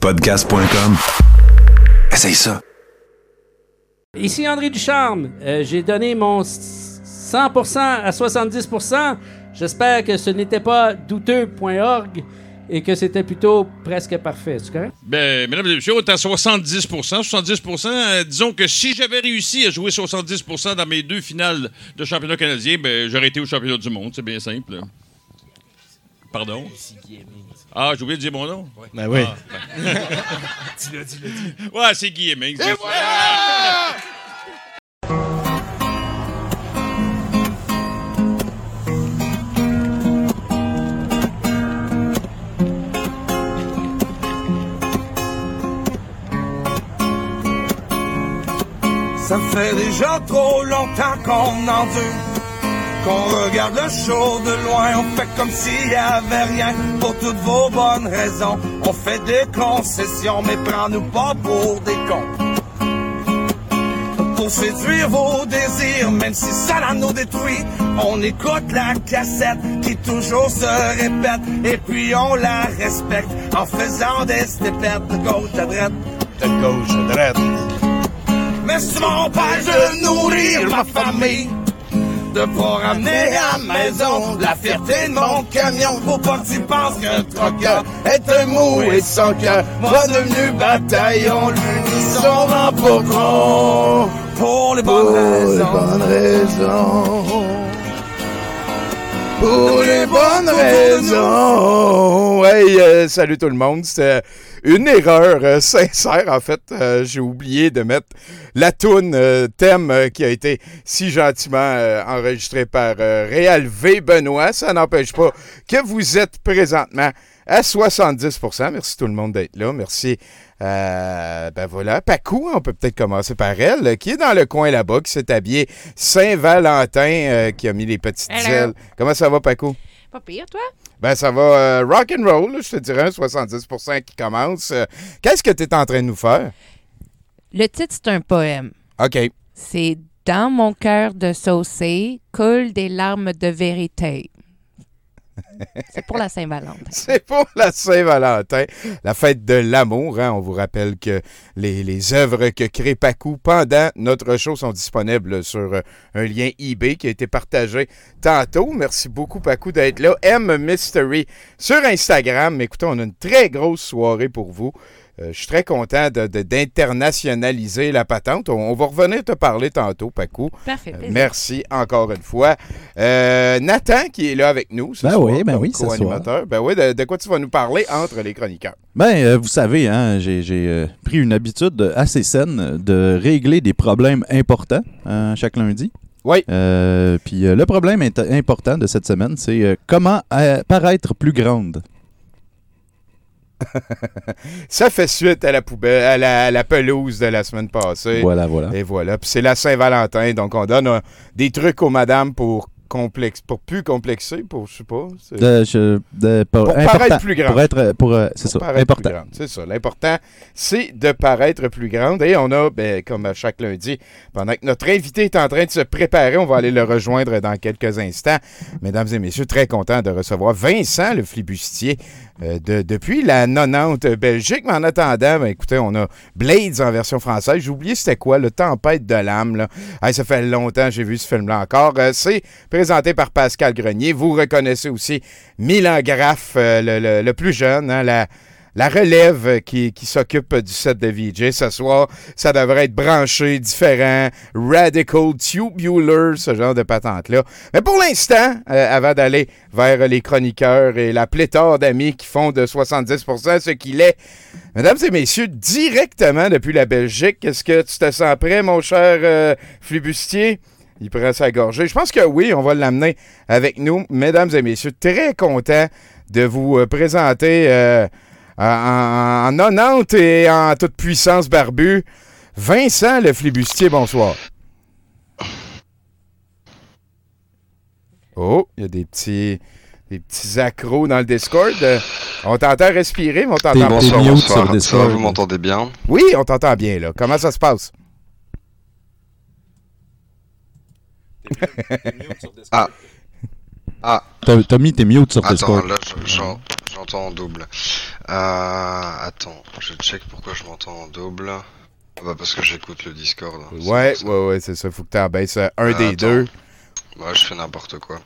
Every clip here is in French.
Podcast.com. Essaye ça. Ici André Ducharme. Euh, J'ai donné mon 100% à 70%. J'espère que ce n'était pas douteux.org et que c'était plutôt presque parfait. C'est correct? Ben, mesdames et messieurs, on est à 70 70 euh, Disons que si j'avais réussi à jouer 70% dans mes deux finales de championnat canadien, ben, j'aurais été au championnat du monde. C'est bien simple. Pardon? Ah, j'ai oublié de dire mon nom? Ben oui. dis-le, dis-le, dis Ouais, c'est Guy Hemmings. Et voilà! Ça fait déjà trop longtemps qu'on endure qu'on regarde le show de loin, on fait comme s'il y avait rien pour toutes vos bonnes raisons. On fait des concessions, mais prends-nous pas pour des cons. Pour séduire vos désirs, même si ça nous détruit, on écoute la cassette qui toujours se répète, et puis on la respecte en faisant des snippets de gauche à droite. De gauche à droite. Mais mon père de nourrir ma famille de pas ramener à la maison la fierté de mon camion. Faut pas que tu penses qu'un troqueur est un mou et sans cœur. Moi devenu bataillon, l'unisson rend pour. Pour les bonnes Pour raisons. les bonnes raisons. Pour les bonnes raisons. Hey, euh, salut tout le monde. C'était une erreur euh, sincère, en fait. Euh, J'ai oublié de mettre la toune thème qui a été si gentiment enregistrée par Réal V. Benoît. Ça n'empêche pas que vous êtes présentement à 70% Merci tout le monde d'être là. Merci. Euh, ben voilà, Pacou, on peut peut-être commencer par elle, qui est dans le coin là-bas, qui s'est habillée Saint-Valentin, euh, qui a mis les petites Hello. ailes. Comment ça va, Pacou? Pas pire, toi? Ben, ça va euh, rock and roll, je te dirais, un 70% qui commence. Qu'est-ce que tu es en train de nous faire? Le titre, c'est un poème. OK. C'est Dans mon cœur de saucé coulent des larmes de vérité. C'est pour la Saint-Valentin. C'est pour la Saint-Valentin, la fête de l'amour. hein. On vous rappelle que les, les œuvres que crée Pacou pendant notre show sont disponibles sur euh, un lien eBay qui a été partagé tantôt. Merci beaucoup, Pacou, d'être là. M Mystery sur Instagram. Écoutez, on a une très grosse soirée pour vous. Euh, je suis très content de- de- d'internationaliser la patente. On, on va revenir te parler tantôt, Pacou. Parfait. Euh, plaisir. merci encore une fois. Euh, Nathan qui est là avec nous ce Ben soir, oui, ben comme oui, ce co-animateur. Ben oui, de, de quoi tu vas nous parler entre les chroniqueurs? Ben, euh, vous savez, hein, j'ai j'ai, euh, pris une habitude assez saine de régler des problèmes importants euh, chaque lundi. Oui. Euh, puis euh, le problème important de cette semaine, c'est euh, comment euh, paraître plus grande. Ça fait suite à la poubelle, à la, à la pelouse de la semaine passée. Voilà, voilà. Et voilà. Puis c'est la Saint-Valentin, donc on donne euh, des trucs aux madames pour complexe, pour plus complexer, pour je sais pas. De- je- de- pour, paraître plus grande. Pour être, pour, euh, c'est ça, important. C'est ça. L'important, c'est de paraître plus grande. Et on a, ben, comme à chaque lundi, pendant que notre invité est en train de se préparer, on va aller le rejoindre dans quelques instants. Mesdames et messieurs, très content de recevoir Vincent, le flibustier, de, depuis la 90 Belgique. Mais en attendant, ben, écoutez, on a Blades en version française. J'ai oublié c'était quoi, le Tempête de l'âme. Hey, ça fait longtemps j'ai vu ce film-là encore. Euh, c'est présenté par Pascal Grenier. Vous reconnaissez aussi Milan Graff, euh, le, le- plus jeune, hein, la relève qui, s'occupe du set de VJ. Ce soir, ça devrait être branché, différent, radical, tubular, ce genre de patente-là. Mais pour l'instant, euh, avant d'aller vers les chroniqueurs et la pléthore d'amis qui font de 70% ce qu'il est, mesdames et messieurs, directement depuis la Belgique, est-ce que tu te sens prêt, mon cher euh, flibustier? Il prend sa gorgée. Je pense que oui, on va l'amener avec nous. Mesdames et messieurs, très content de vous euh, présenter en, en 90 et en toute puissance barbu. Vincent le flibustier, bonsoir. Oh, il y a des petits, des petits accros dans le Discord. Euh, On t'entend respirer, mais on t'entend pas. Bonsoir, bonsoir. sur Discord. vous m'entendez bien? Oui, on t'entend bien, là. Comment ça se passe? Ah. Ah. T'as mis tes mutes sur Attends, Discord. là, je- j'en- j'entends en double. Euh, attends, je check pourquoi je m'entends en double. Ah Bah parce que j'écoute le Discord. hein, Ouais, ouais, ouais, c'est ça. Faut que tu en baisses euh, un des Attends. deux. Ouais, je fais n'importe quoi.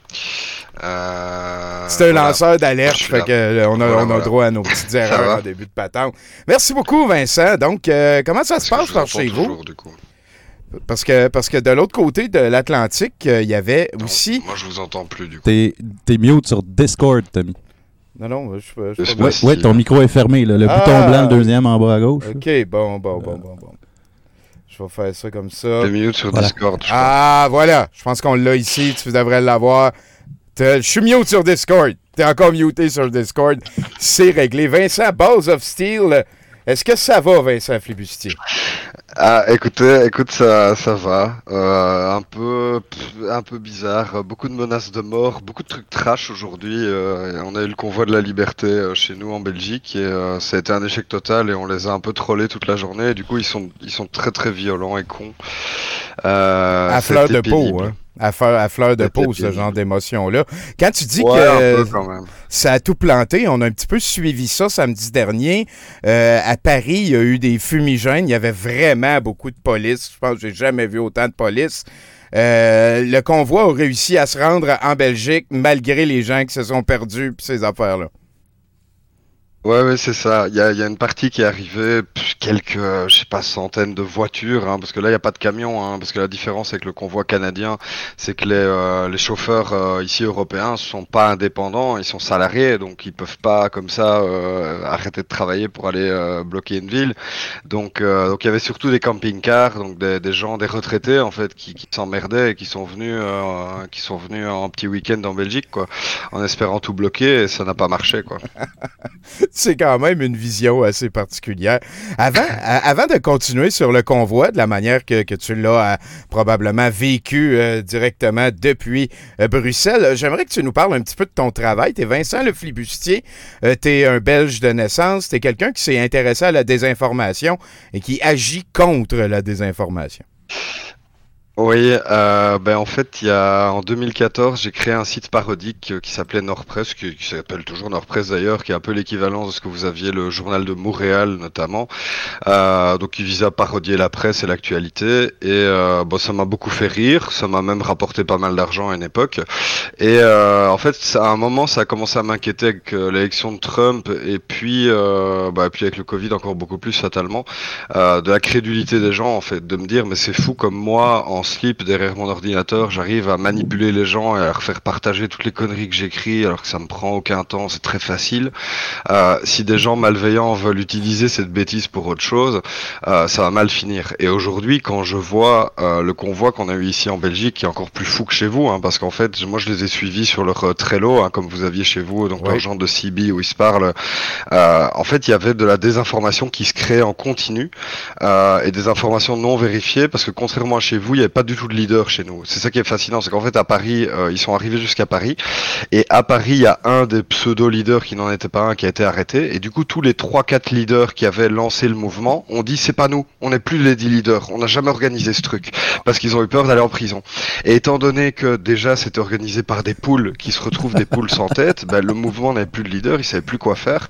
Euh, C'est un voilà. lanceur d'alerte, fait que euh, on a, Voilà, on a voilà. droit à nos petites erreurs en début de patente. Merci beaucoup, Vincent. Donc, euh, comment ça se passe par chez vous? toujours, du coup. Parce que, parce que de l'autre côté de l'Atlantique, euh, il y avait Non, aussi. Moi, je vous entends plus du coup. T'es t'es mute sur Discord, Tommy. Non, non, je suis pas- je Je suis sais pas. Ouais, ton micro est fermé. là. Le Ah. bouton blanc, le deuxième en bas à gauche. Ok, bon, bon, bon, bon, bon. Je vais faire ça comme ça. Deux minutes sur Voilà. Discord, je crois. Ah, voilà. Je pense qu'on l'a ici. Tu devrais l'avoir. Je suis mute sur Discord. T'es encore muté sur Discord. C'est réglé. Vincent, Balls of Steel. Est-ce que ça va, Vincent Flibustier? Ah, écoutez, écoute, ça, ça va. Euh, un peu, un peu bizarre. Beaucoup de menaces de mort, beaucoup de trucs trash aujourd'hui. Euh, on a eu le convoi de la liberté euh, chez nous en Belgique et euh, ça a été un échec total et on les a un peu trollés toute la journée. Et du coup, ils sont, ils sont très très violents et cons. Euh, à fleur de peau, hein. À, fleur- à fleur de peau, ce genre d'émotion-là. Quand tu dis Ouais, que un peu quand même. ça a tout planté, on a un petit peu suivi ça samedi dernier. Euh, à Paris, il y a eu des fumigènes. Il y avait vraiment beaucoup de police. Je pense que j'ai jamais vu autant de police. Euh, le convoi a réussi à se rendre en Belgique malgré les gens qui se sont perdus puis ces affaires-là. Ouais, ouais, c'est ça. Il y a, y a une partie qui est arrivée, quelques, euh, je sais pas, centaines de voitures, hein, parce que là, il n'y a pas de camions, hein, parce que la différence avec le convoi canadien, c'est que les, euh, les chauffeurs euh, ici européens sont pas indépendants, ils sont salariés, donc ils peuvent pas, comme ça, euh, arrêter de travailler pour aller euh, bloquer une ville. Donc, euh, donc il y avait surtout des camping-cars, donc des, des gens, des retraités, en fait, qui, qui s'emmerdaient et qui sont venus, qui sont venus en petit week-end en Belgique, quoi, en espérant tout bloquer, et ça n'a pas marché, quoi. C'est quand même une vision assez particulière. Avant, à- avant de continuer sur le convoi, de la manière que, que tu l'as euh, probablement vécu euh, directement depuis euh, Bruxelles, euh, j'aimerais que tu nous parles un petit peu de ton travail. Tu es Vincent Le Flibustier, tu es un Belge de naissance, tu es quelqu'un qui s'est intéressé à la désinformation et qui agit contre la désinformation. Oui, euh, ben en fait, il y a en 2014, j'ai créé un site parodique euh, qui s'appelait Nordpress, qui, qui s'appelle toujours Nordpress d'ailleurs, qui est un peu l'équivalent de ce que vous aviez le journal de Montréal notamment. Euh, donc, il visait à parodier la presse et l'actualité, et euh, bon, ça m'a beaucoup fait rire, ça m'a même rapporté pas mal d'argent à une époque. Et euh, en fait, à un moment, ça a commencé à m'inquiéter avec euh, l'élection de Trump, et puis, bah, puis avec le Covid encore beaucoup plus fatalement, de la crédulité des gens en fait, de me dire mais c'est fou comme moi en slip derrière mon ordinateur, j'arrive à manipuler les gens et à leur faire partager toutes les conneries que j'écris alors que ça me prend aucun temps, c'est très facile. Euh, si des gens malveillants veulent utiliser cette bêtise pour autre chose, euh, ça va mal finir. Et aujourd'hui, quand je vois euh, le convoi qu'on a eu ici en Belgique, qui est encore plus fou que chez vous, hein, parce qu'en fait, moi je les ai suivis sur leur Trello, hein, comme vous aviez chez vous, donc Ouais. leur genre de CB où ils se parlent. En fait, il y avait de la désinformation qui se créait en continu et des informations non vérifiées, parce que contrairement à chez vous, il n'y avait pas du tout de leader chez nous. C'est ça qui est fascinant, c'est qu'en fait à Paris, euh, ils sont arrivés jusqu'à Paris, et à Paris, il y a un des pseudo-leaders qui n'en était pas un qui a été arrêté, et du coup tous les 3-4 leaders qui avaient lancé le mouvement ont dit c'est pas nous, on n'est plus les 10 leaders, on n'a jamais organisé ce truc, parce qu'ils ont eu peur d'aller en prison. Et étant donné que déjà c'était organisé par des poules qui se retrouvent des poules sans tête, ben, le mouvement n'avait plus de leader, ils savaient plus quoi faire.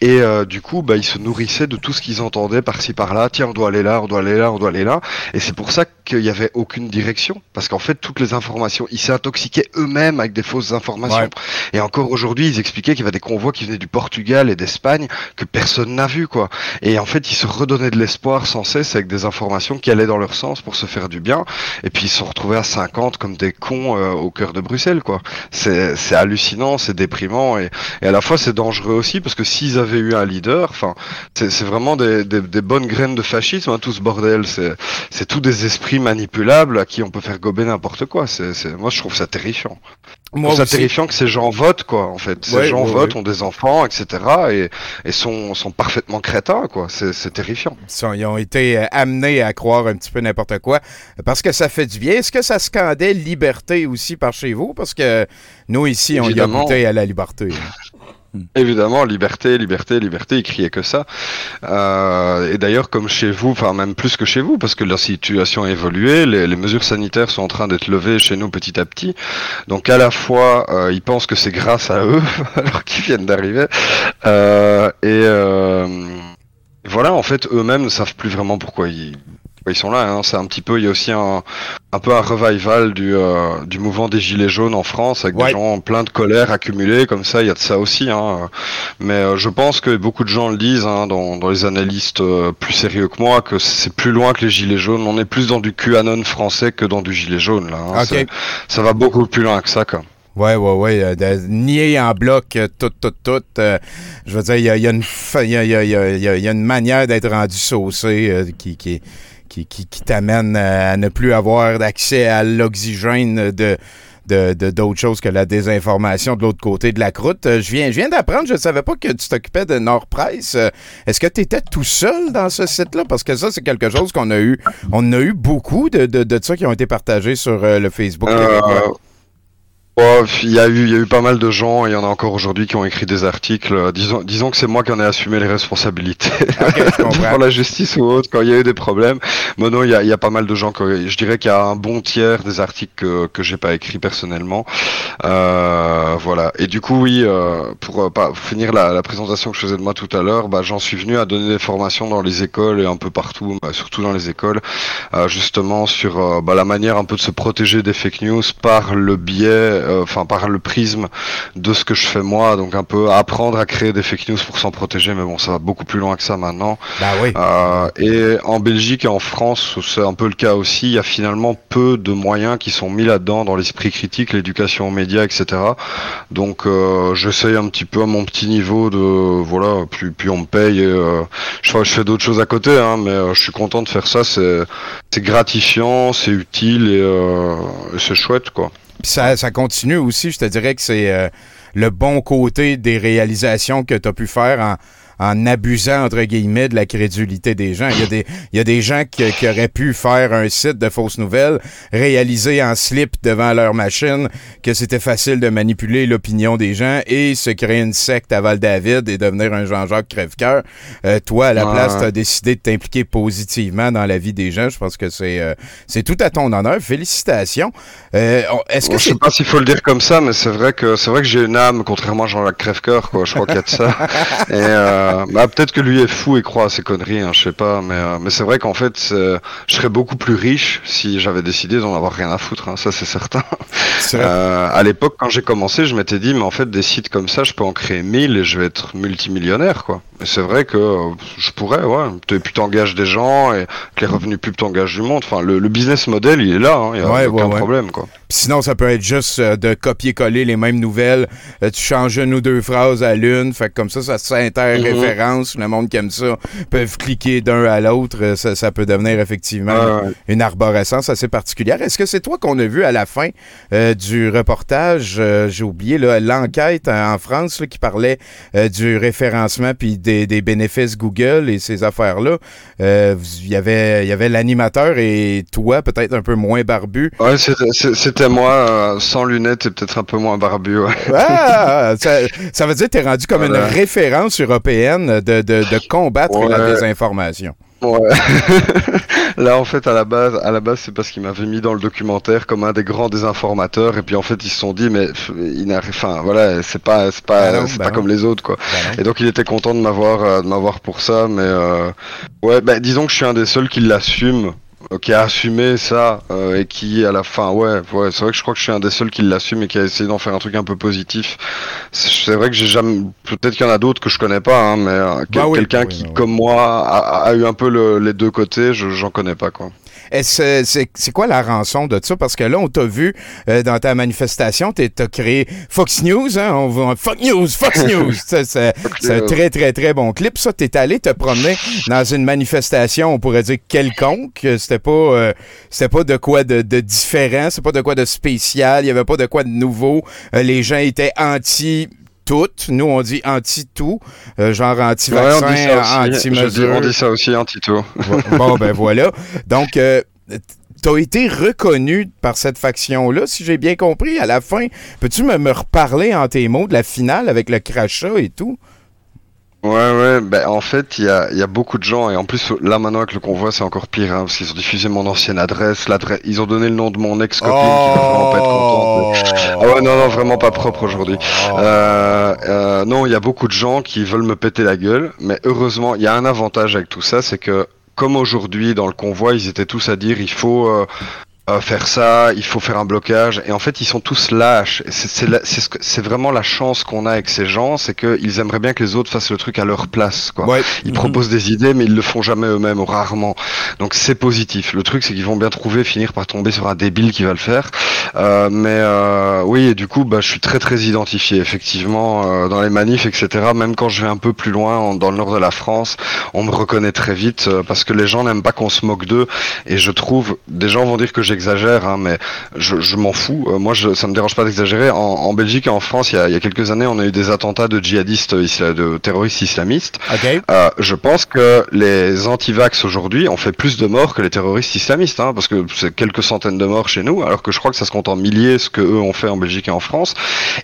Et euh, du coup, bah, ils se nourrissaient de tout ce qu'ils entendaient par-ci par-là. Tiens, on doit aller là, on doit aller là, on doit aller là. Et c'est pour ça qu'il n'y avait aucune direction. Parce qu'en fait, toutes les informations, ils s'intoxiquaient eux-mêmes avec des fausses informations. Ouais. Et encore aujourd'hui, ils expliquaient qu'il y avait des convois qui venaient du Portugal et d'Espagne que personne n'a vu, quoi. Et en fait, ils se redonnaient de l'espoir sans cesse avec des informations qui allaient dans leur sens pour se faire du bien. Et puis, ils se sont retrouvés à 50 comme des cons euh, au cœur de Bruxelles, quoi. C'est c'est hallucinant, c'est déprimant et, et à la fois c'est dangereux aussi parce que s'ils avaient eu un leader, enfin, c'est vraiment des, des, des bonnes graines de fascisme, hein, tout ce bordel. C'est c'est tous des esprits manipulables à qui on peut faire gober n'importe quoi. C'est c'est- moi, je trouve ça terrifiant. Je Moi trouve ça terrifiant que ces gens votent, quoi, en fait. Ces Ouais, gens ouais, votent, ouais. ont des enfants, etc. et, et sont, sont parfaitement crétins, quoi. C'est c'est terrifiant. Ils ont été euh, amenés à croire un petit peu n'importe quoi parce que ça fait du bien. Est-ce que ça scandait liberté aussi par chez vous? Parce que nous, ici, on y a goûté à la liberté. Hein. Évidemment, liberté, liberté, liberté, ils criaient que ça. Euh, et d'ailleurs, comme chez vous, enfin même plus que chez vous, parce que la situation a évolué, les, les mesures sanitaires sont en train d'être levées chez nous petit à petit. Donc à la fois, euh, ils pensent que c'est grâce à eux, alors qu'ils viennent d'arriver. Euh, et euh, voilà, en fait, eux-mêmes ne savent plus vraiment pourquoi ils, pourquoi ils sont là. Hein. C'est un petit peu, il y a aussi un, un peu un revival du, euh, du mouvement des gilets jaunes en France, avec Ouais. des gens plein de colère accumulée, comme ça, il y a de ça aussi. Hein. Mais euh, je pense que beaucoup de gens le disent, hein, dans, dans les analystes euh, plus sérieux que moi, que c'est plus loin que les gilets jaunes. On est plus dans du QAnon français que dans du gilet jaune. Là, hein. Ça va beaucoup plus loin que ça. Quoi. Ouais, ouais, ouais. euh, de nier en bloc euh, tout, tout, tout. euh, je veux dire, il y a, y a y a, y a- une manière d'être rendu saucé qui, qui, qui, qui, qui t'amène à ne plus avoir accès à l'oxygène de de- de- d'autres choses que la désinformation de l'autre côté de la croûte. Euh, je viens, je viens d'apprendre, je ne savais pas que tu t'occupais de Nord Presse. Euh, Est-ce que tu étais tout seul dans ce site-là? Parce que ça, c'est quelque chose qu'on a eu. On a eu beaucoup de, de, de ça qui ont été partagés sur euh, le Facebook. Euh, il y a eu, il y a eu pas mal de gens, et il y en a encore aujourd'hui qui ont écrit des articles. Euh, Disons, disons que c'est moi qui en ai assumé les responsabilités Ok, je comprends. pour la justice ou autre quand il y a eu des problèmes. Mais non, il y a, il y a pas mal de gens que je dirais qu'il y a un bon tiers des articles que que j'ai pas écrit personnellement. Euh, voilà. Et du coup, oui, euh, pour, euh, pas- finir la, la présentation que je faisais de moi tout à l'heure, bah, j'en suis venu à donner des formations dans les écoles et un peu partout, bah, surtout dans les écoles, euh, justement sur bah, la manière un peu de se protéger des fake news par le biais, euh, enfin par le prisme de ce que je fais moi, donc un peu apprendre à créer des fake news pour s'en protéger, mais bon, ça va beaucoup plus loin que ça maintenant. Ben oui. Euh, et en Belgique et en France, c'est un peu le cas aussi. Il y a finalement peu de moyens qui sont mis là-dedans dans l'esprit critique, l'éducation aux médias, etc. Donc, euh, j'essaye un petit peu à mon petit niveau de voilà. Puis, puis on me paye. Et, euh, je, je fais d'autres choses à côté, hein, mais euh, je suis content de faire ça. C'est gratifiant, c'est utile et, euh, et c'est chouette, quoi. Ça continue aussi. Je te dirais que c'est euh, le bon côté des réalisations que tu as pu faire en, en abusant, entre guillemets, de la crédulité des gens. Il y a des, il y a des gens qui, qui auraient pu faire un site de fausses nouvelles, réaliser en slip devant leur machine que c'était facile de manipuler l'opinion des gens et se créer une secte à Val-David et devenir un Jean-Jacques crève-cœur. Euh, toi, à la place, tu as décidé de t'impliquer positivement dans la vie des gens. Je pense que c'est euh, c'est tout à ton honneur. Félicitations. Euh, Est-ce que Bon, je sais pas s'il faut le dire comme ça, mais c'est vrai que c'est vrai que j'ai une âme, contrairement à Jean-Jacques Crèvecoeur, quoi. Je crois qu'il y a de ça. Et euh, bah, peut-être que lui est fou et croit à ses conneries, hein, je sais pas. Mais euh, mais c'est vrai qu'en fait, c'est- je serais beaucoup plus riche si j'avais décidé d'en avoir rien à foutre. Hein, ça, c'est certain. Euh, à l'époque, quand j'ai commencé, je m'étais dit, mais en fait, des sites comme ça, je peux en créer 1000 et je vais être multimillionnaire, quoi. Et c'est vrai que euh, je pourrais, ouais. Et puis t'engages des gens et que les revenus pubs t'engagent du monde. Enfin, le, le business model, il est là. hein, Il y a Ouais, aucun ouais, problème, quoi. Sinon, ça peut être juste euh, de copier-coller les mêmes nouvelles. Euh, tu changes une ou deux phrases à l'une. Fait que comme ça, ça Le monde qui aime ça peuvent cliquer d'un à l'autre. Euh, Ça, ça peut devenir effectivement ouais. une arborescence assez particulière. Est-ce que c'est toi qu'on a vu à la fin euh, du reportage? euh, J'ai oublié l'enquête en France là, qui parlait euh, du référencement puis des, des bénéfices Google et ces affaires-là. Il y avait, il y avait l'animateur et toi, peut-être un peu moins barbu, Ouais, c'était- moi, sans lunettes et peut-être un peu moins barbu. Ouais. Ah, ça, ça veut dire que tu es rendu comme Voilà. une référence européenne de, de, de combattre Ouais. la désinformation. Ouais. Là, en fait, à la base, à la base, c'est parce qu'il m'avait mis dans le documentaire comme un des grands désinformateurs, et puis en fait, ils se sont dit, mais il n'arrive, enfin, voilà, c'est pas, c'est pas, Bah non, bah pas non. comme les autres, quoi. Ben non. Et donc, il était content de m'avoir, euh, de m'avoir pour ça, mais euh, ouais, bah, disons que je suis un des seuls qui l'assume. Qui a assumé ça euh, et qui à la fin ouais ouais c'est vrai que je crois que je suis un des seuls qui l'assume et qui a essayé d'en faire un truc un peu positif c'est vrai que j'ai jamais peut-être qu'il y en a d'autres que je connais pas hein, mais euh, Bah quelqu'un oui, qui oui. comme moi a, a eu un peu le- les deux côtés je j'en connais pas quoi C'est c'est quoi la rançon de ça? Parce que là, on t'a vu euh, dans ta manifestation, tu as créé Fox News, hein? On va, Fox News, Fox News! C'est un très, très, très bon clip. Ça, t'es allé te promener dans une manifestation, on pourrait dire quelconque. C'était pas, euh, c'était pas de quoi de, de différent, c'est pas de quoi de spécial, il y avait pas de quoi de nouveau. Euh, les gens étaient anti toutes. Nous, on dit anti-tout, euh, genre anti-vaccin, anti-mesure. on dit ça aussi un Tito Vo- bon, ben voilà. Donc, euh, t'as été reconnu par cette faction-là, si j'ai bien compris, à la fin. Peux-tu me, me reparler en tes mots de la finale avec le crachat et tout? Ouais, ouais, ben en fait, il y a, y a beaucoup de gens, et en plus, là maintenant avec le convoi, c'est encore pire, hein, parce qu'ils ont diffusé mon ancienne adresse, l'adresse, ils ont donné le nom de mon ex-copine, qui va vraiment pas être contente. Ah ouais, non, non, vraiment pas propre aujourd'hui. Euh, euh, non, il y a beaucoup de gens qui veulent me péter la gueule, mais heureusement, il y a un avantage avec tout ça, c'est que comme aujourd'hui dans le convoi, ils étaient tous à dire il faut euh, euh, faire ça, il faut faire un blocage, et en fait ils sont tous lâches. C'est c'est la- c'est ce que- c'est vraiment la chance qu'on a avec ces gens, c'est qu'ils aimeraient bien que les autres fassent le truc à leur place. Quoi. Ouais. Ils proposent des idées, mais ils le font jamais eux-mêmes ou rarement. Donc c'est positif. Le truc, c'est qu'ils vont bien trouver, finir par tomber sur un débile qui va le faire. Euh, mais euh, oui, et du coup, bah, je suis très très identifié, effectivement, euh, dans les manifs, etc. Même quand je vais un peu plus loin, en- dans le nord de la France, on me reconnaît très vite euh, parce que les gens n'aiment pas qu'on se moque d'eux. Et je trouve, des gens vont dire que j'exagère, hein, mais je, je m'en fous. Euh, moi, je, ça me dérange pas d'exagérer. En, en Belgique et en France, il y, a, il y a quelques années, on a eu des attentats de djihadistes, isla- de terroristes islamistes. OK. Euh, je pense que les anti-vax aujourd'hui ont fait plus de morts que les terroristes islamistes, hein, parce que c'est quelques centaines de morts chez nous, alors que je crois que ça se compte en milliers ce que eux ont fait en Belgique et en France.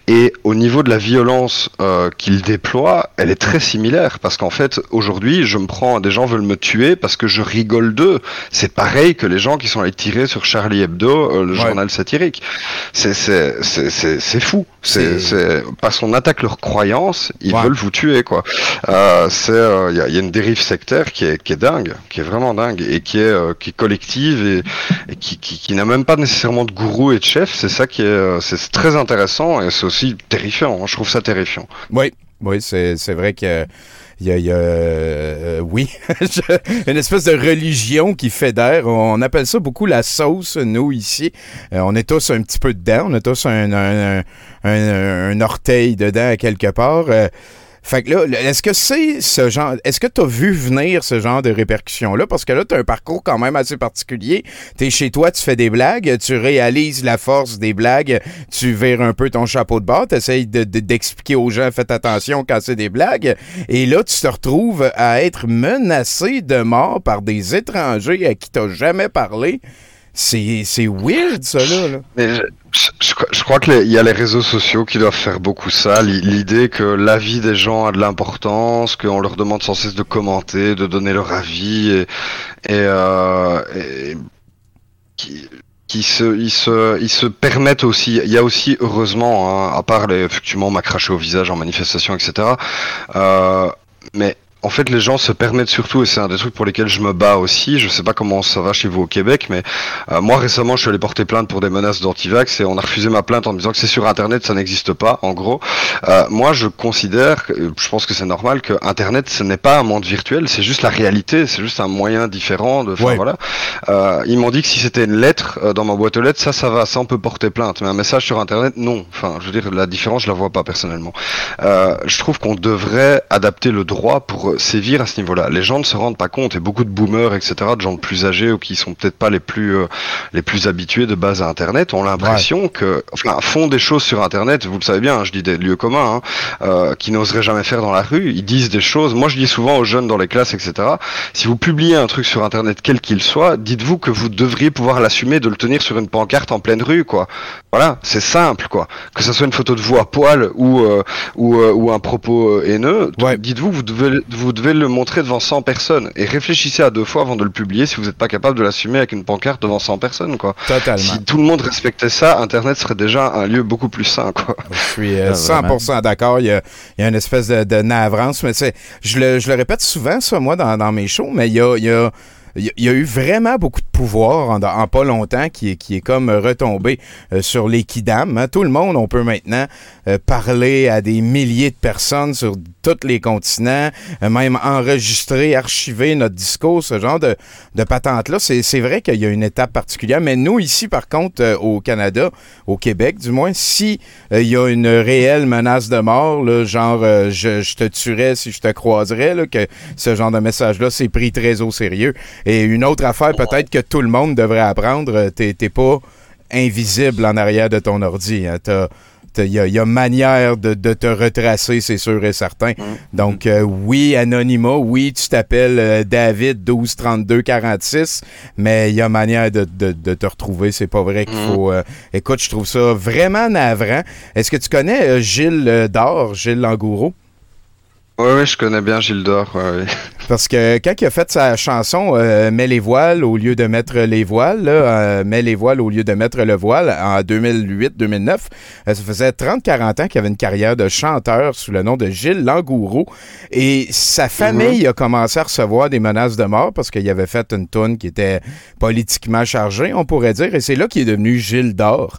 Et au niveau de la violence euh, qu'ils déploient, elle est très similaire, parce qu'en fait aujourd'hui, je me prends, des gens veulent me tuer parce que je rigole d'eux. C'est pareil que les gens qui sont allés tirer sur Charlie Hebdo, euh, le Ouais. journal satirique. C'est fou. C'est parce qu'on attaque leurs croyances, ils Ouais. veulent vous tuer quoi. Euh, c'est euh, il y, a, il y a une dérive sectaire qui est qui est dingue, qui est vraiment dingue et qui est euh, qui est collective et, et qui qui, qui n'a même pas nécessairement de gourou et de chef. C'est ça qui est euh, c'est très intéressant et c'est aussi terrifiant. hein. Je trouve ça terrifiant. Oui, oui, c'est c'est vrai que. Il y a, il y a, euh, oui, une espèce de religion qui fédère. On appelle ça beaucoup la sauce, nous, ici. Euh, on est tous un petit peu dedans. On a tous un, un, un, un- orteil dedans quelque part. Euh, fait que là, est-ce que c'est ce genre. Est-ce que tu as vu venir ce genre de répercussions-là? Parce que là, tu un parcours quand même assez particulier. Tu es chez toi, tu fais des blagues, tu réalises la force des blagues, tu vires un peu ton chapeau de bord, tu essayes d'expliquer aux gens, faites attention quand c'est des blagues. Et là, tu te retrouves à être menacé de mort par des étrangers à qui tu jamais parlé. C'est weird, ça, là. je, je- je crois- qu'il y a les réseaux sociaux qui doivent faire beaucoup ça. L'i- L'idée que l'avis des gens a de l'importance, qu'on leur demande sans cesse de commenter, de donner leur avis, et, et, euh, qui, qui se, ils se, ils se permettent aussi. Il y a aussi, heureusement, hein, à part effectivement, m'a craché au visage en manifestation, etc. Euh, mais en fait, les gens se permettent surtout, et c'est un des trucs pour lesquels je me bats aussi. Je sais pas comment ça va chez vous au Québec, mais euh, moi récemment, je suis allé porter plainte pour des menaces d'antivax et on a refusé ma plainte en me disant que c'est sur Internet, ça n'existe pas. En gros, Euh, moi, je considère, euh, je pense que c'est normal que Internet, ce n'est pas un monde virtuel, c'est juste la réalité, c'est juste un moyen différent de. Ouais. voilà. Euh, ils m'ont dit que si c'était une lettre dans ma boîte aux lettres, ça, ça va, ça on peut porter plainte. Mais un message sur Internet, non. Enfin, je veux dire, la différence, je la vois pas personnellement. Je trouve qu'on devrait adapter le droit pour sévir à ce niveau-là. Les gens ne se rendent pas compte, et beaucoup de boomers, etc., de gens plus âgés ou qui sont peut-être pas les plus euh, les plus habitués de base à Internet, ont l'impression que, enfin, font des choses sur Internet. Vous le savez bien, hein, je dis des lieux communs, hein, euh, qui n'oseraient jamais faire dans la rue. Ils disent des choses. Moi, je dis souvent aux jeunes dans les classes, etc. Si vous publiez un truc sur Internet, quel qu'il soit, dites-vous que vous devriez pouvoir l'assumer de le tenir sur une pancarte en pleine rue, quoi. Voilà, c'est simple, quoi. Que ce soit une photo de vous à poil ou euh, ou, euh, ou un propos haineux, Ouais. dites-vous que vous devez vous devez le montrer devant 100 personnes et réfléchissez à deux fois avant de le publier si vous n'êtes pas capable de l'assumer avec une pancarte devant 100 personnes, quoi. Totalement. Si tout le monde respectait ça, Internet serait déjà un lieu beaucoup plus sain, quoi. Je suis euh, Ah, vraiment. 100% d'accord. Il y a, il y a une espèce de, de navrance, mais c'est, je le, je le répète souvent, ça, moi, dans, dans mes shows, mais il y a, il y a- il y a- il y a eu vraiment beaucoup de pouvoir en, en pas longtemps qui, est- qui est comme retombé euh, sur les kidam. hein. Tout le monde, on peut maintenant euh, parler à des milliers de personnes sur tous les continents, euh, même enregistrer, archiver notre discours, ce genre de, de patente-là. C'est, vrai qu'il y a une étape particulière, mais nous, ici, par contre, euh, au Canada, au Québec, du moins, si il y a une réelle menace de mort, là, genre je, je te tuerais si je te croiserais, là, que ce genre de message-là, c'est pris très au sérieux. Et une autre affaire, peut-être que tout le monde devrait apprendre, t'es t'es pas invisible en arrière de ton ordi. Hein. T'as il y, a- il y a manière de, de te retracer, c'est sûr et certain. Donc, euh, oui, anonymat, oui, tu t'appelles euh, David 12 32 46, mais il y a manière de, de- de te retrouver. C'est pas vrai qu'il Mhm. faut. euh, écoute, je trouve ça vraiment navrant. Est-ce que tu connais Gilles Dor, Gilles Langouro? Ouais, ouais, je connais bien Gilles d'Or. ouais, ouais. Parce que quand il a fait sa chanson euh, Mets les voiles au lieu de mettre les voiles, là, euh, Mets les voiles au lieu de mettre le voile en 2008-2009, euh, ça faisait 30-40 ans qu'il avait une carrière de chanteur sous le nom de Gilles Langouro. Et sa famille a commencé à recevoir des menaces de mort parce qu'il avait fait une toune qui était politiquement chargée, on pourrait dire. Et c'est là qu'il est devenu Gilles d'Or.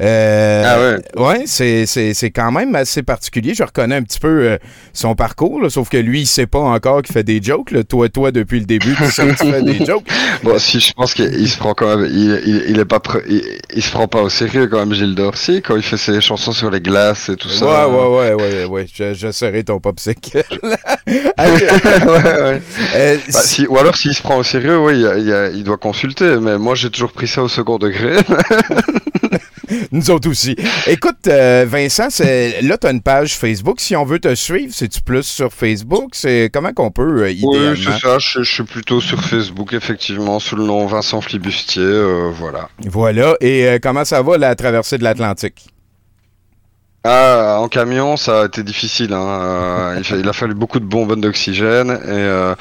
Euh, Ah ouais. Ouais, c'est, quand même assez particulier. Je reconnais un petit peu euh, son parcours, là, sauf que lui, il sait pas encore qu'il fait des jokes. là. Toi, toi, depuis le début, tu sais que tu fais des jokes. Bon, si je pense qu'il il se prend quand même, il, il, il est pas, il, il se prend pas au sérieux quand même Gilles d'Or. Si, quand il fait ses chansons sur les glaces et tout ça. Ouais, ouais, ouais, ouais, ouais. Je, je serai ton popsicle. Ouais, ouais. euh, Bah, si, ou alors s'il se prend au sérieux, oui, il doit consulter. Mais moi, j'ai toujours pris ça au second degré. Nous autres aussi. Écoute, euh, Vincent, c'est- là, tu as une page Facebook. Si on veut te suivre, c'est-tu plus sur Facebook? C'est comment qu'on peut, euh, idéalement? oui, c'est ça. Je, je suis plutôt sur Facebook, effectivement, sous le nom Vincent Flibustier. euh, voilà. Voilà. Et euh, comment ça va, la traversée de l'Atlantique? Ah, en camion, ça a été difficile. Hein. euh, il, a fallu beaucoup de bonbonnes d'oxygène, et euh,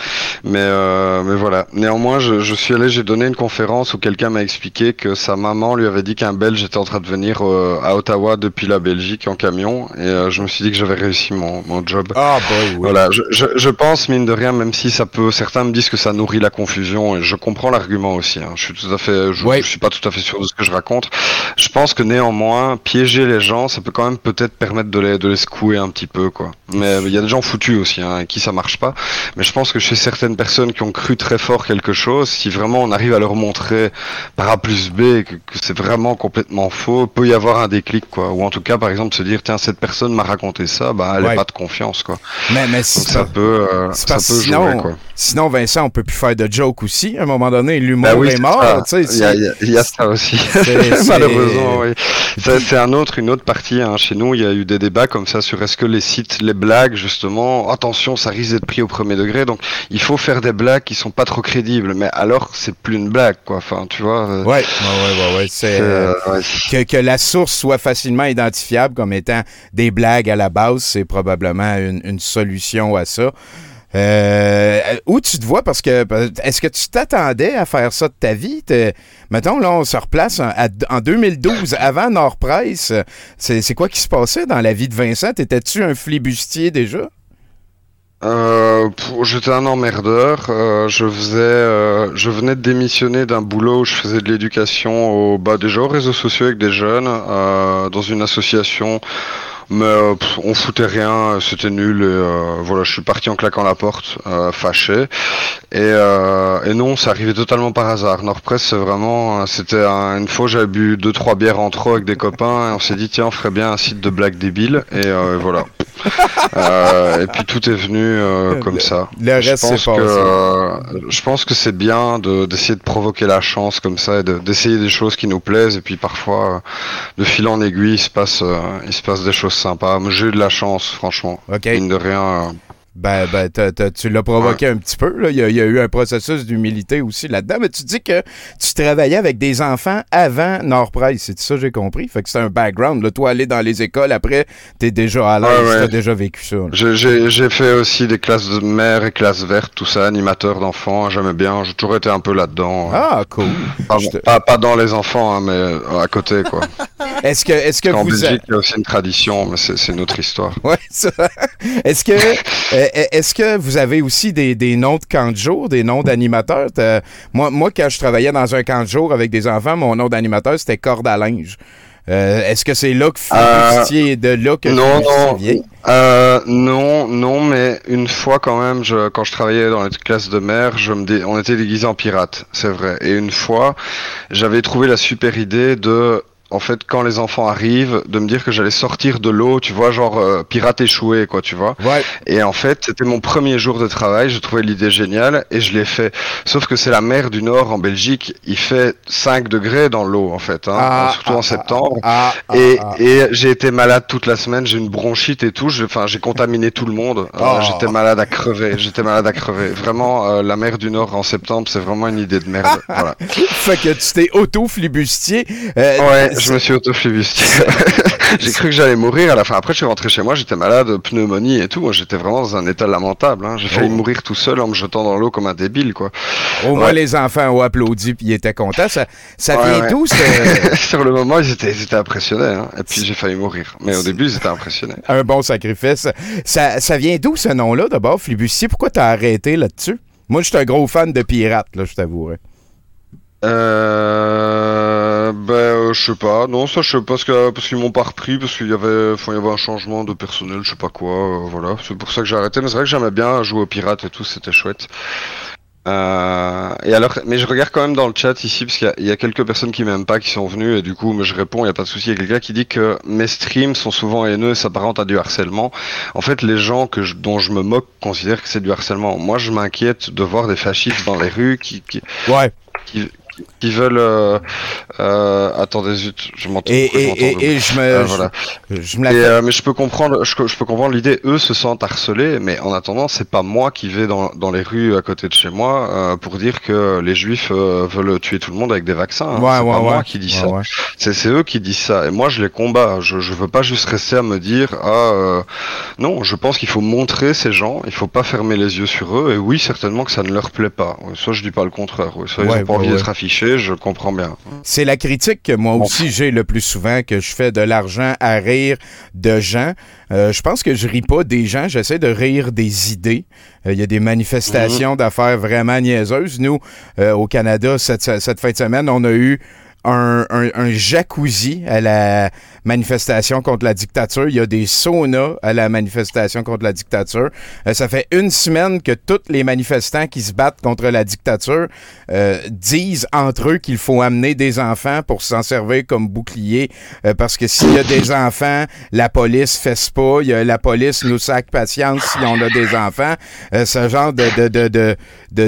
mais euh, mais voilà. Néanmoins, je, je suis allé, j'ai donné une conférence où quelqu'un m'a expliqué que sa maman lui avait dit qu'un Belge était en train de venir euh, à Ottawa depuis la Belgique en camion, et euh, je me suis dit que j'avais réussi mon, mon job. Ah, boy, oui. Voilà, je, je, je pense mine de rien, même si ça peut, certains me disent que ça nourrit la confusion, et je comprends l'argument aussi. Hein. Je suis tout à fait, je, Ouais. je suis pas tout à fait sûr de ce que je raconte. Je pense que néanmoins, piéger les gens, ça peut quand même peut-être permettre de les, de les secouer un petit peu, quoi. Mais il y a des gens foutus aussi, hein, qui ça marche pas. Mais je pense que chez certaines personnes qui ont cru très fort quelque chose, si vraiment on arrive à leur montrer par A plus B que, que c'est vraiment complètement faux, peut y avoir un déclic, quoi. Ou en tout cas, par exemple, se dire, tiens, cette personne m'a raconté ça, bah, elle Ouais. est pas de confiance, quoi. Mais, mais Donc ça peut, euh, ça peut sinon, jouer, quoi. sinon, Vincent, on peut plus faire de jokes aussi. À un moment donné, l'humour Bah oui, est mort. tu sais, Il y a, y ça aussi. Malheureusement, oui. C'est un autre, une autre partie. Hein. Chez nous, il y a eu des débats comme ça sur est-ce que les sites, les blagues, justement, attention, ça risque d'être pris au premier degré. Donc, il faut faire des blagues qui sont pas trop crédibles. Mais alors, c'est plus une blague, quoi. Enfin, tu vois. euh, Ouais, ouais, ouais, ouais, ouais. C'est, c'est, euh, euh, ouais. que, que la source soit facilement identifiable comme étant des blagues à la base, c'est probablement une, une solution à ça. Euh, où tu te vois, parce que est-ce que tu t'attendais à faire ça de ta vie? T'es- Mettons, là, on se replace en, à- en 2012, avant Nord-Presse. C'est, c'est quoi qui se passait dans la vie de Vincent? Étais-tu un flibustier déjà? Euh, J'étais un emmerdeur. euh, je faisais, euh, je venais de démissionner d'un boulot où je faisais de l'éducation au déjà aux réseaux sociaux avec des jeunes dans une association. Mais euh, on foutait rien, c'était nul. Et, euh, voilà, je suis parti en claquant la porte, euh, fâché. Et, et non, ça arrivait totalement par hasard. Nordpress, c'est vraiment, c'était un- une fois j'avais bu deux trois bières en trop avec des copains et on s'est dit tiens, on ferait bien un site de blagues débiles. Et voilà. Euh, et puis tout est venu euh, comme ça. Je pense que euh, je pense que c'est bien de- d'essayer de provoquer la chance comme ça et de- d'essayer des choses qui nous plaisent et puis parfois de fil en aiguille il se passe il se passe des choses sympas. J'ai eu de la chance franchement. Mine de rien. Ben, ben tu l'as provoqué un petit peu. Là. Il, y a, il y a eu un processus d'humilité aussi là-dedans. Mais tu dis que tu travaillais avec des enfants avant Nord-Presse. C'est ça j'ai compris? Fait que c'est un background. Là. Toi, aller dans les écoles, après, t'es déjà à l'aise. Ouais, ouais. T'as déjà vécu ça. J'ai- fait aussi des classes de mère et classes vertes, tout ça, animateur d'enfants, j'aimais bien, j'ai toujours été un peu là-dedans. Ah, cool. pas, je te- pas, pas dans les enfants, hein, mais euh, à côté, quoi. Est-ce que, en vous... Belgique, il y a aussi une tradition, mais c'est une autre histoire. Ouais, ça. Est-ce que, est-ce que vous avez aussi des, des noms de camp de jour, des noms d'animateurs? Moi, moi, quand je travaillais dans un camp de jour avec des enfants, mon nom d'animateur, c'était corde à linge. Euh, est-ce que c'est là que est de là que non, non. Euh, non, non, mais une fois quand même, je, quand je travaillais dans les classes de mère, je me dé- on était déguisés en pirates, c'est vrai. Et une fois, j'avais trouvé la super idée de en fait, quand les enfants arrivent, de me dire que j'allais sortir de l'eau, tu vois, genre euh, pirate échoué, quoi, tu vois. Ouais. Et en fait, c'était mon premier jour de travail, je trouvais l'idée géniale et je l'ai fait. Sauf que c'est la mer du Nord en Belgique, il fait 5 degrés dans l'eau, en fait, hein, Ah, surtout ah, en septembre. Ah, ah, Et, ah. et j'ai été malade toute la semaine, j'ai une bronchite et tout, j'ai- enfin j'ai contaminé tout le monde. Euh, Oh. J'étais malade à crever, j'étais malade à crever. Vraiment, euh, la mer du Nord en septembre, c'est vraiment une idée de merde. voilà. Fait que tu t'es auto-flibustier. Euh, Ouais, je me suis auto-flibustier. j'ai cru que j'allais mourir à la fin. Après, je suis rentré chez moi, j'étais malade, pneumonie et tout. Moi, J'étais vraiment dans un état lamentable. hein. J'ai failli Oh. mourir tout seul en me jetant dans l'eau comme un débile, quoi. Au moins, Ouais. les enfants ont applaudi puis ils étaient contents. Ça, ça Ouais, vient ouais. d'où, Sur le moment, ils étaient, ils étaient impressionnés. hein. Et puis, j'ai failli mourir. Mais au début, ils étaient impressionnés. un bon sacrifice? Ça, ça vient d'où, ce nom-là, d'abord, flibustier? Pourquoi t'as arrêté là-dessus? Moi, je suis un gros fan de pirates, là, je t'avouerai. Euh, ben, euh, je sais pas. Non, ça, je sais pas, parce que parce qu'ils m'ont pas repris, parce qu'il y avait, enfin, il y avait un changement de personnel, je sais pas quoi. euh, voilà, c'est pour ça que j'ai arrêté. Mais c'est vrai que j'aimais bien jouer aux pirates et tout, c'était chouette. Euh, et alors, mais je regarde quand même dans le chat ici, parce qu'il y a- il y, a quelques personnes qui m'aiment pas, qui sont venues, et du coup, mais je réponds, il y a pas de souci. Il y a quelqu'un qui dit que mes streams sont souvent haineux et s'apparentent à du harcèlement. En fait, les gens que je- dont je me moque considèrent que c'est du harcèlement. Moi, je m'inquiète de voir des fascistes dans les rues qui, qui, Ouais. qui, qui veulent. Euh, euh, attendez, zut, je m'entends. Et, et, et, je me. Euh, voilà. je, me euh, mais je peux comprendre, je, je peux comprendre l'idée. Eux se sentent harcelés, mais en attendant, c'est pas moi qui vais dans, dans les rues à côté de chez moi euh, pour dire que les juifs veulent tuer tout le monde avec des vaccins. hein. Ouais, c'est ouais, pas ouais. moi qui dis ça. C'est c'est eux qui disent ça. Et moi, je les combats. Je, je veux pas juste rester à me dire ah non. Je pense qu'il faut montrer ces gens. Il faut pas fermer les yeux sur eux. Et oui, certainement que ça ne leur plaît pas. Soit je dis pas le contraire. Soit ils ont pas ouais, envie d'être affichés. Je comprends bien. C'est la critique que moi aussi j'ai le plus souvent, que je fais de l'argent à rire de gens. Euh, je pense que je ris pas des gens, j'essaie de rire des idées. Euh, Il y a des manifestations d'affaires vraiment niaiseuses. Nous, euh, au Canada, cette, cette fin de semaine, on a eu un, un- un jacuzzi à la manifestation contre la dictature. Il y a des saunas à la manifestation contre la dictature. Euh, ça fait une semaine que tous les manifestants qui se battent contre la dictature euh, disent entre eux qu'il faut amener des enfants pour s'en servir comme bouclier. euh, parce que s'il y a des enfants, la police fesse pas. Il y a, la police nous sac patience si on a des enfants. Euh, ce genre de, de, de,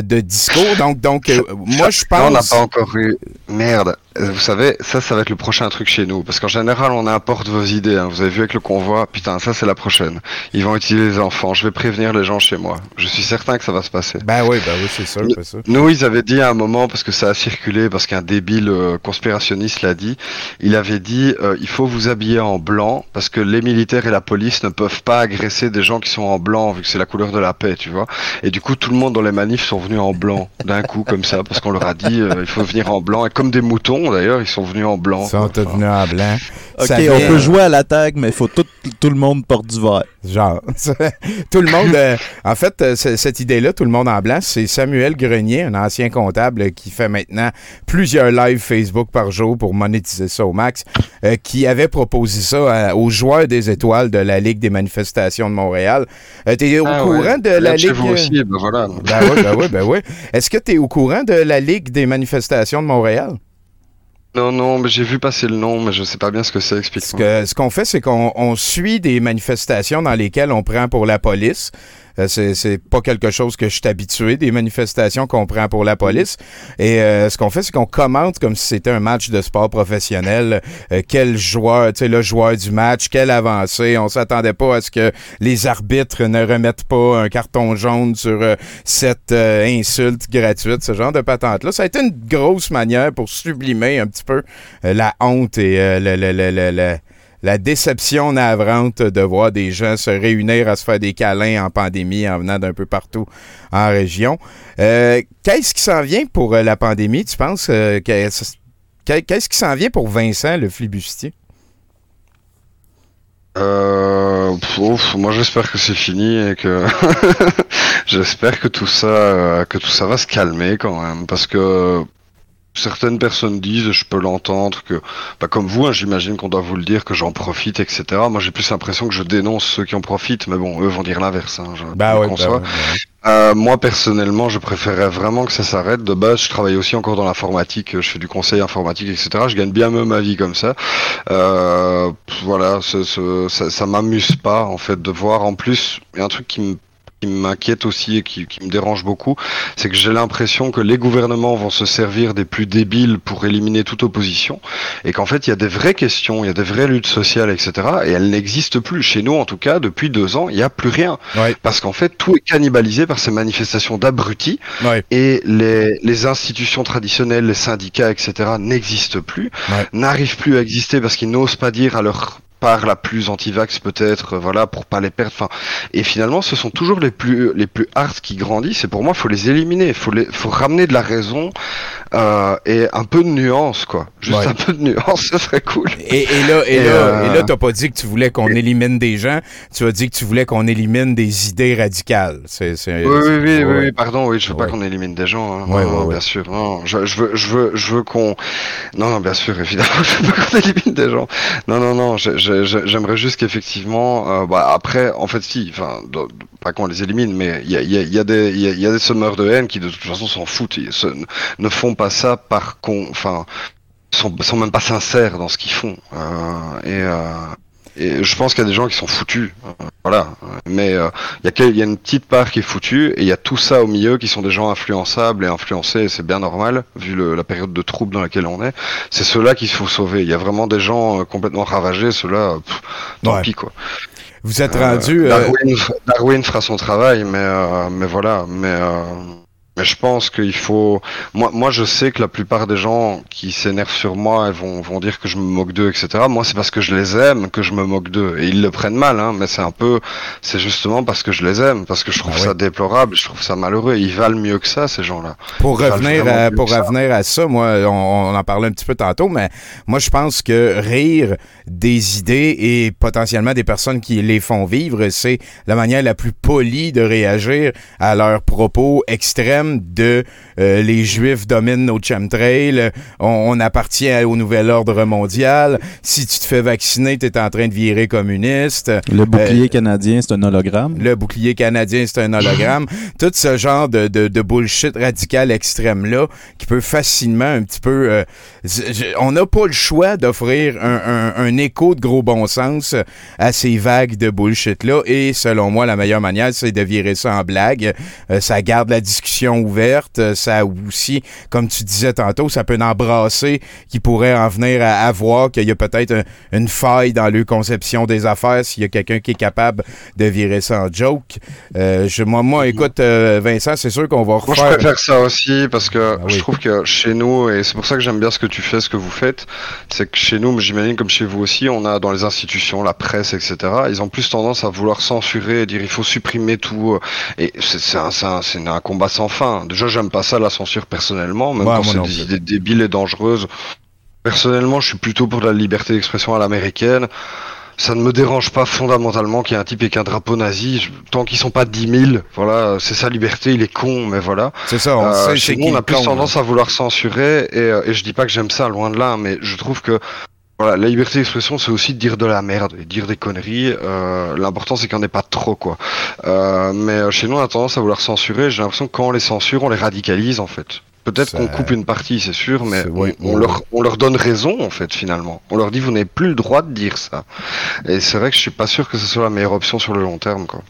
de, discours. Donc, donc euh, moi, je Non, on n'a pense... pas encore eu. Merde. Euh, Vous savez, ça, ça va être le prochain truc chez nous. Parce qu'en général, on importe vos idées. hein. Vous avez vu avec le convoi. Putain, ça, c'est la prochaine. Ils vont utiliser les enfants. Je vais prévenir les gens chez moi. Je suis certain que ça va se passer. Ben oui, ben oui, c'est sûr. Nous, ils avaient dit à un moment, parce que ça a circulé, parce qu'un débile euh, conspirationniste l'a dit, il avait dit euh, il faut vous habiller en blanc, parce que les militaires et la police ne peuvent pas agresser des gens qui sont en blanc, vu que c'est la couleur de la paix, tu vois. Et du coup, tout le monde dans les manifs sont venus en blanc, d'un coup, comme ça, parce qu'on leur a dit euh, il faut venir en blanc. Et comme des moutons, d'ailleurs, ils sont venus en blanc. Ils sont tous venus en blanc. Ok, Ça on vient- peut jouer à la tag, mais il faut tout, tout le monde porte du vert. Genre, tout le monde. euh, en fait, euh, c- cette idée-là, tout le monde en blanc, c'est Samuel Grenier, un ancien comptable euh, qui fait maintenant plusieurs lives Facebook par jour pour monétiser ça au max, euh, qui avait proposé ça à- aux joueurs des étoiles de la Ligue des manifestations de Montréal. Euh, T'es au Ah courant ouais. de la Regarde chez Ligue. vous aussi, ben voilà. Ben oui, ben oui, ben oui. Est-ce que tu es au courant de la Ligue des manifestations de Montréal? Non, non, mais j'ai vu passer le nom, mais je sais pas bien ce que c'est, Ce explique-moi. que- ce qu'on fait, c'est qu'on on suit des manifestations dans lesquelles on prend pour la police. Euh, c'est, pas quelque chose que je suis habitué, des manifestations qu'on prend pour la police. Et euh, ce qu'on fait, c'est qu'on commente comme si c'était un match de sport professionnel. Euh, quel joueur, tu sais, le joueur du match, quelle avancée. On s'attendait pas à ce que les arbitres ne remettent pas un carton jaune sur euh, cette euh, insulte gratuite, ce genre de patente-là. Ça a été une grosse manière pour sublimer un petit peu euh, la honte et le- le- le- le- la déception navrante de voir des gens se réunir à se faire des câlins en pandémie en venant d'un peu partout en région. Euh, qu'est-ce qui s'en vient pour euh, la pandémie, tu penses? euh, qu'est-ce qui s'en vient pour Vincent, le flibustier? Moi j'espère que c'est fini et que j'espère tout ça, que tout ça va se calmer quand même, parce que certaines personnes disent, je peux l'entendre, que, bah, comme vous, hein, j'imagine qu'on doit vous le dire, que j'en profite, etc. Moi j'ai plus l'impression que je dénonce ceux qui en profitent, mais bon, eux vont dire l'inverse. Hein, ben oui, ben oui. Euh, moi personnellement, je préférerais vraiment que ça s'arrête. De base, je travaille aussi encore dans l'informatique, je fais du conseil informatique, etc. Je gagne bien mieux ma vie comme ça. Euh, voilà, ce- ce- ça, ça m'amuse pas en fait de voir. En plus, il y a un truc qui me qui m'inquiète aussi et qui, qui me dérange beaucoup, c'est que j'ai l'impression que les gouvernements vont se servir des plus débiles pour éliminer toute opposition, et qu'en fait il y a des vraies questions, il y a des vraies luttes sociales, etc. Et elles n'existent plus. Chez nous, en tout cas, depuis deux ans, il n'y a plus rien. Ouais. Parce qu'en fait, tout est cannibalisé par ces manifestations d'abrutis Ouais. et les, les institutions traditionnelles, les syndicats, etc., n'existent plus, Ouais. n'arrivent plus à exister parce qu'ils n'osent pas dire à leur part la plus anti-vax peut-être, euh, voilà, pour pas les perdre. Enfin, et finalement, ce sont toujours les plus les plus hard qui grandissent. Et pour moi, faut les éliminer. Faut les, faut ramener de la raison euh, et un peu de nuance, quoi. Juste Ouais. un peu de nuance, ce serait cool. Et, et là, et Et, là, euh, et là, t'as pas dit que tu voulais qu'on élimine des gens, tu as dit que tu voulais qu'on élimine des idées radicales. C'est, c'est, Oui, oui, oui, ouais. oui, pardon, oui, je veux Ouais. pas qu'on élimine des gens, hein. Non, bien sûr, non, je, je veux, je veux, je veux qu'on, non, non, bien sûr, évidemment, je veux pas qu'on élimine des gens, non, non, non, je- je- je- j'aimerais juste qu'effectivement, euh, bah, après, en fait, si, enfin, pas qu'on les élimine, mais il y a, il y, a, il y a des, y a, y a des semeurs de haine qui de toute façon s'en foutent, ils se- ne font pas ça par con, enfin, sont, sont même pas sincères dans ce qu'ils font, euh, et, euh, et je pense qu'il y a des gens qui sont foutus, euh, voilà. Mais euh, il y, a y une petite part qui est foutue et il y a tout ça au milieu qui sont des gens influençables et influencés. et C'est bien normal vu le- la période de trouble dans laquelle on est. C'est ceux-là qu'il faut sauver. Il y a vraiment des gens euh, complètement ravagés. Ceux-là, tant Ouais. pis quoi. Vous êtes Euh, rendu. euh, Darwin, Darwin fera son travail, mais euh, mais voilà. Mais euh, mais je pense qu'il faut. Moi, moi, je sais que la plupart des gens qui s'énervent sur moi et vont, vont dire que je me moque d'eux, etc. Moi, c'est parce que je les aime que je me moque d'eux. Et ils le prennent mal, hein, mais c'est un peu. C'est justement parce que je les aime, parce que je trouve Ah ça déplorable, je trouve ça malheureux. Ils valent mieux que ça, ces gens-là. Pour Ils revenir, à, pour que ça. revenir à ça, moi, on, on en parlait un petit peu tantôt, mais moi, je pense que rire des idées et potentiellement des personnes qui les font vivre, c'est la manière la plus polie de réagir à leurs propos extrêmes de euh, les Juifs dominent nos chemtrails, on, on appartient au nouvel ordre mondial, si tu te fais vacciner, tu es en train de virer communiste. Le bouclier Euh, canadien, c'est un hologramme. Le bouclier canadien, c'est un hologramme. Tout ce genre de, de, de bullshit radical extrême-là qui peut facilement un petit peu... euh, on n'a pas le choix d'offrir un, un- un écho de gros bon sens à ces vagues de bullshit-là. Et selon moi, la meilleure manière, c'est de virer ça en blague. Euh, ça garde la discussion ouverte. Euh, Ça aussi, comme tu disais tantôt, ça peut en embrasser qui pourrait en venir à, à voir qu'il y a peut-être un- une faille dans leur conception des affaires s'il y a quelqu'un qui est capable de virer ça en joke. Euh, je, moi, moi, écoute, euh, Vincent, c'est sûr qu'on va Moi, je refaire... préfère ça aussi parce que Ah oui. je trouve que chez nous, et c'est pour ça que j'aime bien ce que tu fais, ce que vous faites, c'est que chez nous, mais j'imagine comme chez vous aussi, on a dans les institutions, la presse, etc., ils ont plus tendance à vouloir censurer et dire il faut supprimer tout. Et c'est c'est un, c'est un, c'est un combat sans fin. Déjà, j'aime pas ça, la censure, personnellement, même Ouais, quand c'est des idées débiles et dangereuses. Personnellement, je suis plutôt pour la liberté d'expression à l'américaine. Ça ne me dérange pas fondamentalement qu'il y ait un type avec un drapeau nazi. Tant qu'ils sont pas 10 000, voilà, c'est sa liberté, il est con, mais voilà. C'est ça, on Euh, sait chez c'est nous, on a plus con, tendance à vouloir censurer, et, euh, et je dis pas que j'aime ça, loin de là, mais je trouve que voilà, la liberté d'expression, c'est aussi de dire de la merde et de dire des conneries. Euh, L'important, c'est qu'il n'y en ait pas trop, quoi. Euh, mais euh, chez nous, on a tendance à vouloir censurer. J'ai l'impression que quand on les censure, on les radicalise, en fait. Peut-être qu'on coupe une partie, c'est sûr, mais on, on leur, on leur donne raison, en fait, finalement. On leur dit, vous n'avez plus le droit de dire ça. Et c'est vrai que je suis pas sûr que ce soit la meilleure option sur le long terme, quoi.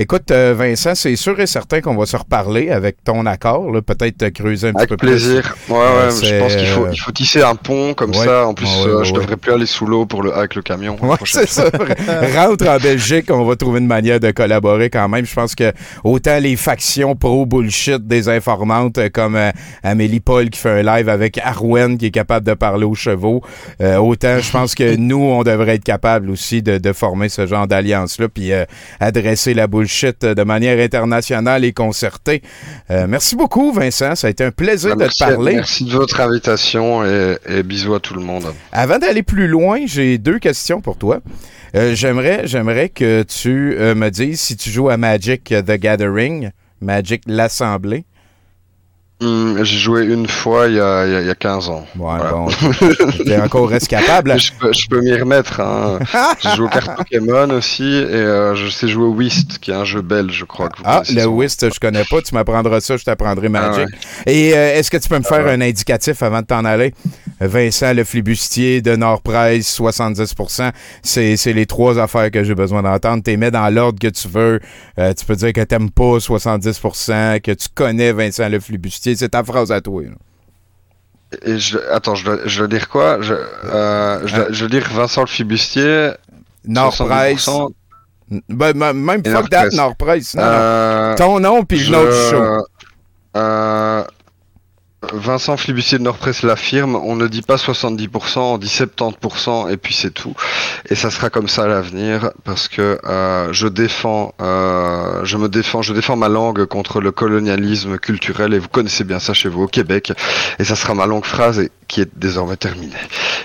Écoute, euh, Vincent, c'est sûr et certain qu'on va se reparler avec ton accord, là, peut-être euh, creuser un petit Avec peu plaisir. Ouais, Euh, ouais, c'est, je pense qu'il faut, euh, il faut tisser un pont comme ouais. ça. En plus, Ouais, ouais, euh, ouais, je ouais. devrais plus aller sous l'eau pour le avec le camion. Ouais, c'est ça. Rentre en Belgique, on va trouver une manière de collaborer quand même. Je pense que autant les factions pro-bullshit des informantes euh, comme euh, Amélie Paul qui fait un live avec Arwen qui est capable de parler aux chevaux, euh, autant je pense que nous, on devrait être capable aussi de, de former ce genre d'alliance-là puis euh, adresser la bullshit euh, de manière internationale et concertée. Euh, merci beaucoup, Vincent. Ça a été un plaisir Bah, de te parler. merci de votre invitation et, et bisous à tout le monde. Avant d'aller plus loin, j'ai deux questions pour toi. Euh, j'aimerais, j'aimerais que tu euh, me dises si tu joues à Magic the Gathering, Magic l'Assemblée. Hum, j'ai joué une fois il y a, il y a- il y a 15 ans. Ouais, Voilà. bon, t'es encore rescapable. Je peux, m'y remettre. Hein. j'ai joué aux cartes Pokémon aussi et euh, je sais jouer au Whist, qui est un jeu belge, je crois. Que vous Ah, le. Whist, je connais pas. Tu m'apprendras ça, je t'apprendrai Magic. Ah Et euh, est-ce que tu peux me faire ouais. un indicatif avant de t'en aller? Vincent Le Flibustier de Nord-Presse, 70 C'est c'est les trois affaires que j'ai besoin d'entendre. Tu les mets dans l'ordre que tu veux. Euh, tu peux dire que t'aimes pas 70% que tu connais Vincent Le Flibustier. C'est ta phrase à toi. là. Et je, attends, je dois, je dois dire quoi? Je, euh, je, dois, je dois dire Vincent le Fibustier. Nord-Presse. 70%. Ben, même fuck that, Nord-Presse. Nord-Presse. Non, non. Euh, Ton nom puis le nom du show. euh, Vincent Flibustier de Nord-Presse l'affirme, on ne dit pas 70%, on dit 70% et puis c'est tout. Et ça sera comme ça à l'avenir parce que euh, je défends, euh, je me défends, je défends ma langue contre le colonialisme culturel et vous connaissez bien ça chez vous au Québec. Et ça sera ma longue phrase qui est désormais terminée.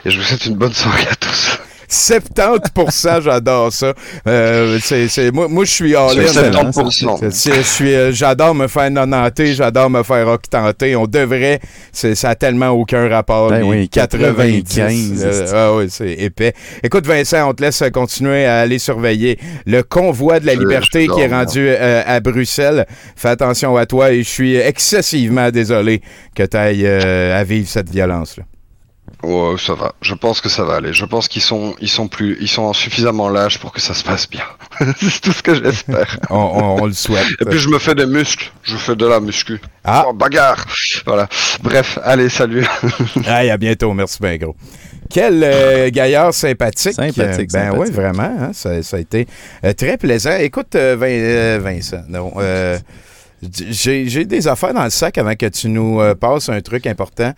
Et je vous souhaite une bonne soirée à tous. 70 j'adore ça. Euh, c'est, c'est- moi, moi, je suis all in. 70%. C'est- c'est- je suis, euh, j'adore me faire nonanter, j'adore me faire octanter. On devrait, c'est, ça a tellement aucun rapport. Ben les oui, 90. 95, euh, ah oui, c'est épais. Écoute, Vincent, on te laisse continuer à aller surveiller le convoi de la liberté qui est rendu euh, à Bruxelles. Fais attention à toi et je suis excessivement désolé que tu ailles à vivre cette violence-là. Ouais, ça va. Je pense que ça va aller. Je pense qu'ils sont, ils sont plus, ils sont suffisamment lâches pour que ça se passe bien. c'est tout ce que j'espère. On, on- on le souhaite. Et puis je me fais des muscles. Je fais de la muscu. Ah. Oh, bagarre. Voilà. Bref, allez, salut. Hey, à bientôt. Merci bien gros. Quel euh, gaillard sympathique. Sympathique, Euh, ben oui, vraiment. hein, ça, ça a été euh, très plaisant. Écoute, euh, Vin- euh, Vincent, non, euh, j'ai j'ai des affaires dans le sac avant que tu nous euh, passes un truc important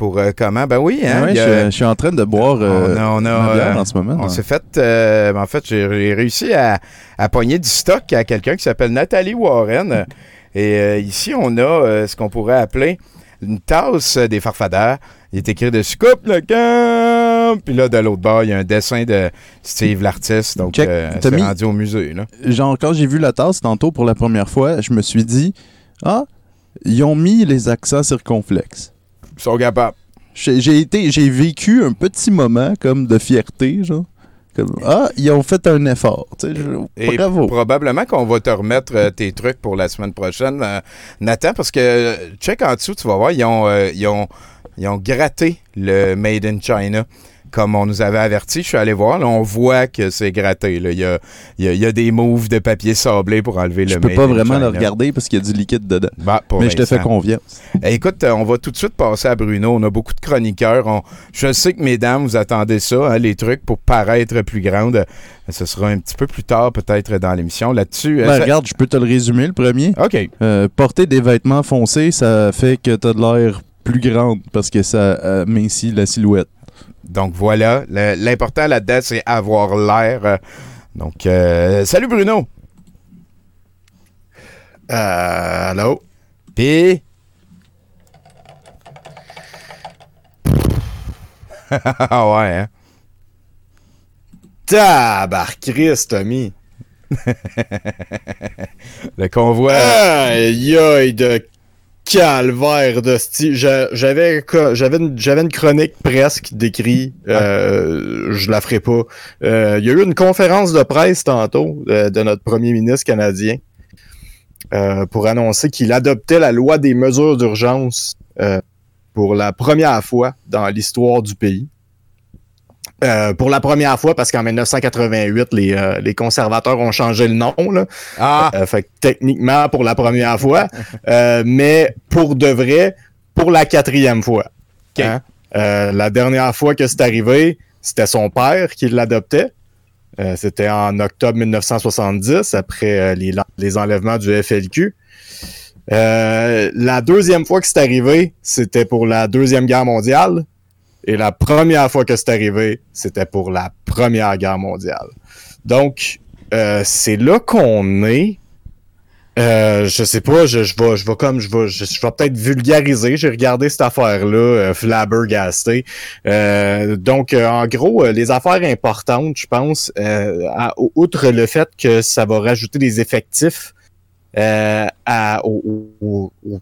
pour euh, comment? Ben oui, hein, Ouais, je, a- je suis en train de boire euh, on a, on a, ma bière euh, en ce moment. on s'est fait. euh, en fait, j'ai réussi à, à pogner du stock à quelqu'un qui s'appelle Nathalie Warren. Et ici, on a ce qu'on pourrait appeler une tasse des farfadeurs. Il est écrit dessus Coupe le camp. Puis là, de l'autre bord, il y a un dessin de Steve l'artiste. Donc, c'est rendu au musée. Là. Genre, quand j'ai vu la tasse tantôt pour la première fois, je me suis dit Ah, ils ont mis les accents circonflexes. Sont capables. J'ai été, j'ai vécu un petit moment comme de fierté, genre. Comme, ah, ils ont fait un effort. Et Bravo. probablement qu'on va te remettre euh, tes trucs pour la semaine prochaine, euh, Nathan, parce que euh, check en dessous, tu vas voir, ils ont, euh, ils ont, ils ont gratté le Made in China. Comme on nous avait averti, je suis allé voir, là, on voit que c'est gratté. là. Il, y a, il, y a, il y a des moves de papier sablé pour enlever Je le peux Made pas vraiment le regarder parce qu'il y a du liquide dedans. Bah, pour Mais je te fais confiance. Eh, Écoute, euh, on va tout de suite passer à Bruno. On a beaucoup de chroniqueurs. On- Je sais que, mesdames, vous attendez ça, hein, les trucs pour paraître plus grandes. Euh, Ce sera un petit peu plus tard, peut-être, dans l'émission. Là-dessus, euh, Ben, ça- regarde, je peux te le résumer, le premier. OK. Euh, porter des vêtements foncés, ça fait que t'as de l'air plus grande parce que ça euh, mincit la silhouette. Donc voilà, l'important là-dedans, c'est avoir l'air. Donc, euh, salut Bruno. Euh, allô? Puis. Ah ouais, hein? Tabarchrist, Tommy. Le convoi. Aïe, aïe, de calvaire de j'a- J'avais j'avais une, j'avais une chronique presque décrite. Euh, je la ferai pas. Euh, Il y a eu une conférence de presse tantôt euh, de notre premier ministre canadien euh, pour annoncer qu'il adoptait la loi des mesures d'urgence euh, pour la première fois dans l'histoire du pays. Euh, pour la première fois, parce qu'en 1988, les, euh, les conservateurs ont changé le nom. Là. Ah! Euh, fait que techniquement, pour la première fois, mais pour de vrai, pour la quatrième fois. Hein? La dernière fois que c'est arrivé, c'était son père qui l'adoptait. C'était en octobre 1970, après les, les enlèvements du FLQ. La deuxième fois que c'est arrivé, c'était pour la Deuxième Guerre mondiale. Et la première fois que c'est arrivé, c'était pour la Première Guerre mondiale. Donc, euh, c'est là qu'on est. Euh, je sais pas, je, je vais, je vais comme, je vais, je, vais peut-être vulgariser. J'ai regardé cette affaire-là, euh. Euh, donc, euh, en gros, euh, les affaires importantes, je pense, euh, outre le fait que ça va rajouter des effectifs à, au, au- au-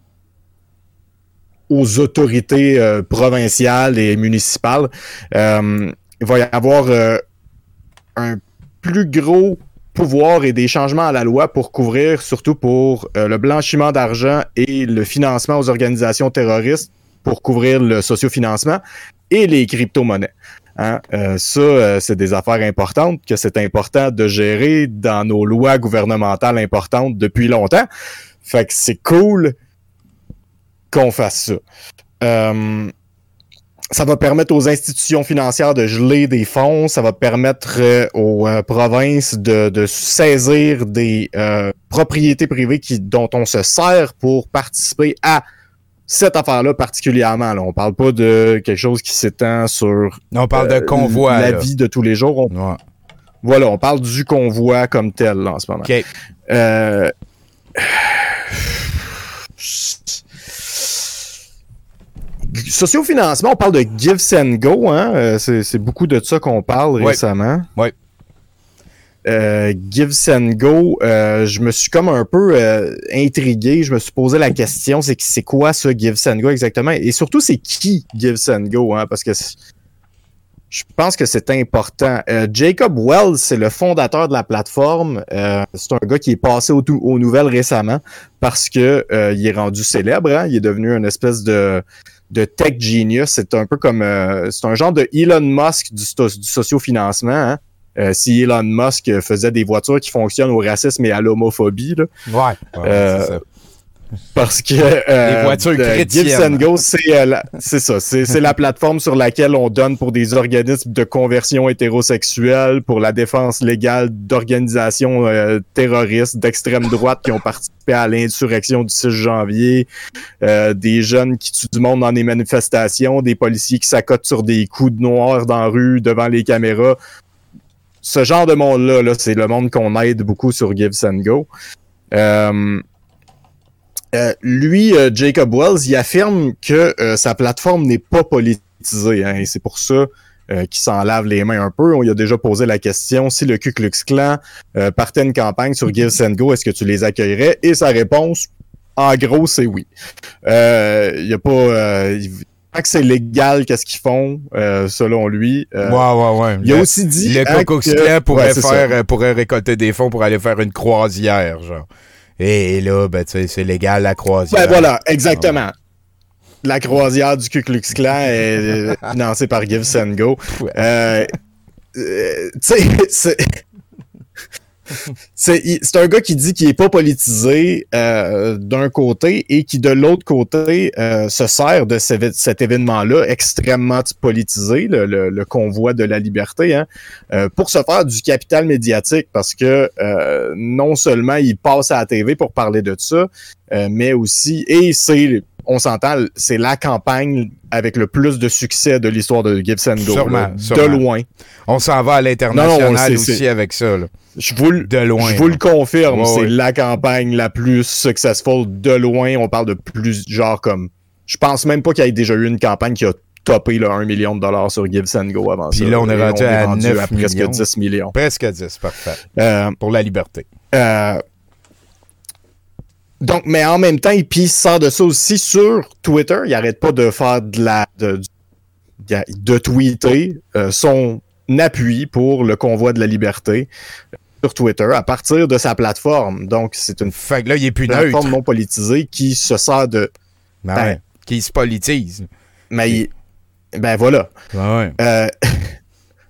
aux autorités euh, provinciales et municipales. Euh, il va y avoir euh, un plus gros pouvoir et des changements à la loi pour couvrir, surtout pour le blanchiment d'argent et le financement aux organisations terroristes, pour couvrir le sociofinancement et les crypto-monnaies. Hein, ça, c'est des affaires importantes que c'est important de gérer dans nos lois gouvernementales importantes depuis longtemps. Fait que c'est cool qu'on fasse ça. Euh, ça va permettre aux institutions financières de geler des fonds, ça va permettre euh, aux euh, provinces de, de saisir des euh, propriétés privées qui, dont on se sert pour participer à cette affaire-là particulièrement. Là. On parle pas de quelque chose qui s'étend sur On parle de convoi. la là. vie de tous les jours. On- Ouais. voilà, on parle du convoi comme tel là, en ce moment. Sociofinancement, on parle de Give and Go, hein? euh, c'est, beaucoup de ça qu'on parle Ouais. récemment. Ouais. Euh, Give and Go, euh, je me suis comme un peu euh, intrigué. Je me suis posé la question, c'est, c'est quoi ça, Give and Go exactement? Et surtout, c'est qui Give and Go? Hein? Parce que je pense que c'est important. Jacob Wells, c'est le fondateur de la plateforme. C'est un gars qui est passé au aux nouvelles récemment parce que il est rendu célèbre. hein. Il est devenu une espèce de, de tech genius. C'est un peu comme euh, c'est un genre de Elon Musk du, sociofinancement. Hein. Euh, si Elon Musk faisait des voitures qui fonctionnent au racisme et à l'homophobie, là, Ouais. ouais, Euh, c'est ça. Parce que euh, Les voitures Go, c'est euh, ça, c'est la plateforme sur laquelle on donne pour des organismes de conversion hétérosexuelle, pour la défense légale d'organisations euh, terroristes d'extrême droite qui ont participé à l'insurrection du 6 janvier, euh, des jeunes qui tuent du monde dans des manifestations, des policiers qui s'accotent sur des coups de noir dans la rue devant les caméras. Ce genre de monde-là, là, c'est le monde qu'on aide beaucoup sur Gives and Go. Euh, euh, lui, euh, Jacob Wells, il affirme que euh, sa plateforme n'est pas politisée. Hein, et c'est pour ça euh, qu'il s'en lave les mains un peu. On lui a déjà posé la question si le Ku Klux Klan euh, partait une campagne sur Give and Go, est-ce que tu les accueillerais? Et sa réponse, en gros, c'est oui. Euh, Il y a pas... Euh, il- que c'est légal, qu'est-ce qu'ils font, euh, selon lui. Euh, ouais, ouais, ouais. Il a Le- aussi dit... Le hein, que- pourrait, Ouais, c'est ça. faire, pourrait récolter des fonds pour aller faire une croisière, genre. Et là, ben, tu sais, c'est légal la croisière. Ben voilà, exactement. La croisière du Ku Klux Klan est euh, financée par Give and Go. Euh, euh, tu sais, c'est... Un gars qui dit qu'il est pas politisé euh, d'un côté et qui de l'autre côté euh, se sert de ce- cet événement-là extrêmement politisé, le, le- le convoi de la liberté, hein, euh, pour se faire du capital médiatique parce que euh, non seulement il passe à la TV pour parler de ça, euh, mais aussi, et c'est, on s'entend, c'est la campagne avec le plus de succès de l'histoire de Gibbs and Go. Sûrement, là, sûrement. De loin. On s'en va à l'international aussi avec ça, là. Je vous, le- De loin. je vous le confirme, Ouais, c'est ouais. la campagne la plus successful de loin. On parle de plus, genre comme, je pense même pas qu'il y ait déjà eu une campagne qui a topé le 1 million de dollars sur Gibbs and Go avant Puis ça. là, on est rendu à 9 presque millions. 10 millions. Presque 10, parfait. Euh, Pour la liberté. Euh, donc, mais en même temps, il puis il sort de ça aussi sur Twitter. Il arrête pas de faire de la de, tweeter euh, son appui pour le convoi de la liberté euh, sur Twitter à partir de sa plateforme. Donc, c'est une Fait que là, il est plus neutre. plateforme non politisée qui se sert de. Ben Ben, ouais. Qui se politise. Mais il- ben voilà. Ben ouais. Euh.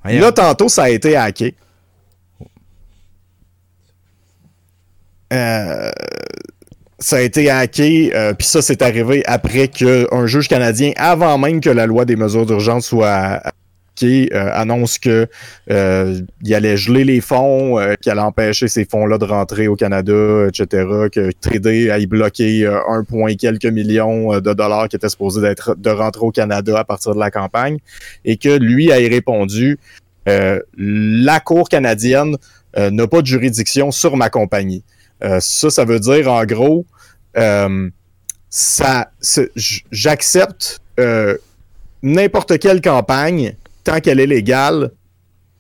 Là, tantôt, ça a été hacké. Euh, ça a été hacké, euh, puis ça, c'est arrivé après qu'un juge canadien, avant même que la loi des mesures d'urgence soit hackée, euh, annonce que euh, il allait geler les fonds, euh, qu'il allait empêcher ces fonds-là de rentrer au Canada, etc., que Tradé aille bloquer euh, un point quelques millions euh, de dollars qui étaient supposés d'être de rentrer au Canada à partir de la campagne, et que lui a répondu la Cour canadienne n'a pas de juridiction sur ma compagnie. Euh, ça, ça veut dire en gros, euh, ça, j'accepte euh, n'importe quelle campagne tant qu'elle est légale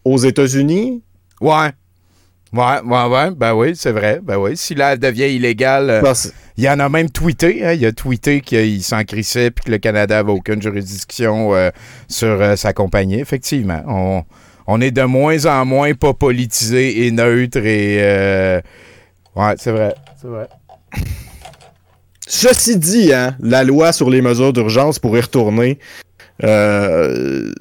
aux États-Unis, Ouais. Ouais, ouais, ouais. Ben oui, c'est vrai. Ben oui. Si là, elle devient illégale, euh, il y en a même tweeté. hein, il a tweeté qu'il s'en crissait puis que le Canada n'avait aucune juridiction euh, sur euh, sa compagnie. Effectivement, on, on est de moins en moins pas politisé et neutre et. Ouais, c'est vrai. C'est vrai. Ceci dit, hein, la loi sur les mesures d'urgence pour y retourner, euh,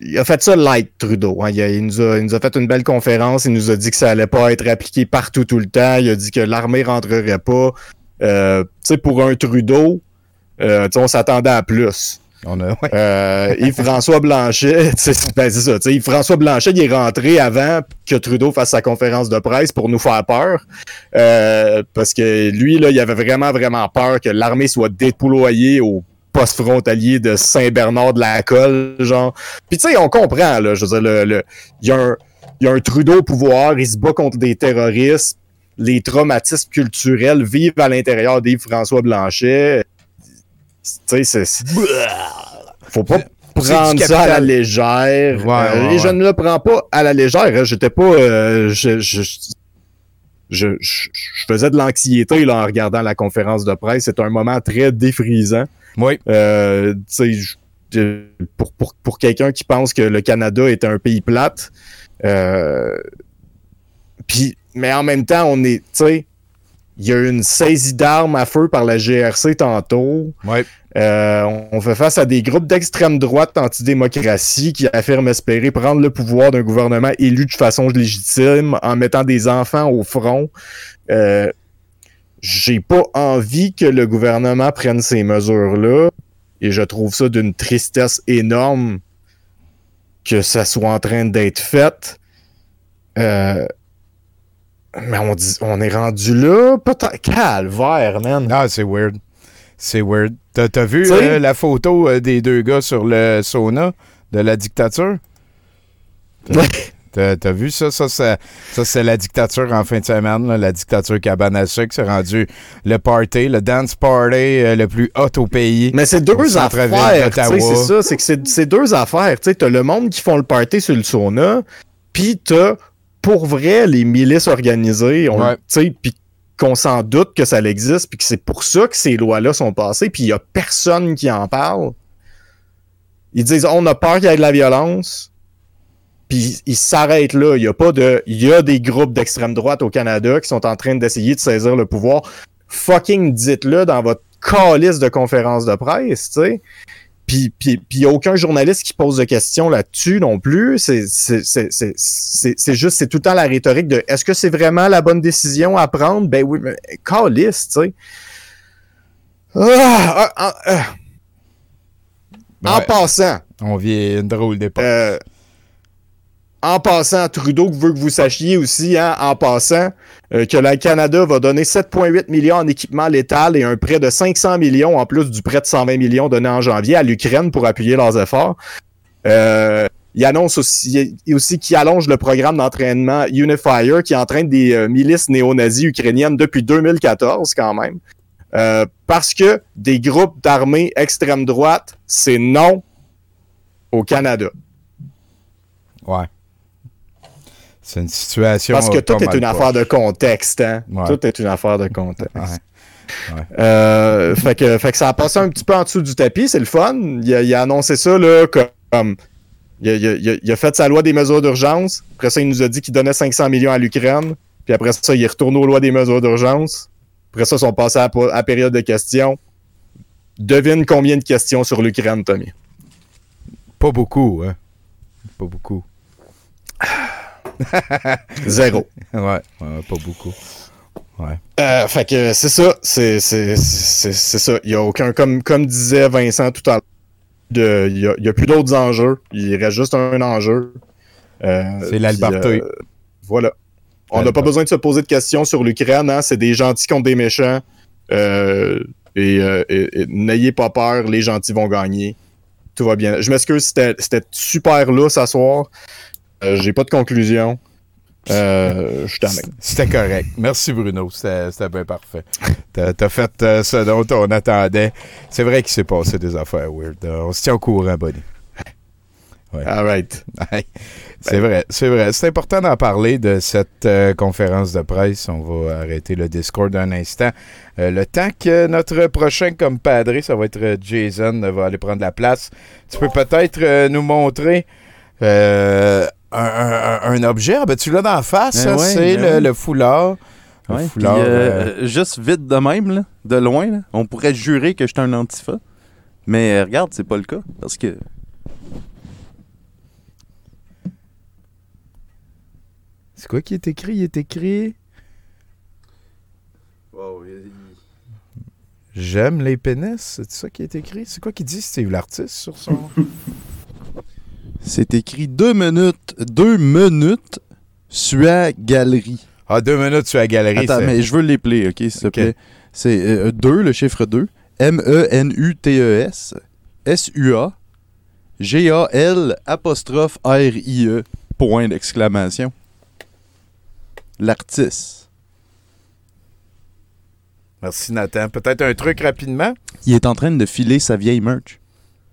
il a fait ça light, Trudeau. hein. Il, a- il nous a, il nous a fait une belle conférence. Il nous a dit que ça allait pas être appliqué partout tout le temps. Il a dit que l'armée rentrerait pas. Euh, tu sais, pour un Trudeau, euh, on s'attendait à plus. On a. Euh, Yves-François Blanchet, ben, c'est ça. Yves-François Blanchet, il est rentré avant que Trudeau fasse sa conférence de presse pour nous faire peur. Euh, parce que lui, là, il avait vraiment, vraiment peur que l'armée soit déployée au poste frontalier de Saint-Bernard de la Colle, genre. Puis tu sais, on comprend, là, je veux dire, il y a un, il y a un Trudeau au pouvoir, il se bat contre des terroristes, les traumatismes culturels vivent à l'intérieur d'Yves-François Blanchet. Tu sais, c'est... Faut pas prendre ça à la légère. Ouais, Euh, ouais, et je ne le prends pas à la légère. hein. J'étais pas... euh, je, je, je, je- faisais de l'anxiété là, en regardant la conférence de presse. C'est un moment très défrisant. Oui. Euh, pour, pour, pour quelqu'un qui pense que le Canada est un pays plate, euh, puis, mais en même temps, on est, tu sais, il y a eu une saisie d'armes à feu par la GRC tantôt. Ouais. Euh, on- on fait face à des groupes d'extrême droite antidémocratie qui affirment espérer prendre le pouvoir d'un gouvernement élu de façon légitime en mettant des enfants au front. Euh, J'ai pas envie que le gouvernement prenne ces mesures-là et je trouve ça d'une tristesse énorme que ça soit en train d'être fait. Euh, mais on, dit, on est rendu là, peut-être. Calvaire, man. Ah, c'est weird. C'est weird. T'as vu euh, la photo euh, des deux gars sur le sauna de la dictature? T'as vu ça? Ça, ça, ça, c'est la dictature en fin de semaine, là, la dictature cabane à sucre. C'est rendu le party, le dance party euh, le plus hot au pays. Mais c'est deux affaires, c'est ça, c'est que c'est deux affaires, t'as le monde qui font le party sur le sauna, puis t'as pour vrai les milices organisées, on- Ouais. puis qu'on s'en doute que ça existe, puis que c'est pour ça que ces lois-là sont passées, puis il y a personne qui en parle. Ils disent on a peur qu'il y ait de la violence. Puis ils s'arrêtent là. Il y a pas de. Il y a des groupes d'extrême droite au Canada qui sont en train d'essayer de saisir le pouvoir. Fucking dites-le dans votre calice de conférence de presse, tu sais. Puis, puis, puis y a aucun journaliste qui pose de questions là-dessus non plus. C'est, c'est, c'est, c'est, c'est, c'est juste, c'est tout le temps la rhétorique de est-ce que c'est vraiment la bonne décision à prendre? Ben oui, mais calice, tu sais. Ah, ah, ah, ah. En Ouais. passant, On vit une drôle d'époque. euh, en passant, Trudeau veut que vous sachiez aussi, hein, en passant, euh, que le Canada va donner 7,8 millions en équipement létal et un prêt de 500 millions en plus du prêt de 120 millions donné en janvier à l'Ukraine pour appuyer leurs efforts. Euh, il annonce aussi, qu'il allonge le programme d'entraînement Unifier qui entraîne des euh, milices néo-nazis ukrainiennes depuis 2014 quand même. Parce que des groupes d'armées extrême droite, c'est non au Canada. Ouais. C'est une situation. Parce que euh, tout est une affaire de contexte, hein? Ouais. Tout est une affaire de contexte. Ouais. Euh, fait, que, fait que ça a passé un petit peu en dessous du tapis, c'est le fun. Il a, il a annoncé ça là, comme. Il a, il a- il a- il a fait sa loi des mesures d'urgence. Après ça, il nous a dit qu'il donnait 500 millions à l'Ukraine. Puis après ça, il est retourné aux lois des mesures d'urgence. Après ça, ils sont passés à, la- à la période de questions. Devine combien de questions sur l'Ukraine, Tommy? Pas beaucoup, hein. Pas beaucoup. Zéro. Ouais, ouais, pas beaucoup. Euh, fait que c'est ça, c'est ça. Il y a aucun comme comme disait Vincent tout à l'heure, il y a, plus d'autres enjeux. Il reste juste un enjeu. Euh, C'est la puis, liberté. euh, voilà. On n'a pas besoin de se poser de questions sur l'Ukraine. Hein? C'est des gentils contre des méchants. Euh, et et- et n'ayez pas peur, les gentils vont gagner. Tout va bien. Je m'excuse, c'était c'était super là ce soir. Euh, J'ai pas de conclusion. Euh, je suis. C'était correct. Merci, Bruno. C'était bien parfait. T'as as fait euh, ce dont on attendait. C'est vrai qu'il s'est passé des affaires weird. Euh, on se tient au courant, Bonnie. Ouais. All right. C'est vrai, c'est vrai. C'est important d'en parler de cette euh, conférence de presse. On va arrêter le Discord un instant. Euh, le temps que notre prochain comme padré, ça va être Jason, va aller prendre la place. Tu peux peut-être euh, nous montrer euh, un, un- un objet. Ah, ben, tu l'as d'en face, Ben ouais, c'est ben le, foulard. Le Ouais, puis, foulard, euh, euh, euh, juste vite de même, là, de loin, là, on pourrait jurer que j'étais un antifa. Mais euh, regarde, c'est pas le cas. Parce que. C'est quoi qui est écrit? Il est écrit J'aime les pénis. C'est ça qui est écrit? C'est quoi qui dit Steve l'artiste sur son. C'est écrit deux minutes, deux minutes, Sua Galerie. ah, deux minutes sur la galerie. Attends, mais je veux les ok, s'il te plaît. C'est 2, le chiffre 2. M-E-N-U-T-E-S. S-U-A. G-A-L apostrophe R-I-E. Point d'exclamation. L'artiste. Merci Nathan. Peut-être un truc rapidement? Il est en train de filer sa vieille merch.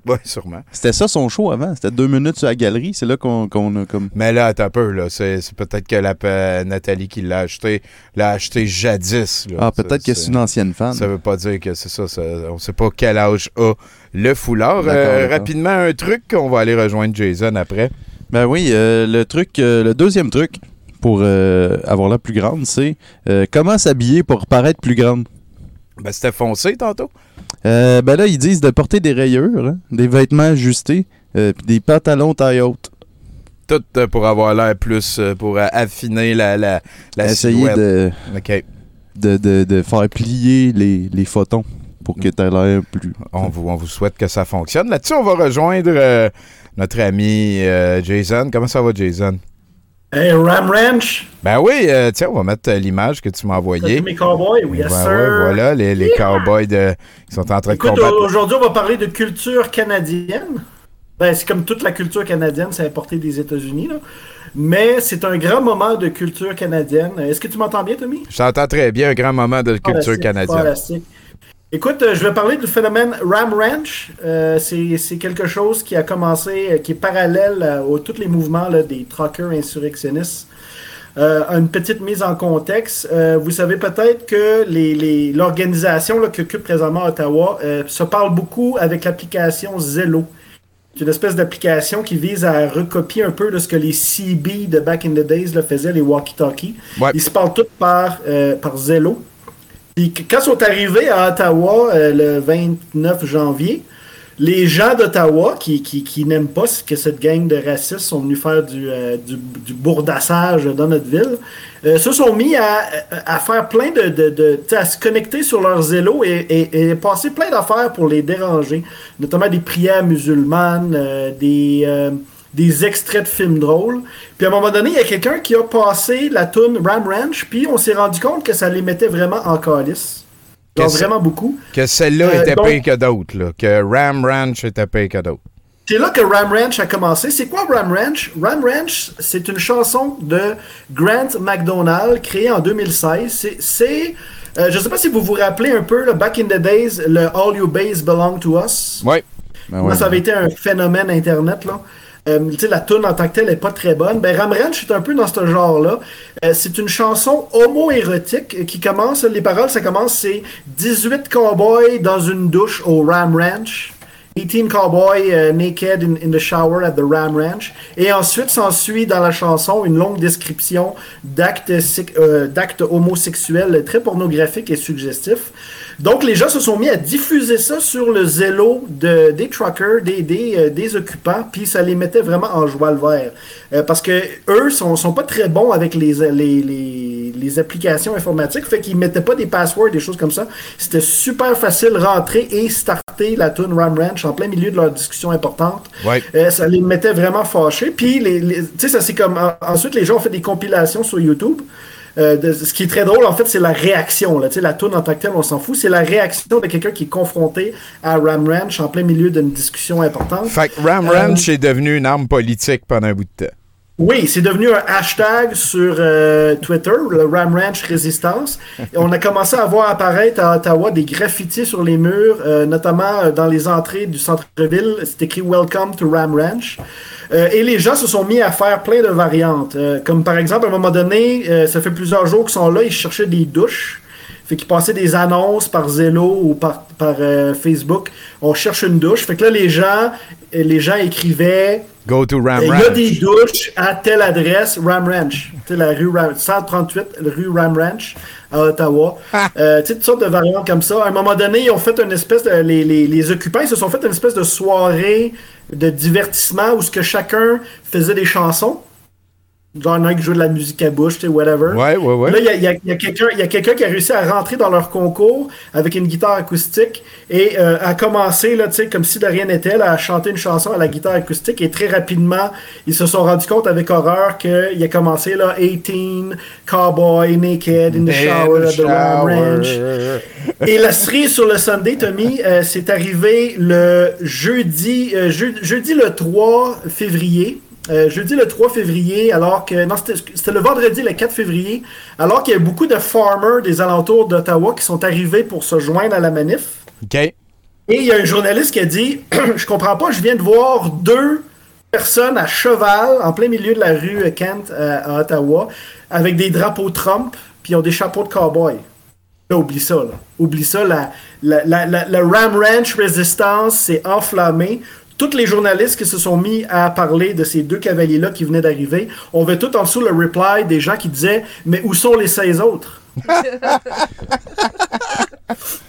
Oui, sûrement. C'était ça son show avant. C'était deux minutes sur la galerie. C'est là qu'on qu'on a comme. Mais là, un peu. là. C'est c'est peut-être que la, euh, Nathalie qui l'a acheté l'a acheté jadis. là. Ah, peut-être que c'est une ancienne fan. Ça veut pas dire que c'est ça, ça- On sait pas quel âge a le foulard. Euh, rapidement, un truc qu'on va aller rejoindre Jason après. Ben oui, euh, le truc, euh, le deuxième truc pour avoir la plus grande, c'est comment s'habiller pour paraître plus grande? Ben, c'était foncé tantôt. Euh, ben là, ils disent de porter des rayures, hein, des vêtements ajustés, euh, puis des pantalons taille haute. Tout euh, pour avoir l'air plus, pour affiner la, la, la Essayer silhouette. de, de, de, de faire plier les, les photons pour que tu aies l'air plus. On vous, on vous souhaite que ça fonctionne. Là-dessus, on va rejoindre notre ami Jason. Comment ça va, Jason? Hey, Ram Ranch, Ben oui, euh, tiens, on va mettre euh, l'image que tu m'as envoyée. mes cowboys, oui, yes Ben sir. ouais, voilà, les, les cowboys de, qui sont en train de Écoute, combattre. aujourd'hui, on va parler de culture canadienne. Ben, c'est comme toute la culture canadienne, c'est importé des États-Unis, là. Mais c'est un grand moment de culture canadienne. Est-ce que tu m'entends bien, Tommy? Je t'entends très bien, un grand moment de culture Fantastique, canadienne. fantastique. Écoute, euh, je vais parler du phénomène Ram Ranch. Euh, c'est quelque chose qui a commencé, euh, qui est parallèle à, tous les mouvements là, des truckers insurrectionnistes. Euh, une petite mise en contexte. Euh, vous savez peut-être que l'organisation qui occupe présentement Ottawa se parle beaucoup avec l'application Zello. C'est une espèce d'application qui vise à recopier un peu de ce que les CB de back in the days là, faisaient, les walkie-talkies. Ouais. Ils se parlent tous par, par Zello. Puis quand ils sont arrivés à Ottawa euh, le 29 janvier, les gens d'Ottawa qui, n'aiment pas ce que cette gang de racistes sont venus faire du, euh, bourdassage dans notre ville, euh, se sont mis à, faire plein de. à se connecter sur leurs zélos et, passer plein d'affaires pour les déranger, notamment des prières musulmanes, des. Des extraits de films drôles. Puis à un moment donné, il y a quelqu'un qui a passé la tune Ram Ranch, puis on s'est rendu compte que ça les mettait vraiment en calice. Genre vraiment beaucoup. Que celle-là Euh, était donc- pire que d'autres, là. Que Ram Ranch était pire que d'autres. C'est là que Ram Ranch a commencé. C'est quoi Ram Ranch? Ram Ranch, c'est une chanson de Grant McDonald créée en 2016. C'est, euh, je sais pas si vous vous rappelez un peu, là, back in the days, le All You Base Belong to Us. Ouais. Ben Moi, ouais. ça avait été un phénomène Internet, là. Euh, la tune en tant que telle n'est pas très bonne. Ram Ranch est un peu dans ce genre-là. Euh, c'est une chanson homo-érotique euh, qui commence, les paroles, ça commence, c'est 18 cowboys dans une douche au Ram Ranch. 18 cowboys naked in, the shower at the Ram Ranch. Et ensuite s'ensuit dans la chanson une longue description d'actes d'actes homosexuels très pornographiques et suggestifs. Donc les gens se sont mis à diffuser ça sur le zélo de, des truckers, des, des, euh, des occupants, puis ça les mettait vraiment en joie le vert. Euh, parce que eux sont, sont pas très bons avec les, les, les, les applications informatiques, fait qu'ils mettaient pas des passwords, des choses comme ça. C'était super facile rentrer et starter la tune Ram Ranch en plein milieu de leur discussion importante. Ouais. Euh, ça les mettait vraiment fâchés. Puis, les, les- tu sais, ça c'est comme. en- ensuite, les gens ont fait des compilations sur YouTube. Euh, de- ce qui est très drôle, en fait, c'est la réaction. Là. La tune en tant que telle, on s'en fout. C'est la réaction de quelqu'un qui est confronté à Ram Ranch en plein milieu d'une discussion importante. Fait que Ram Euh, Ranch est devenu une arme politique pendant un bout de temps. Oui, c'est devenu un hashtag sur euh, Twitter, le Ram Ranch Résistance. Et on a commencé à voir apparaître à Ottawa des graffitis sur les murs, euh, notamment euh, dans les entrées du centre-ville. C'est écrit Welcome to Ram Ranch. Euh, et les gens se sont mis à faire plein de variantes. Comme par exemple, à un moment donné, ça fait plusieurs jours qu'ils sont là, ils cherchaient des douches. Fait qu'ils passaient des annonces par Zello ou par, par euh, Facebook. On cherche une douche. Fait que là, les gens, euh, les gens écrivaient Go to Ram il y a des douches à telle adresse, Ram Ranch. Tu sais, la rue Ram, 138, rue Ram Ranch à Ottawa. Euh, tu sais, toutes sortes de variantes comme ça. À un moment donné, ils ont fait une espèce de. Les, les, les occupants, ils se sont fait une espèce de soirée de divertissement où ce que chacun faisait des chansons. Genre, il y en a un qui jouait de la musique à bouche, whatever. Ouais, ouais, ouais. Là, il y a, y a- quelqu'un qui a réussi à rentrer dans leur concours avec une guitare acoustique et euh, a commencé, là, tu sais, comme si de rien n'était, à chanter une chanson à la guitare acoustique. Et très rapidement, ils se sont rendus compte avec horreur qu'il a commencé, là, 18, Cowboy, Naked, in the shower, the Ram Ranch. Et la série sur le Sunday, Tommy, euh, c'est arrivé le jeudi, euh, je- jeudi le 3 février. Euh, jeudi le 3 février, alors que. Non, c'était le vendredi le 4 février, alors qu'il y a beaucoup de farmers des alentours d'Ottawa qui sont arrivés pour se joindre à la manif. OK. Et il y a un journaliste qui a dit Je comprends pas, je viens de voir deux personnes à cheval en plein milieu de la rue Kent euh, à Ottawa avec des drapeaux Trump puis ils ont des chapeaux de cowboy. Là, oublie ça, là. Oublie ça. La, la, la, la- la Ram Ranch Resistance s'est enflammée. Tous les journalistes qui se sont mis à parler de ces deux cavaliers-là qui venaient d'arriver, on avait tout en dessous le reply des gens qui disaient Mais où sont les 16 autres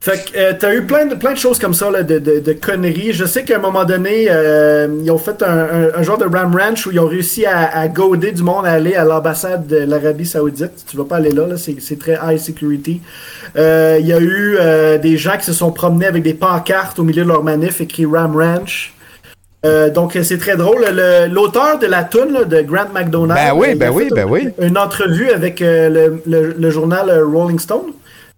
Fait que euh, t'as eu plein de, plein de choses comme ça, là, de, de, de conneries. Je sais qu'à un moment donné, euh, ils ont fait un, un- un genre de Ram Ranch où ils ont réussi à, à goader du monde à aller à l'ambassade de l'Arabie Saoudite. Tu vas pas aller là, là c'est très high security. Euh, Il y a eu des gens qui se sont promenés avec des pancartes au milieu de leur manif écrit Ram Ranch. Euh, donc c'est très drôle. Le- L'auteur de la tune là, de Grant McDonald, Ben oui, ben a oui, fait ben un- oui. une entrevue avec euh, le, le- le journal Rolling Stone,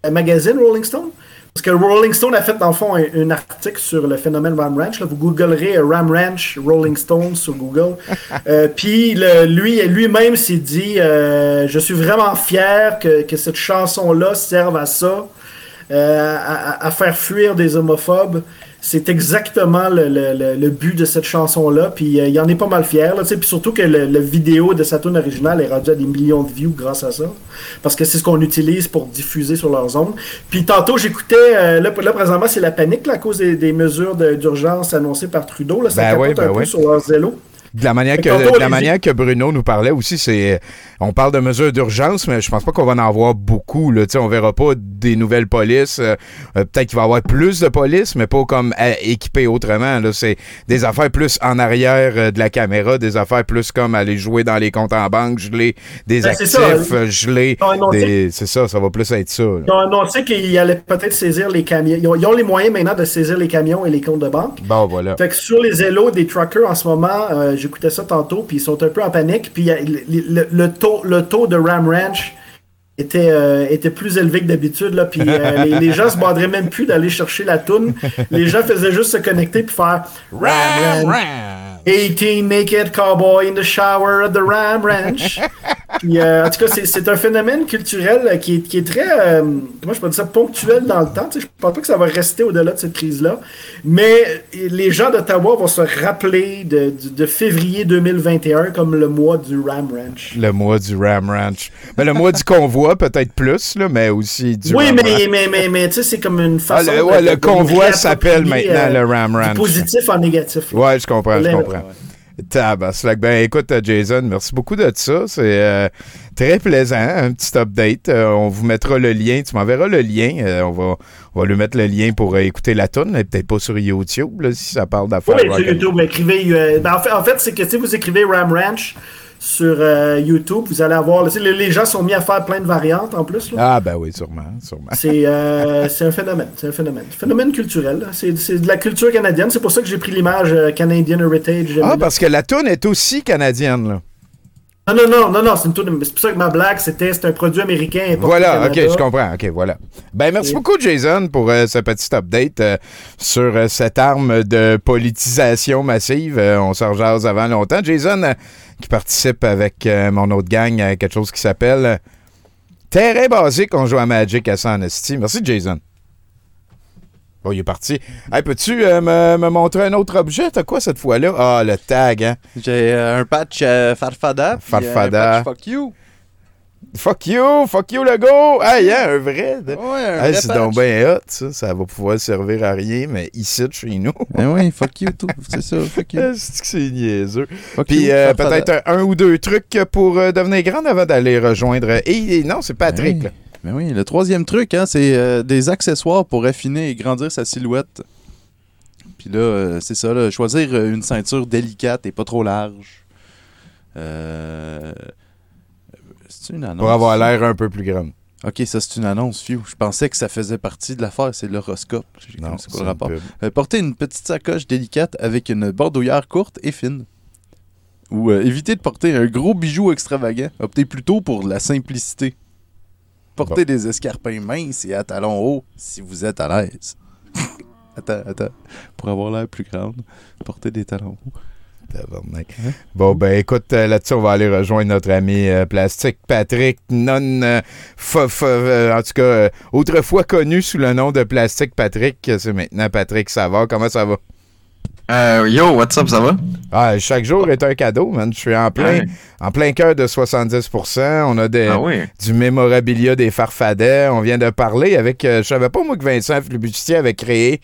le magazine Rolling Stone. Parce que Rolling Stone a fait, dans le fond, un, un article sur le phénomène Ram Ranch. là. Vous googlerez Ram Ranch Rolling Stone sur Google. Euh, Puis lui lui-même s'est dit euh, Je suis vraiment fier que, que cette chanson-là serve à ça, euh, à faire fuir des homophobes. C'est exactement le, le- le- le but de cette chanson-là. Puis euh, il en est pas mal fier. Là, tu sais. puis surtout que le, le vidéo de sa tune originale est rendu à des millions de views grâce à ça. Parce que c'est ce qu'on utilise pour diffuser sur leurs ondes. Puis tantôt, j'écoutais, euh, là, là, présentement, c'est la panique là, à cause des, des mesures de- d'urgence annoncées par Trudeau. Là, ça Ben capote oui, ben un peu sur leur zélo. De la manière que, de la manière que Bruno nous parlait aussi, c'est on parle de mesures d'urgence, mais je pense pas qu'on va en avoir beaucoup. Là. Tu sais, On verra pas des nouvelles polices. euh, euh, Peut-être qu'il va y avoir plus de police, mais pas comme euh, équipées autrement. C'est des affaires plus en arrière euh, de la caméra, des affaires plus comme aller jouer dans les comptes en banque, geler des Ben, actifs, ça. euh, geler des. C'est ça, ça va plus être ça. là. Ils ont annoncé qu'ils allaient peut-être saisir les camions. Ils ont, ils ont les moyens maintenant de saisir les camions et les comptes de banque. Bon, voilà. Fait que sur les élos des truckers en ce moment, j'écoutais ça tantôt, puis ils sont un peu en panique. Puis a- le, le- le taux, le taux de Ram Ranch était, euh, était plus élevé que d'habitude. Là, puis euh, les, les gens se banderaient même plus d'aller chercher la toune. Les gens faisaient juste se connecter puis faire Ram Ranch. 18 naked cowboy in the shower at the Ram Ranch. Puis, euh, en tout cas, c'est- un phénomène culturel euh, qui est, qui est très, euh, moi je peux dire ça, ponctuel dans le temps. Tu sais, je pense pas que ça va rester au-delà de cette crise-là. Mais les gens d'Ottawa vont se rappeler de, de- de février 2021 comme le mois du Ram Ranch. Le mois du Ram Ranch. Ben, le mois du convoi, peut-être plus, là, mais aussi du Oui, Ram mais, Ranch. mais, mais, mais tu sais, c'est comme une Ah, façon. le, ouais, de- le convoi s'appelle maintenant euh, le Ram du Ranch. positif en négatif. là. Ouais, je comprends, je comprends. ouais. Tabaslac. Ben écoute, Jason, merci beaucoup de ça. C'est euh, très plaisant, un petit update. Euh, on vous mettra le lien, tu m'enverras le lien. Euh, on, va, on va lui mettre le lien pour écouter la tune, mais peut-être pas sur YouTube, là, si ça parle d'affaires. Oui, sur YouTube, écrivez. ben, en fait, en fait c'est que si vous écrivez Ram Ranch sur euh, YouTube, vous allez avoir. les, les gens sont mis à faire plein de variantes en plus. là. Ah ben oui, sûrement, sûrement. C'est euh, c'est un phénomène. C'est un phénomène. Phénomène culturel. C'est de la culture canadienne. C'est pour ça que j'ai pris l'image euh, Canadian Heritage. Ah, parce que la tune est aussi canadienne, là. Non, non, non, non, non, c'est une toune. C'est pour ça que ma blague, c'était c'est un produit américain. importé Voilà, ok, je comprends. Ok, voilà. Ben, merci Et- beaucoup, Jason, pour ce petit update sur cette arme de politisation massive. On s'en rejase avant longtemps. Jason, qui participe avec euh, mon autre gang à quelque chose qui s'appelle euh, Terrain basique, on joue à Magic à San. Merci, Jason. Bon, il est parti. Hey, peux-tu euh, me, me montrer un autre objet? T'as quoi cette fois-là? Ah, le tag, hein? J'ai euh, un patch euh, Farfada. Farfada. un patch Fuck you. Fuck you! Fuck you, le go! Hey, hein, un vrai. de- Ouais, un Hey, c'est donc bien hot, ça. Ça va pouvoir servir à rien, mais ici, chez nous. Eh oui, fuck you, tout. C'est ça, fuck you. c'est que c'est niaiseux? Fuck Puis euh, peut-être un, un ou deux trucs pour euh, devenir grande avant d'aller rejoindre. Et, et non, c'est Patrick. Oui. là. Mais oui, le troisième truc, hein, c'est euh, des accessoires pour affiner et grandir sa silhouette. Puis là, c'est ça, là, choisir une ceinture délicate et pas trop large. Euh... C'est une annonce. Pour avoir l'air un peu plus grande. Ok, ça c'est une annonce, Phew. Je pensais que ça faisait partie de l'affaire, c'est l'horoscope. Non, c'est quoi le rapport? Euh, porter une petite sacoche délicate avec une bordouillère courte et fine. Ou euh, éviter de porter un gros bijou extravagant. Optez plutôt pour la simplicité. Portez des escarpins minces et à talons hauts si vous êtes à l'aise. attends, attends. Pour avoir l'air plus grande, portez des talons hauts. Tabarnak. Bon, ben écoute, euh, là-dessus, on va aller rejoindre notre ami euh, Plastique Patrick, non. euh, fa- euh, en tout cas, euh, autrefois connu sous le nom de Plastique Patrick. C'est maintenant Patrick Savard. Comment ça va? Euh, yo, what's up, ça va? Ah, chaque jour est un cadeau, man. Je suis en plein, Ouais. en plein cœur de 70%. On a des, Ah oui? du mémorabilia des farfadets. On vient de parler avec. euh, je savais pas, moi, que Vincent Flibustier avait créé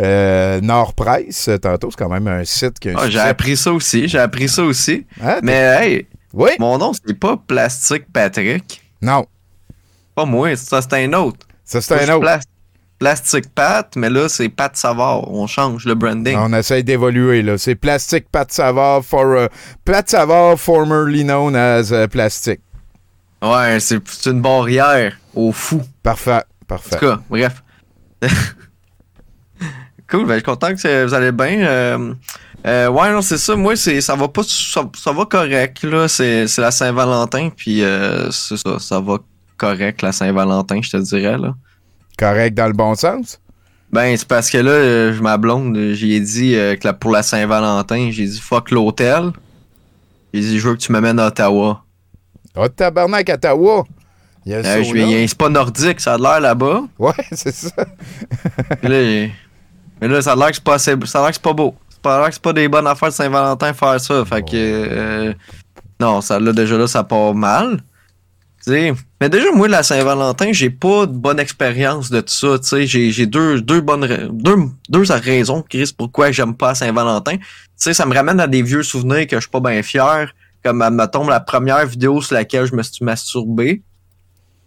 euh, Nord Presse. euh, Tantôt, c'est quand même un site un Ah, j'ai appris ça aussi, j'ai appris ça aussi. T'es- Mais hey, Oui? mon nom, c'est pas Plastique Patrick. Non. Pas moi, ça c'est un autre. Ça, c'est un autre. Plas- Plastique Pat, mais là, c'est Pat Savard. On change le branding. On essaie d'évoluer, là. C'est Plastique Pat Savard, for, euh, Pat Savard, formerly known as euh, Plastique. Ouais, c'est une barrière au fou. Parfait, En parfait. tout cas, bref. cool, ben, je suis content que vous allez bien. Euh, euh, ouais, non, c'est ça. Moi, c'est ça va pas ça, ça va correct, là. C'est c'est la Saint-Valentin, puis euh, c'est ça, ça va correct, la Saint-Valentin, je te dirais, là. Correct dans le bon sens? Ben, c'est parce que là, euh, je- ma blonde, euh, j'ai dit euh, que la- pour la Saint-Valentin, j'ai dit fuck l'hôtel. J'ai dit, je veux que tu m'amènes à Ottawa. Oh, tabarnak, Ottawa! Il y a Euh, c'est pas nordique, ça a l'air là-bas. Ouais, c'est ça. Là, mais là, ça a l'air que c'est pas assez- ça a l'air que c'est pas beau. Ça a l'air que c'est pas des bonnes affaires de Saint-Valentin faire ça. Fait que. euh, non, ça, là, déjà là, ça part mal. Mais déjà, moi, la Saint-Valentin, j'ai pas de bonne expérience de tout ça. Tu sais, j'ai j'ai deux, deux bonnes deux, deux raisons, Chris, pourquoi j'aime pas Saint-Valentin. Tu sais, ça me ramène à des vieux souvenirs que je suis pas bien fier. Comme, admettons, la première vidéo sur laquelle je me suis masturbé.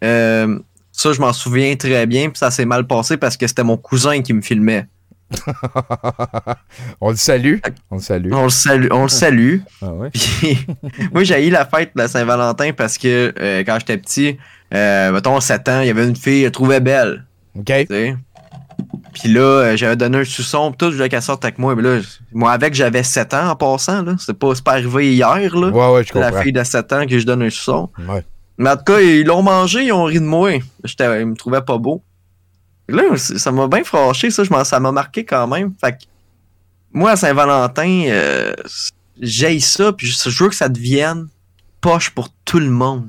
Euh, ça, je m'en souviens très bien, puis ça s'est mal passé parce que c'était mon cousin qui me filmait. on le salue. On le salue. On le salue. On le salue. Ah ouais? Puis, moi, j'ai eu la fête de la Saint-Valentin parce que euh, quand j'étais petit, euh, mettons 7 ans, il y avait une fille, elle trouvait belle. OK. tu sais. Puis là, euh, j'avais donné un pis tout, je voulais qu'elle sorte avec moi. Mais là, moi, avec, j'avais 7 ans en passant, là. C'est pas, arrivé hier, là. Ouais, ouais, je la comprends. fille de 7 ans que je donne un suçon. Ouais. Mais en tout cas, ils l'ont mangé, ils ont ri de moi. Ils me trouvaient pas beau. Là, ça m'a bien fâché, ça, je ça m'a marqué quand même. Fait que, moi, à Saint-Valentin, euh, j'ai ça, puis je veux que ça devienne poche pour tout le monde.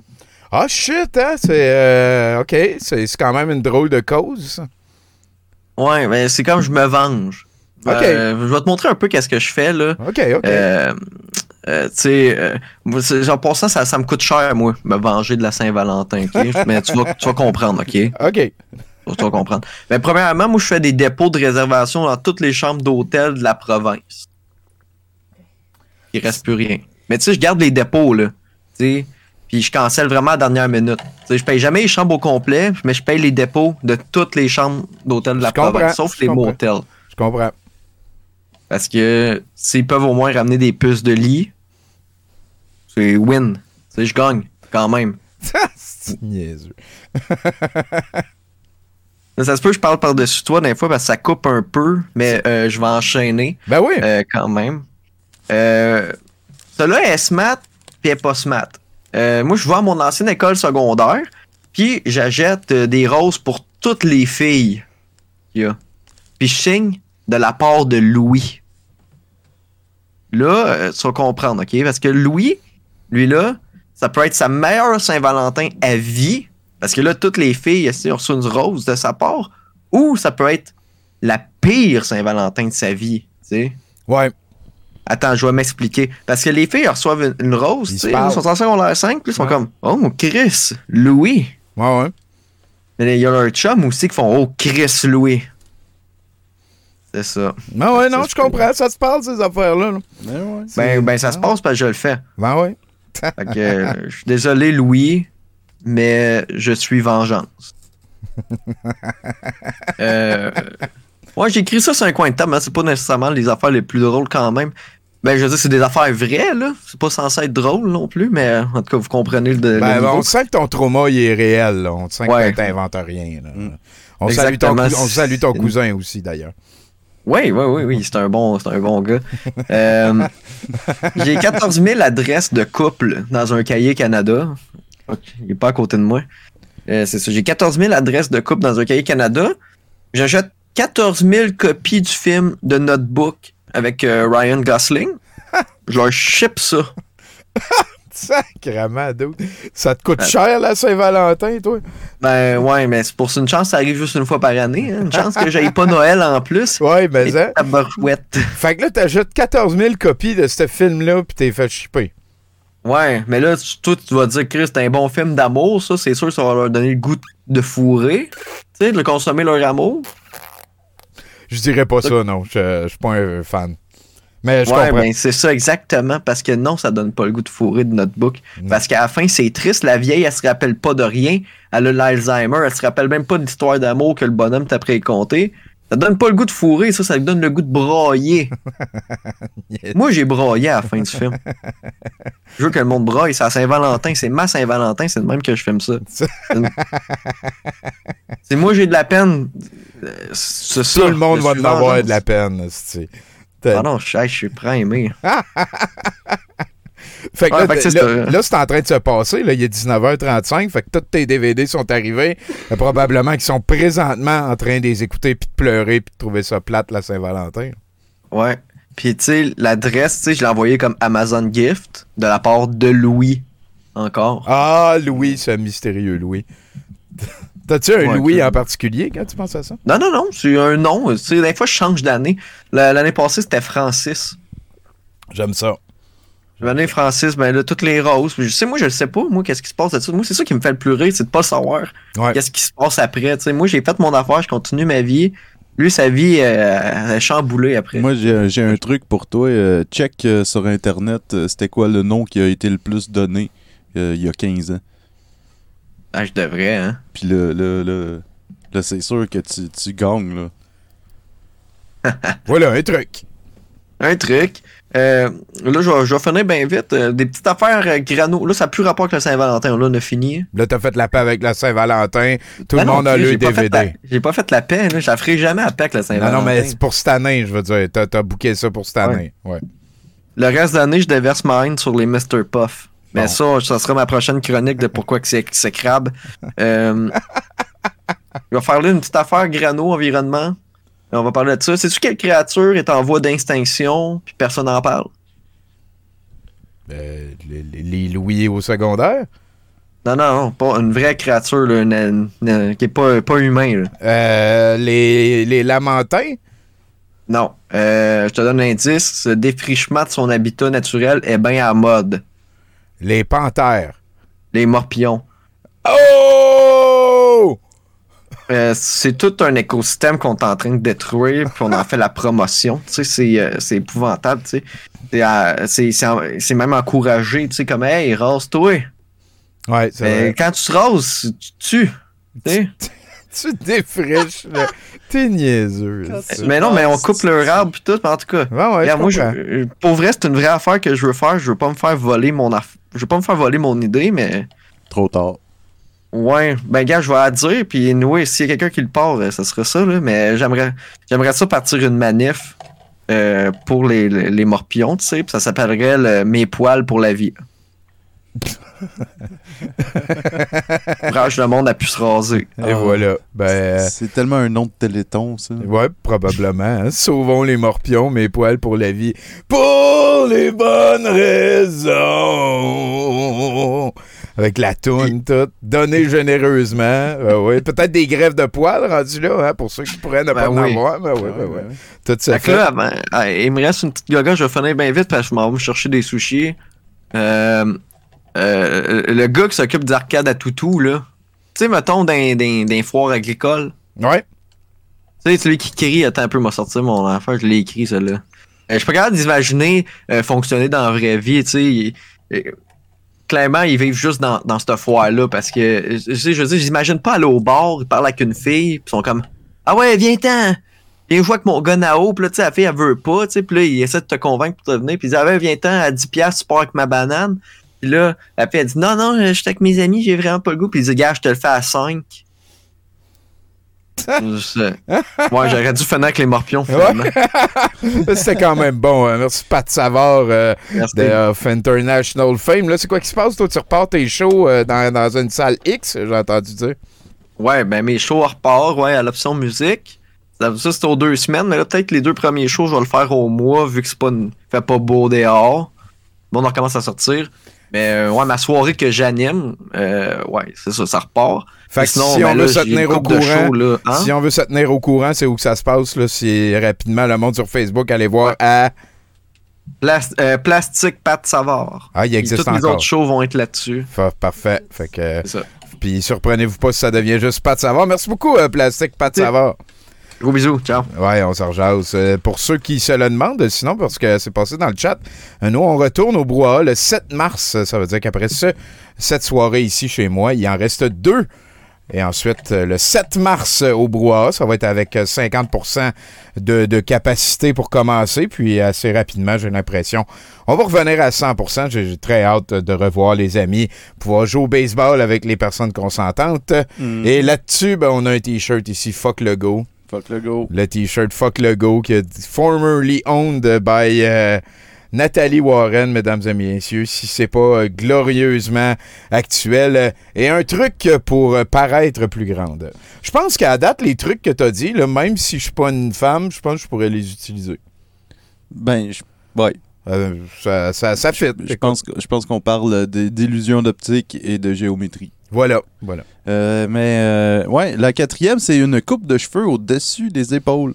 Ah, shit, hein? C'est. euh, OK. C'est quand même une drôle de cause, ça. Ouais, mais c'est comme je me venge. Ok. Euh, je vais te montrer un peu qu'est-ce que je fais, là. OK, OK. Euh, euh, tu sais, en passant, ça, ça me coûte cher, moi, me venger de la Saint-Valentin, OK? Mais tu vas, tu vas comprendre, OK? OK. Tu vas comprendre. Mais premièrement, moi, je fais des dépôts de réservation dans toutes les chambres d'hôtel de la province. Il reste plus rien. Mais tu sais, je garde les dépôts, là. Tu sais, puis je cancelle vraiment à la dernière minute. Sais, je paye jamais les chambres au complet, mais je paye les dépôts de toutes les chambres d'hôtel de la Je province, sauf je les comprends. motels. Je comprends. Parce que s'ils peuvent au moins ramener des puces de lit, c'est win. Je gagne, quand même. c'est niaiseux. Ça se peut que je parle par-dessus toi des fois parce que ça coupe un peu, mais euh, je vais enchaîner. Ben oui. Euh, quand même. Euh, Celle-là est smart puis est pas smart. Euh, moi, je vais à mon ancienne école secondaire, puis j'achète euh, des roses pour toutes les filles qu'il y a. Puis je signe de la part de Louis. Là, tu vas comprendre, OK? Parce que Louis, lui là, ça peut être sa meilleure Saint-Valentin à vie, parce que là, toutes les filles, elles ont reçu une rose de sa part, ou ça peut être la pire Saint-Valentin de sa vie, tu sais? Ouais. Attends, je vais m'expliquer. Parce que les filles elles reçoivent une, une rose, Ils sont en secondaire 5, puis ils sont Ouais. comme Oh, Chris, Louis. Ouais, ouais. Mais il y a leur chum aussi qui font Oh, Chris, Louis. C'est ça. Ben ouais, non, je comprends. Ça se parle, ces affaires-là. là. Ben, ben, ça se passe parce que je le fais. Ben ouais. Fait que, euh, je suis désolé, Louis, mais je suis vengeance. euh, ouais, j'ai écrit ça sur un coin de table, mais c'est pas nécessairement les affaires les plus drôles quand même. Ben, je veux dire, c'est des affaires vraies, là. C'est pas censé être drôle non plus, mais euh, en tout cas, vous comprenez le, le Ben, on sent que ton trauma, il est réel. Là. On sent Ouais. que t'inventes rien. là. On, salue ton, on salue ton cousin aussi, d'ailleurs. Oui, oui, oui, oui, c'est un bon, c'est un bon gars. Euh, j'ai 14 000 adresses de couple dans un cahier Canada. Il est pas à côté de moi. Euh, c'est ça. J'ai 14 000 adresses de couple dans un cahier Canada. J'achète 14 000 copies du film de Notebook avec euh, Ryan Gosling. Je leur ship ça. Sacrement, dude. Ça te coûte Ben- cher, la Saint-Valentin, toi? Ben ouais, mais c'est pour ça une chance, ça arrive juste une fois par année. hein. Une chance que j'aille pas Noël en plus. Ouais, mais hein. Tabarouette. Fait que là, t'achètes 14 000 copies de ce film-là, pis t'es fait. Ouais, mais là, tu- toi, tu vas dire, Chris, c'est un bon film d'amour, ça, c'est sûr, ça va leur donner le goût de fourrer, tu sais, de consommer leur amour. Je dirais pas ça, non. Je je suis pas un fan. Mais je ouais, comprends. ben c'est ça exactement, parce que non, ça donne pas le goût de fourrer de notre book. Parce qu'à la fin, c'est triste, la vieille, elle se rappelle pas de rien, elle a l'Alzheimer, elle se rappelle même pas de l'histoire d'amour que le bonhomme t'a préconté. Ça donne pas le goût de fourrer, ça, ça donne le goût de broyer. Moi, j'ai broyé à la fin du film. Je veux que le monde broye, c'est à Saint-Valentin, c'est ma Saint-Valentin, c'est de même que je filme ça. c'est moi, j'ai de la peine. ça. Tout le monde va en avoir de la peine. Ah non, je, je suis prêt à aimer. Fait que Ouais, là, fait que c'est là, ça. là, c'est en train de se passer. Là, il est 19h35. Fait que tous tes DVD sont arrivés. Euh, probablement qu'ils sont présentement en train de les écouter puis de pleurer puis de trouver ça plate, la Saint-Valentin. Ouais. Puis, tu sais, l'adresse, tu sais, je l'ai envoyée comme Amazon Gift de la part de Louis. Encore. Ah, Louis, ce mystérieux Louis. T'as-tu un Ouais, Louis que- en particulier quand tu penses à ça? Non, non, non, c'est un nom. Tu sais, des fois, je change d'année. La- L'année passée, c'était Francis. J'aime ça. L'année Francis, ben là, toutes les roses. Je sais, moi, je le sais pas, moi, qu'est-ce qui se passe là-dessus. Moi, c'est ça qui me fait le plus rire, c'est de pas savoir Ouais. qu'est-ce qui se passe après. Moi, j'ai fait mon affaire, je continue ma vie. Lui, sa vie, euh, est chamboulée après. Moi, j'ai un truc pour toi. Euh, check euh, sur Internet, euh, c'était quoi le nom qui a été le plus donné il y a 15 ans. Ah, je devrais, hein. Puis là, là, là, là, c'est sûr que tu, tu gagnes, là. Voilà, un truc. Un truc. Euh, là, je vais, je vais finir bien vite. Euh, des petites affaires euh, grano. Là, ça n'a plus rapport avec le Saint-Valentin. Là, on a fini. Là, t'as fait la paix avec la Saint-Valentin. Tout Ben le non, monde a Chris, le la- DVD. J'ai pas fait la paix, là. Je la ferai jamais à paix avec le Non, Saint-Valentin. non, mais c'est pour cette année, je veux dire. T'as as booké ça pour cette année. Ouais. Le reste de l'année, je déverse ma haine sur les Mr. Puff. Mais Bon. ça, ça sera ma prochaine chronique de pourquoi que c'est crabe. Je vais faire là une petite affaire grano environnement. On va parler de ça. Sais-tu quelle créature est en voie d'extinction puis personne n'en parle? Euh, les, les- Louis au secondaire? Non, non, non, pas une vraie créature là, une- une- une- qui est pas, pas humain. Là. Euh, les, les Lamentins. Non. Euh, je te donne un indice. Le défrichement de son habitat naturel est bien à mode. Les Panthères. Les morpions. Oh! Euh, c'est tout un écosystème qu'on est en train de détruire, puis on en fait la promotion. Tu sais, c'est, euh, c'est épouvantable, tu sais. C'est, euh, c'est, c'est, en- c'est même encouragé, tu sais, comme, hey, rase-toi. Ouais, c'est Mais vrai. quand tu te rases, tu tues. Tu sais. Tu défriches, là. T'es niaiseux. mais non, mais on coupe leur arbre, puis tout, mais en tout cas. Ouais, ouais, Regarde, je moi, je- euh, pour vrai, c'est une vraie affaire que je veux faire. Je veux pas me faire voler mon aff- Je veux pas me faire voler mon idée, mais. Trop tard. Ouais, ben gars, je vais la dire, puis oui, s'il y a quelqu'un qui le part, euh, ça sera ça, là, mais j'aimerais j'aimerais ça partir une manif euh, pour les, les, les morpions, tu sais, puis ça s'appellerait le Mes poils pour la vie. Rage le monde a pu se raser. Et voilà. Ben, euh, C'est tellement un nom de téléthon, ça. ouais, probablement. hein. Sauvons les morpions, mes poils pour la vie. Pour les bonnes raisons. Avec la toune, tout. Donner généreusement. Euh, ouais. Peut-être des grèves de poils rendus là, hein, pour ceux qui pourraient ne pas en Ben oui. avoir. Ben ouais, ben ouais. Tout ça Fait là, ben, il me reste une petite gaga, je vais finir bien vite parce que je m'en vais me chercher des sushis. Euh, euh, le gars qui s'occupe d'arcade à toutou, là. Tu sais, mettons, d'un d'un foire agricole. Ouais. Tu sais, celui qui crie, attends un peu, m'a sorti mon enfant, je l'ai écrit, celle-là. Euh, je suis pas capable d'imaginer fonctionner dans la vraie vie, tu sais. Clairement, ils vivent juste dans, dans cette foire-là parce que, tu sais, je dire, j'imagine pas aller au bar, ils parlent avec une fille, puis ils sont comme Ah ouais, viens-t'en! Viens jouer avec mon gars Nao, puis là, tu sais, la fille, elle veut pas, tu sais, puis là, il essaie de te convaincre pour te venir, puis il dit Ah ouais, viens-t'en, à 10$, tu pars avec ma banane. Puis là, la fille, elle dit Non, non, je suis avec mes amis, j'ai vraiment pas le goût, puis il dit Gars, je te le fais à 5. Ouais, j'aurais dû finir avec les morpions, finalement. C'était quand même bon. hein. Merci Pat Savard euh, Merci. de of International Fame. Là, c'est quoi qui se passe? Toi, tu repars tes shows euh, dans, dans une salle X, j'ai entendu dire. Ouais, ben mes shows repartent, ouais, à l'option musique. Ça, ça, c'est aux deux semaines, mais là, peut-être les deux premiers shows, je vais le faire au mois, vu que c'est pas une... fait pas beau dehors. Bon, on recommence à sortir. Mais euh, ouais, ma soirée que j'anime, euh, ouais, c'est ça, ça repart. Fait que sinon, si ben on là, veut se tenir au courant. Hein? si on veut se tenir au courant, c'est où que ça se passe. Là, c'est rapidement le monde sur Facebook. Allez voir à. Plas- euh, plastique Pat Savard. Ah, il Tous les autres shows vont être là-dessus. Fa- Parfait. Fait que. C'est ça. Puis surprenez-vous pas si ça devient juste Pat Savard. Merci beaucoup, euh, Plastique Pat Savard. Gros bisous, ciao. Ouais, on s'en rejase. Euh, pour ceux qui se le demandent, sinon, parce que c'est passé dans le chat, euh, nous, on retourne au brouhaha le 7 mars. Ça veut dire qu'après ce, cette soirée ici chez moi, il en reste deux. Et ensuite, euh, le 7 mars euh, au brouhaha, ça va être avec euh, 50 de, de capacité pour commencer. Puis assez rapidement, j'ai l'impression, on va revenir à 100 J'ai j'ai très hâte de revoir les amis, pouvoir jouer au baseball avec les personnes consentantes. Mm. Et là-dessus, ben, on a un T-shirt ici, Fuck le Go. Fuck le go. Le t-shirt Fuck le Go, qui est formerly owned by euh, Nathalie Warren, mesdames et messieurs, si c'est pas euh, glorieusement actuel. euh, et un truc pour euh, paraître plus grande. Je pense qu'à date, les trucs que tu as dit, là, même si je suis pas une femme, je pense que je pourrais les utiliser. Ben, je- ouais. Euh, ça, ça, ça fit. Je pense, que- je pense qu'on parle d'illusion d'optique et de géométrie. Voilà, voilà. Euh, mais, euh, ouais, la quatrième, c'est une coupe de cheveux au-dessus des épaules.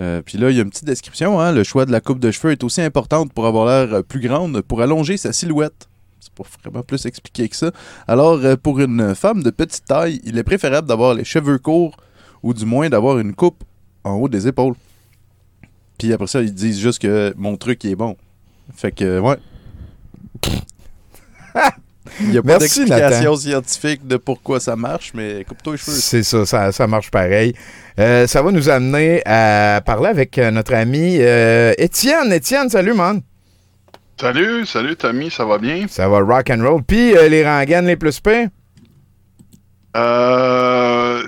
Euh, Puis là, il y a une petite description. Hein? Le choix de la coupe de cheveux est aussi importante pour avoir l'air euh, plus grande, pour allonger sa silhouette. C'est pas vraiment plus expliqué que ça. Alors, euh, pour une femme de petite taille, il est préférable d'avoir les cheveux courts ou du moins d'avoir une coupe en haut des épaules. Puis après ça, ils disent juste que mon truc est bon. Fait que, ouais. Il n'y a pas d'explication scientifique de pourquoi ça marche, mais coupe-toi les cheveux. C'est ça, ça, ça marche pareil. Euh, ça va nous amener à parler avec euh, notre ami euh, Étienne. Étienne, salut, man. Salut, salut Tommy, ça va bien? Ça va rock and roll. Puis euh, les rengaines les plus pires? Euh,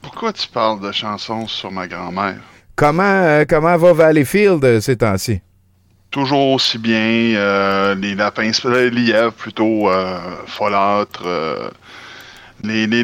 pourquoi tu parles de chansons sur ma grand-mère? Comment, euh, comment va Valleyfield ces temps-ci? toujours aussi bien. Euh, les lapins, les lièvres plutôt euh, folâtres. Euh, les les,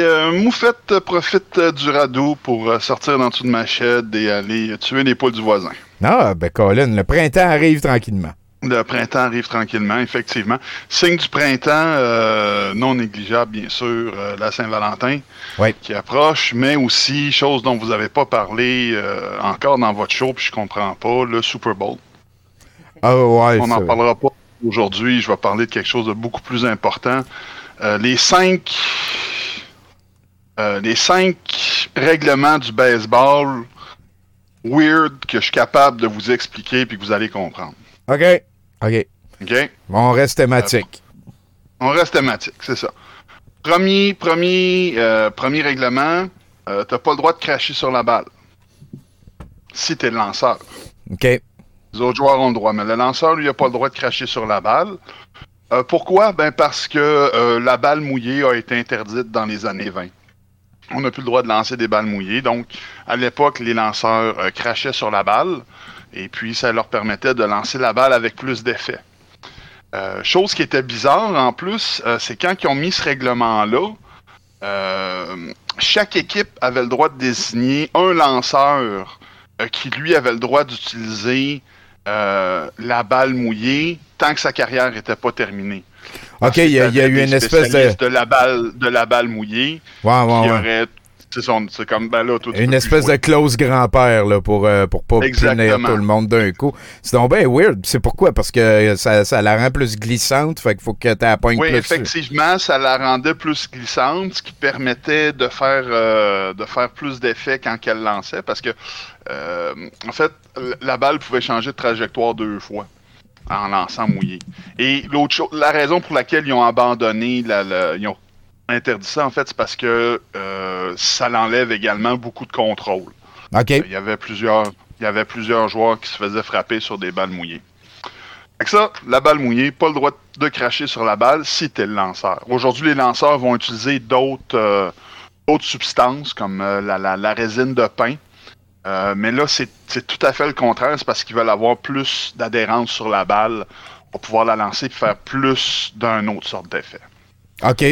euh, moufettes profitent du radeau pour sortir dans toute machette et aller tuer les poules du voisin. Ah, ben Colin, le printemps arrive tranquillement. Le printemps arrive tranquillement, effectivement. Signe du printemps, euh, non négligeable, bien sûr, euh, la Saint-Valentin Oui. qui approche, mais aussi, chose dont vous n'avez pas parlé euh, encore dans votre show, puis je comprends pas, le Super Bowl. Ah ouais, On n'en parlera pas aujourd'hui, je vais parler de quelque chose de beaucoup plus important. Euh, les cinq... les cinq règlements du baseball weird que je suis capable de vous expliquer puis que vous allez comprendre. OK. OK. OK? On reste thématique. On reste thématique, c'est ça. Premier, premier, euh, premier règlement, euh, t'as pas le droit de cracher sur la balle. Si t'es le lanceur. OK. Les autres joueurs ont le droit, mais le lanceur, lui, a pas le droit de cracher sur la balle. Euh, pourquoi? Ben parce que euh, la balle mouillée a été interdite dans les années 20. On n'a plus le droit de lancer des balles mouillées. Donc, à l'époque, les lanceurs euh, crachaient sur la balle. Et puis, ça leur permettait de lancer la balle avec plus d'effet. Euh, chose qui était bizarre en plus, euh, c'est quand ils ont mis ce règlement-là, euh, chaque équipe avait le droit de désigner un lanceur qui, lui, avait le droit d'utiliser la balle mouillée tant que sa carrière n'était pas terminée. OK, il y a, il y a eu une espèce de. de la balle, de la balle mouillée Ouais, ouais, qui ouais. aurait. C'est comme, ben là, toi, tu Une espèce de close grand-père là, pour, euh, pour pas punir tout le monde d'un coup. C'est donc bien weird. C'est pourquoi? Parce que ça, ça la rend plus glissante, fait qu'il faut que tu la pognes Oui, plus. effectivement, ça la rendait plus glissante, ce qui permettait de faire, euh, de faire plus d'effet quand elle lançait, parce que, euh, en fait, la balle pouvait changer de trajectoire deux fois en lançant mouillé. Et l'autre chose, la raison pour laquelle ils ont abandonné, la, la- ils ont interdit ça, en fait, c'est parce que euh, ça l'enlève également beaucoup de contrôle. OK. Il y avait plusieurs, il y avait plusieurs joueurs qui se faisaient frapper sur des balles mouillées. Que ça, la balle mouillée, pas le droit de cracher sur la balle si t'es le lanceur. Aujourd'hui, les lanceurs vont utiliser d'autres euh, substances comme euh, la, la- la résine de pain. Euh, mais là, c'est c'est tout à fait le contraire. C'est parce qu'ils veulent avoir plus d'adhérence sur la balle pour pouvoir la lancer et faire plus d'un autre sorte d'effet. OK.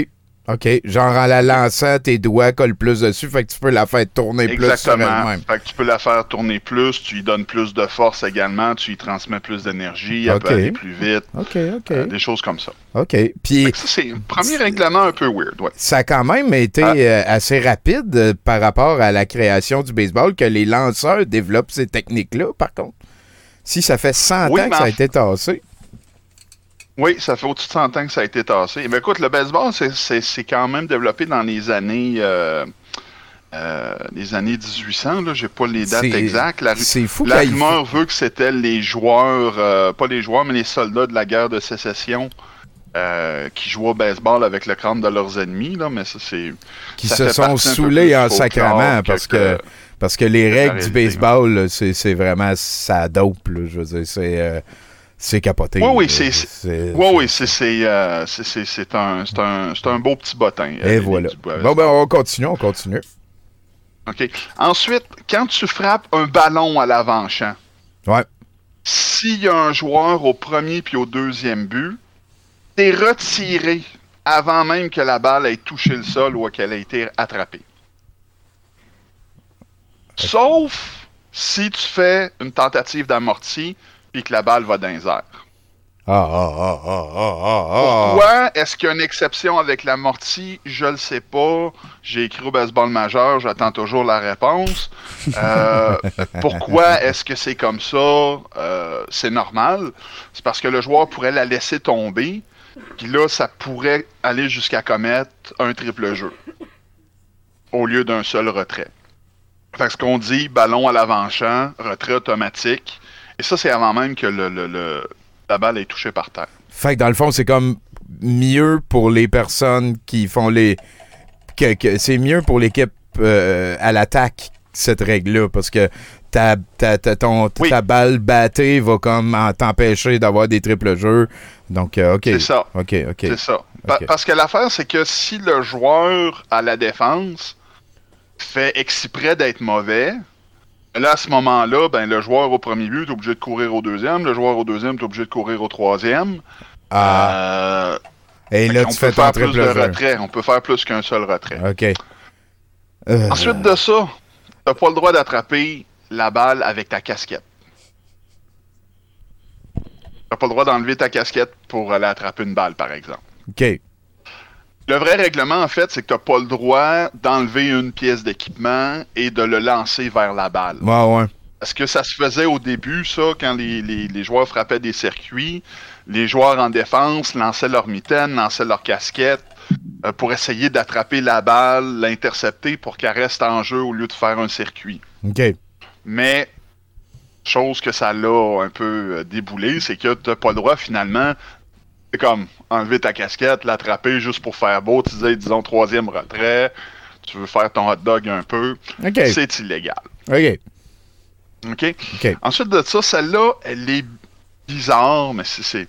OK? Genre en la lançant, tes doigts collent plus dessus, fait que tu peux la faire tourner plus sur Exactement. elle-même. Fait que tu peux la faire tourner plus, tu lui donnes plus de force également, tu lui transmets plus d'énergie, elle Ok. peut aller plus vite. OK, OK. euh, des choses comme ça. OK. Puis Ça, c'est un premier règlement un peu weird, ouais. ça a quand même été Ah. euh, assez rapide euh, par rapport à la création du baseball que les lanceurs développent ces techniques-là, par contre. Si ça fait 100 Oui, ans que ça a été tassé. Oui, ça fait au-dessus de 100 ans que ça a été tassé. Mais écoute, le baseball, c'est- quand même développé dans les années... Euh, euh, les années 1800, là, j'ai pas les dates exactes. La, fou la rumeur veut que c'était les joueurs, euh, pas les joueurs, mais les soldats de la guerre de sécession euh, qui jouaient au baseball avec le crâne de leurs ennemis, là, mais ça, c'est... qui ça se sont saoulés en sacrament parce que, parce que les règles du baseball, c'est c'est vraiment ça dope. là, je veux dire, c'est c'est capoté. Oui, oui, c'est- Oui, oui, euh, un, un, un beau petit bottin. euh, Et voilà. Bon, ben, on continue, on continue. OK. Ensuite, quand tu frappes un ballon à l'avant-champ, Ouais. s'il y a un joueur au premier puis au deuxième but, t'es retiré avant même que la balle ait touché le sol ou qu'elle ait été attrapée. Sauf si tu fais une tentative d'amorti puis que la balle va dans les airs. Ah, ah, ah, ah, ah, ah. Pourquoi est-ce qu'il y a une exception avec l'amorti? Je le sais pas. J'ai écrit au baseball majeur, j'attends toujours la réponse. Euh, pourquoi est-ce que c'est comme ça? Euh, c'est normal. C'est parce que le joueur pourrait la laisser tomber. Puis là, ça pourrait aller jusqu'à commettre un triple jeu. Au lieu d'un seul retrait. Fait que ce qu'on dit, ballon à l'avant-champ, retrait automatique. Et ça, c'est avant même que le, le- le- la balle ait touché par terre. Fait que dans le fond, c'est comme mieux pour les personnes qui font les. que, que c'est mieux pour l'équipe euh, à l'attaque, cette règle-là, parce que ta, ta, ta, ton, ta balle battée va comme t'empêcher d'avoir des triples jeux. Donc, euh, OK. C'est ça. OK, OK. C'est ça. Pa-. Parce que l'affaire, c'est que si le joueur à la défense fait exprès d'être mauvais, là, à ce moment-là, ben, le joueur au premier but est obligé de courir au deuxième, le joueur au deuxième est obligé de courir au troisième. Ah. Euh, Et là, qu'on tu peut fais ton faire plus triple de retrait. On peut faire plus qu'un seul retrait. OK. Euh, Ensuite de ça, t'as pas le droit d'attraper la balle avec ta casquette. T'as pas le droit d'enlever ta casquette pour aller attraper une balle, par exemple. OK. Le vrai règlement, en fait, c'est que t'as pas le droit d'enlever une pièce d'équipement et de le lancer vers la balle. Ouais, ouais. Parce que ça se faisait au début, ça, quand les, les- les joueurs frappaient des circuits, les joueurs en défense lançaient leur mitaine, lançaient leur casquette euh, pour essayer d'attraper la balle, l'intercepter pour qu'elle reste en jeu au lieu de faire un circuit. OK. Mais, chose que ça l'a un peu euh, déboulé, c'est que t'as pas le droit finalement, c'est comme enlever ta casquette, l'attraper juste pour faire beau, tu disais, disons, troisième retrait, tu veux faire ton hot dog un peu, c'est illégal. OK. OK? Ensuite de ça, celle-là, elle est bizarre, mais c'est.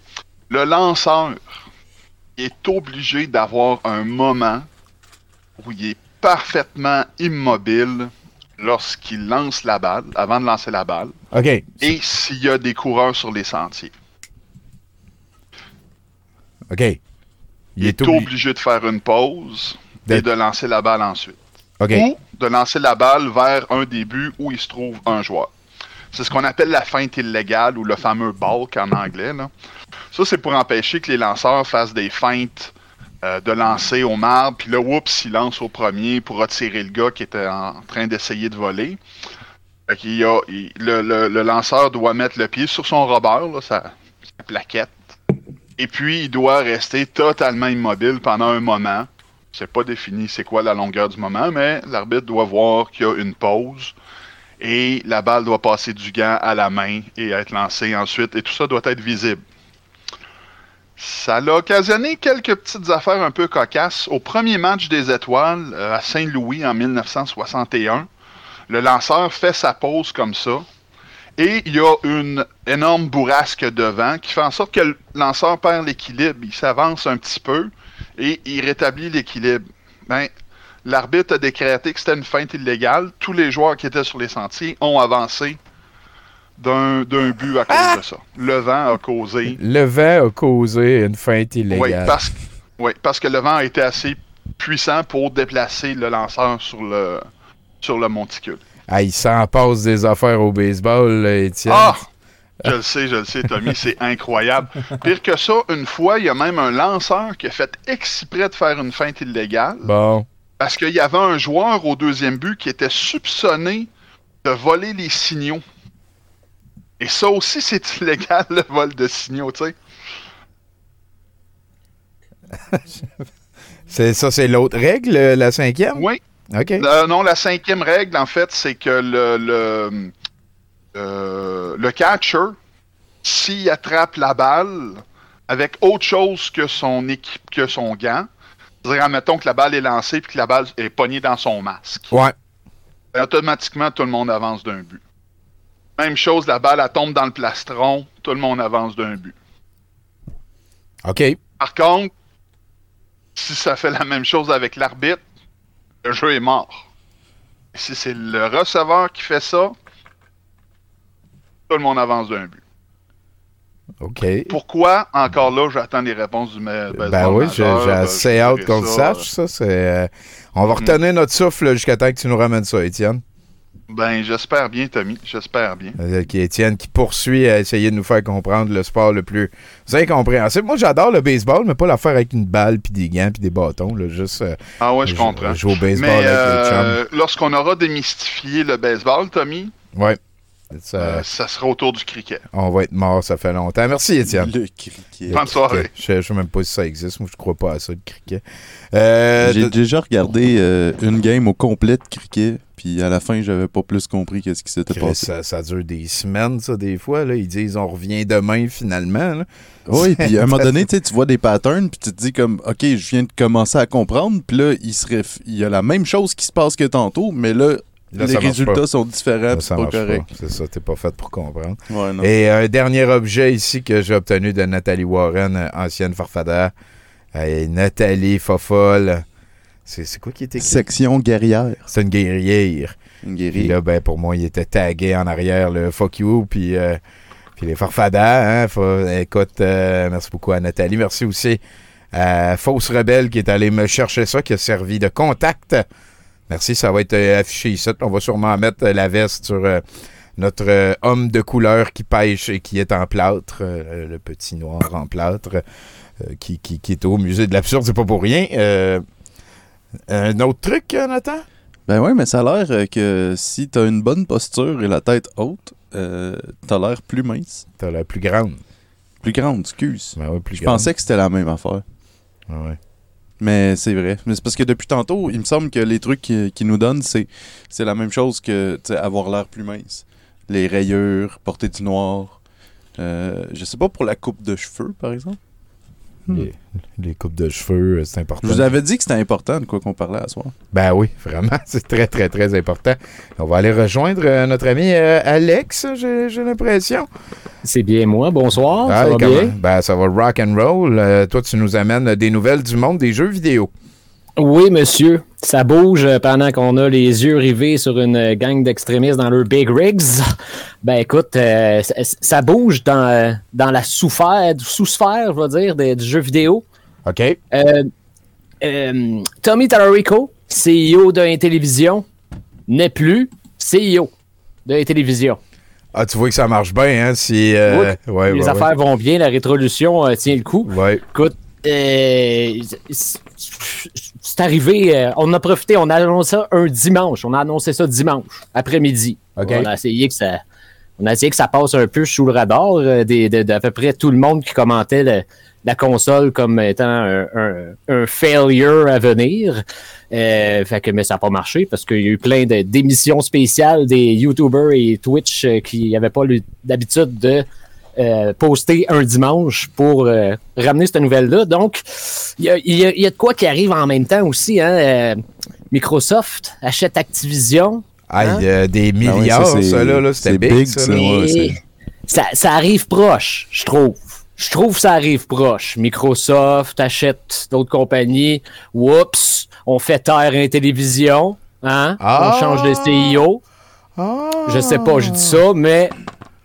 Le lanceur est obligé d'avoir un moment où il est parfaitement immobile lorsqu'il lance la balle, avant de lancer la balle, OK. et s'il y a des coureurs sur les sentiers. OK. Il est obli- obligé de faire une pause De- et de lancer la balle ensuite. Ou de lancer la balle vers un des buts où il se trouve un joueur. C'est ce qu'on appelle la feinte illégale ou le fameux balk en anglais. là. Ça, c'est pour empêcher que les lanceurs fassent des feintes euh, de lancer au marbre, puis là, oups, il lance au premier pour attirer le gars qui était en train d'essayer de voler. A- il- le, le- le lanceur doit mettre le pied sur son robeur, là, sa, sa plaquette, et puis il doit rester totalement immobile pendant un moment. C'est pas défini c'est quoi la longueur du moment, mais l'arbitre doit voir qu'il y a une pause et la balle doit passer du gant à la main et être lancée ensuite, et tout ça doit être visible. Ça a occasionné quelques petites affaires un peu cocasses. Au premier match des étoiles euh, à Saint-Louis en 1961, le lanceur fait sa pause comme ça. Et il y a une énorme bourrasque devant qui fait en sorte que le lanceur perd l'équilibre. Il s'avance un petit peu et il rétablit l'équilibre. Ben, l'arbitre a décrété que c'était une feinte illégale. Tous les joueurs qui étaient sur les sentiers ont avancé d'un but à cause de ça. Le vent a causé Le vent a causé une feinte oui, illégale. parce, oui, parce que le vent a été assez puissant pour déplacer le lanceur sur le, sur le monticule. Ah, il s'en passe des affaires au baseball, là, Étienne. Ah! Je le sais, je le sais, Tommy, c'est incroyable. Pire que ça, une fois, il y a même un lanceur qui a fait exprès de faire une feinte illégale Bon. parce qu'il y avait un joueur au deuxième but qui était soupçonné de voler les signaux. Et ça aussi, c'est illégal, le vol de signaux, tu sais. C'est ça, c'est l'autre règle, euh, la cinquième? Oui. OK. Euh, non, la cinquième règle, en fait, c'est que le, le, euh, le catcher, s'il attrape la balle avec autre chose que son équipe, que son gant, c'est-à-dire, admettons que la balle est lancée puis que la balle est pognée dans son masque, Ouais. ben, automatiquement, tout le monde avance d'un but. Même chose, la balle, elle tombe dans le plastron, tout le monde avance d'un but. OK. Par contre, si ça fait la même chose avec l'arbitre, le jeu est mort. Si c'est le receveur qui fait ça, tout le monde avance d'un but. OK. Pourquoi, encore là, j'attends les réponses du ma- baseball Ben oui, j'ai assez je hâte qu'on le ça, sache, ça. c'est, euh, on va retenir notre souffle jusqu'à temps que tu nous ramènes ça, Étienne. Ben, j'espère bien, Tommy, j'espère bien. Euh, qui Étienne qui poursuit à essayer de nous faire comprendre le sport le plus incompréhensible. Moi, j'adore le baseball, mais pas l'affaire avec une balle, puis des gants, puis des bâtons. Là, juste, euh, Ah ouais, je comprends. Jouer au baseball Mais avec euh, lorsqu'on aura démystifié le baseball, Tommy. Ouais. Ça, euh, ça sera autour du cricket. On va être mort, ça fait longtemps. Merci, Étienne. Le cricket. Bonne soirée. Je ne sais même pas si ça existe. Moi, je crois pas à ça, le cricket. Euh, J'ai de- déjà regardé euh, une game au complet de cricket, puis à la fin, j'avais pas plus compris qu'est-ce qui s'était passé. ça, ça dure des semaines, ça, des fois. Là. Ils disent on revient demain, finalement. là. Oui, puis à un moment donné, tu vois des patterns, puis tu te dis comme, OK, je viens de commencer à comprendre, puis là, il, serait, il y a la même chose qui se passe que tantôt, mais là, Là, les résultats pas. sont différents, puis c'est pas correct. C'est ça, t'es pas fait pour comprendre. Ouais, non. Et un dernier objet ici que j'ai obtenu de Nathalie Warren, ancienne farfadère. Euh, Nathalie Fofolle. C'est quoi qui était? Section guerrière. C'est une guerrière. Une Puis guerrière. là, ben, pour moi, il était tagué en arrière, le fuck you, puis, euh, puis les farfadats. Hein, faut- écoute, euh, merci beaucoup à Nathalie. Merci aussi à Fausse Rebelle qui est allé me chercher ça, qui a servi de contact. Merci, ça va être euh, affiché ici. On va sûrement mettre euh, la veste sur euh, notre euh, homme de couleur qui pêche et qui est en plâtre, euh, le petit noir en plâtre, qui, qui- qui est au musée de l'absurde, c'est pas pour rien. Un autre truc, Nathan? Ben ouais, mais ça a l'air que si t'as une bonne posture et la tête haute, euh, t'as l'air plus mince. T'as la plus grande. Plus grande, excuse. Ben ouais, plus Je grande. pensais que c'était la même affaire. Ah ouais. Mais c'est vrai. Mais c'est parce que depuis tantôt, il me semble que les trucs qu'ils qu'ils nous donnent, c'est la même chose que avoir l'air plus mince. Les rayures, porter du noir. Euh, je sais pas pour la coupe de cheveux, par exemple. Les, les coupes de cheveux, euh, c'est important. Je vous avais dit que c'était important de quoi qu'on parlait à soir. Ben oui, vraiment, c'est très, très, très important. On va aller rejoindre euh, notre ami euh, Alex, j'ai j'ai l'impression. C'est bien moi. Bonsoir. Ah, ça va comment- bien? Ben, ça va rock and roll. Euh, toi, tu nous amènes des nouvelles du monde des jeux vidéo. Oui, monsieur. Ça bouge euh, pendant qu'on a les yeux rivés sur une gang d'extrémistes dans leur big rigs. Ben écoute, euh, ça, ça bouge dans, euh, dans la sous-sphère, sous-sphère, je vais dire, des- du jeu vidéo. OK. Euh, euh, Tommy Tallarico, CEO de Intellivision, n'est plus CEO de Intellivision. Ah, tu vois que ça marche bien, hein? Si, euh, ouais, les ouais, affaires vont bien, la rétrolution euh, tient le coup. Écoute, c'est- c'est arrivé, euh, on a profité, on a annoncé ça un dimanche, on a annoncé ça dimanche, après-midi. On a essayé que ça. On a essayé que ça passe un peu sous le radar euh, des- de- d'à peu près tout le monde qui commentait le- la console comme étant un, un- un failure à venir. Euh, fait que, mais ça n'a pas marché parce qu'il y a eu plein de- d'émissions spéciales des YouTubers et Twitch euh, qui n'avaient pas l'habitude de euh, poster un dimanche pour euh, ramener cette nouvelle-là. Donc, il y a, il y a- il y a de quoi qui arrive en même temps aussi. Hein? Euh, Microsoft achète Activision. Aïe, Hein? euh, des Ah ouais, milliards, ça, c'est- ça, là, là, c'était big, big, ça. ça. Ouais, ça, ça arrive proche, je trouve. Je trouve que ça arrive proche. Microsoft achète d'autres compagnies. Oups, on fait taire Intellivision. Hein? Ah! On change de CEO. Je sais pas, je dis ça, mais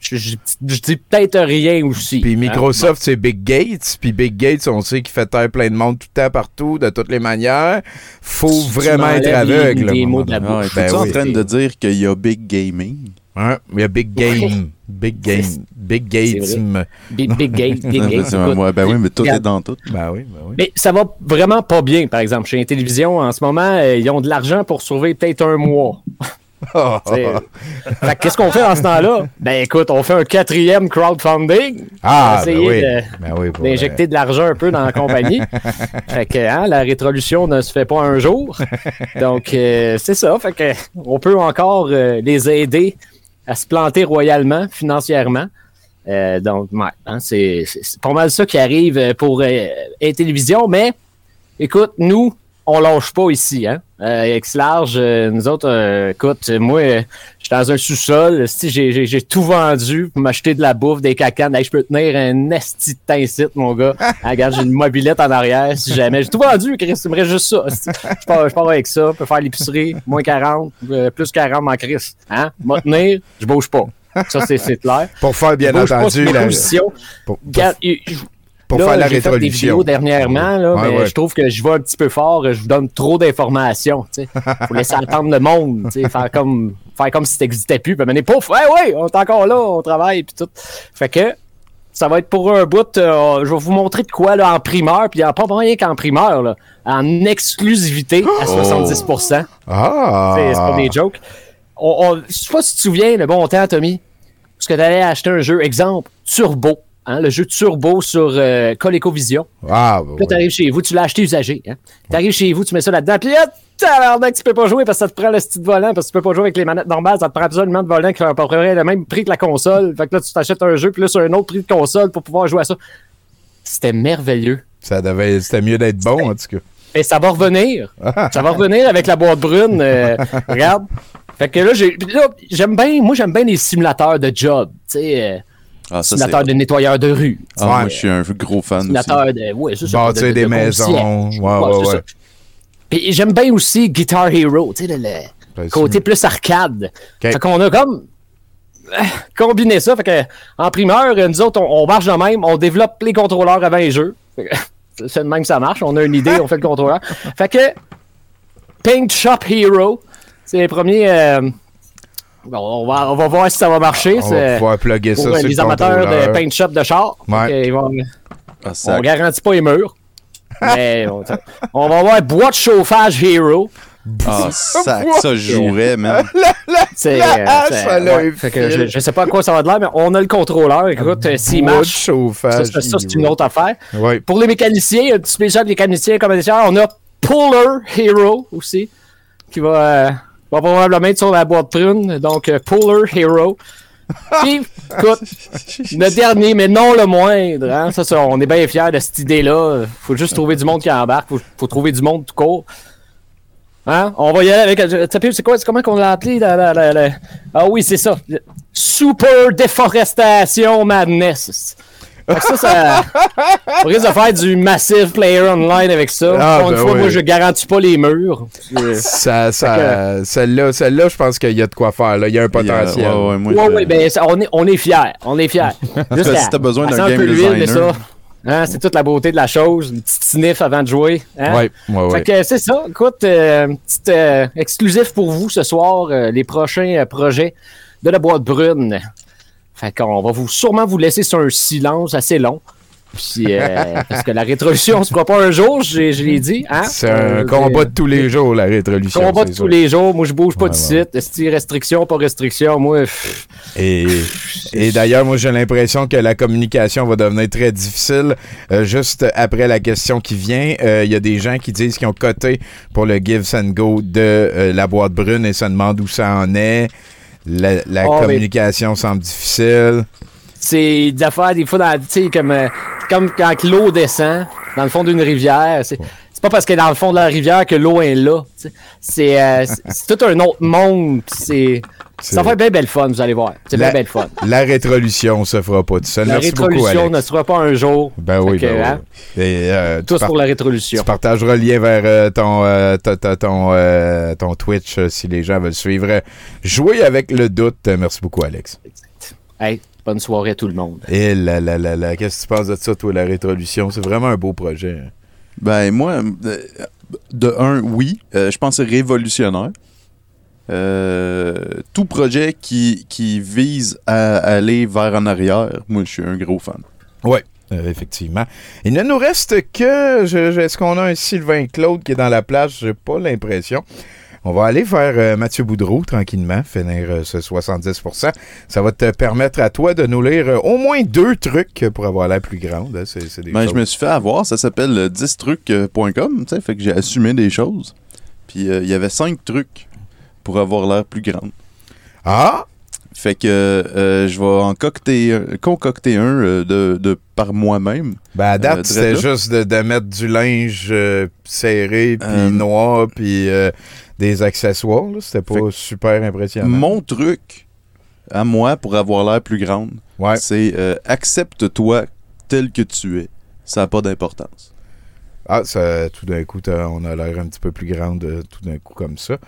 je, je- je dis peut-être rien aussi. Puis hein. Microsoft, c'est Big Gates. Puis Big Gates, on sait qu'il fait taire plein de monde tout le temps, partout, de toutes les manières. Faut Tu- tu vraiment être les- aveugle. les un mots de la. Ah Ben en oui. train de dire qu'il y a Big Gaming? Hein? Il y a Big Game. Big Game. Big Gates. C'est me- Big, Big Gate, Big ouais, ben oui, mais tout est dans tout. Ben oui, ben oui. Mais ça va vraiment pas bien, par exemple. Chez Intellivision, en ce moment, euh, ils ont de l'argent pour sauver peut-être un mois. Que qu'est-ce qu'on fait en ce temps-là? Ben écoute, on fait un quatrième crowdfunding. Ah, pour ben oui. Ben oui, d'injecter de l'argent un peu dans la compagnie. fait que hein, la rétrolution ne se fait pas un jour. Donc euh, c'est ça. Fait que on peut encore euh, les aider à se planter royalement financièrement. Euh, donc ouais, hein, c'est pas mal ça qui arrive pour Intellivision, mais écoute, nous, on lâche pas ici, hein. Euh, X-Large, euh, nous autres, euh, écoute, moi, euh, je suis dans un sous-sol, si j'ai- tout vendu pour m'acheter de la bouffe, des cacanes. Hey, je peux tenir un esti de tincite, mon gars. Ah, regarde, j'ai une mobilette en arrière, si jamais. J'ai tout vendu, Chris, il me reste juste ça. Je pars, je pars avec ça, je peux faire l'épicerie, moins 40, euh, plus 40, mon Chris. Hein? M'a tenir, je bouge pas. Ça, c'est clair. Pour faire, bien entendu, la- pour- Regarde, je- je- pour là, faire la fait des vidéos dernièrement, là, Ouais, mais ouais. je trouve que je vais un petit peu fort, je vous donne trop d'informations. Il faut laisser attendre le monde, tu faire comme, faire comme si t'existais plus. Puis mener, pouf, ouais, ouais, on est encore là, on travaille, puis tout. Fait que ça va être pour un bout. euh, je vais vous montrer de quoi là, en primeur, puis en pas rien qu'en primeur, là, en exclusivité à 70%. Ah! C'est pas des jokes. On, on- je sais pas si tu te souviens, le bon temps, Tommy, parce que t'allais acheter un jeu, exemple, Turbo. Hein, le jeu Turbo sur euh, ColecoVision. Ah, Puis Là, t'arrives chez vous, tu l'as acheté usagé. Hein? T'arrives chez vous, tu mets ça là-dedans, puis là, tabarnak, tu peux pas jouer parce que ça te prend le style volant, parce que tu peux pas jouer avec les manettes normales, ça te prend absolument de volant qui ont à peu près le même prix que la console. Fait que là, tu t'achètes un jeu, puis là, sur un autre prix de console pour pouvoir jouer à ça. C'était merveilleux. Ça devait, c'était mieux d'être bon, en tout cas. Et ça va revenir. ça va revenir avec la boîte brune. euh, regarde. Fait que là, j'ai- j'aime bien, moi, j'aime bien les simulateurs de job. Tu sais, euh, Ah, ça, de nettoyeur de rue. Ah, moi, je suis un gros fan de. Ouais, c'est ça. Bâtir de- de- des de maisons. Ouais, ouais, ouais. Puis j'aime bien aussi Guitar Hero, tu sais, le, le côté plus arcade. Ok. Fait qu'on a comme euh, combiné ça. Fait que en primeur, nous autres, on, on marche de même, on développe les contrôleurs avant les jeux. Fait que C'est de même que ça marche. On a une idée, on fait le contrôleur. Fait que Paint Shop Hero, c'est les premiers. euh, bon, on, va, on va voir si ça va marcher. On va pouvoir plugger ça pour euh, sur les le amateurs de. Paint Shop de char. Ouais. vont- Ah, on garantit pas les murs. Mais on, on va avoir boîte de chauffage Hero. Ah, sac, ça je jouerais, man. C'est, je, je sais pas à quoi ça va de l'air, mais on a le contrôleur. Écoute, euh, s'il Bois de marche, ça, chauffage. ça, ça, c'est une autre affaire. Ouais. Pour les mécaniciens, un petit spécial des mécaniciens comme on a Puller Hero aussi, qui va, euh, va probablement être sur la boîte prune. Donc, euh, Puller Hero. Puis, écoute, le dernier, mais non le moindre, hein, ça, ça, on est bien fiers de cette idée-là. Faut juste trouver du monde qui embarque, faut, faut trouver du monde tout court. Hein? On va y aller avec. euh, C'est quoi, c'est comment qu'on l'a appelé? la- la- la- la- Ah oui, c'est ça. Super déforestation madness. Ça, ça. On risque de faire du massive player online avec ça. Ah, Encore une ben fois, oui. moi, je garantis pas les murs. Ça, ça, celle-là, celle-là, je pense qu'il y a de quoi faire. Là. Il y a un potentiel. ouais, ouais, Ouais, je- ouais, ben, ça, on est, on est fiers. On est fiers. Juste à- si t'as besoin d'un game designer. ça, hein, c'est toute la beauté de la chose. Une petite sniff avant de jouer. Hein? Ouais, ouais, ouais. Fait que c'est ça. Écoute, euh, petit euh, exclusif pour vous ce soir, euh, les prochains euh, projets de la boîte brune. Fait qu'on va vous sûrement vous laisser sur un silence assez long. Puis, euh, parce que la rétroduction, on se fera pas un jour, je, je l'ai dit. Hein? C'est un Euh, combat de tous les jours, la rétrolution. Combat de tous sûr. les jours. Moi, je bouge pas de site. Est-ce restriction, pas restriction? Moi, pff, Et, et d'ailleurs, moi, j'ai l'impression que la communication va devenir très difficile. Euh, juste après la question qui vient, euh, il y a des gens qui disent qu'ils ont coté pour le Give and Go de euh, la boîte brune et se demandent où ça en est. La, la Oh, mais- communication semble difficile. c'est des affaires, des fois, dans- tu sais, comme, euh, comme quand l'eau descend dans le fond d'une rivière. C'est pas parce qu'elle est dans le fond de la rivière que l'eau est là. C'est euh, tout un autre monde. C'est ça va être bien belle fun, vous allez voir. C'est bien La, belle fun. la rétrolution se fera pas tout seul. La Merci beaucoup, rétrolution Alex. ne sera pas un jour. Ben oui, que, ben oui. hein, Et, euh, Tous pour la rétrolution. Tu partageras le lien vers euh, ton, euh, ton, euh, ton Twitch euh, si les gens veulent suivre. Jouer avec le doute. Merci beaucoup, Alex. Hey, bonne soirée à tout le monde. Et là, là, là, là, qu'est-ce que tu penses de ça, toi, la rétrolution? C'est vraiment un beau projet. hein. Ben, moi, euh, de un, oui. Euh, je pense que c'est révolutionnaire. Euh, tout projet qui, qui vise à aller vers en arrière, moi, je suis un gros fan. Oui, effectivement. Il ne nous reste que. Est-ce qu'on a un Sylvain Claude qui est dans la place? J'ai pas l'impression. On va aller vers euh, Mathieu Boudreau tranquillement, finir euh, ce 70%. Ça va te permettre à toi de nous lire euh, au moins deux trucs pour avoir l'air plus grande. hein. C'est, c'est des Ben, je me suis fait avoir, ça s'appelle euh, 10trucs.com, tu sais, fait que j'ai assumé des choses. Puis euh, il y avait 5 trucs pour avoir l'air plus grande. Ah! Fait que euh, je vais en concocter, un- concocter un euh, de, de par moi-même. Ben, à date, Euh, c'était juste de, de mettre du linge serré, puis noir, puis des accessoires. C'était pas super impressionnant. Mon truc à moi pour avoir l'air plus grande, c'est accepte-toi tel que tu es. Ça n'a pas d'importance. Ah, ça, tout d'un coup, on a l'air un petit peu plus grande, tout d'un coup, comme ça.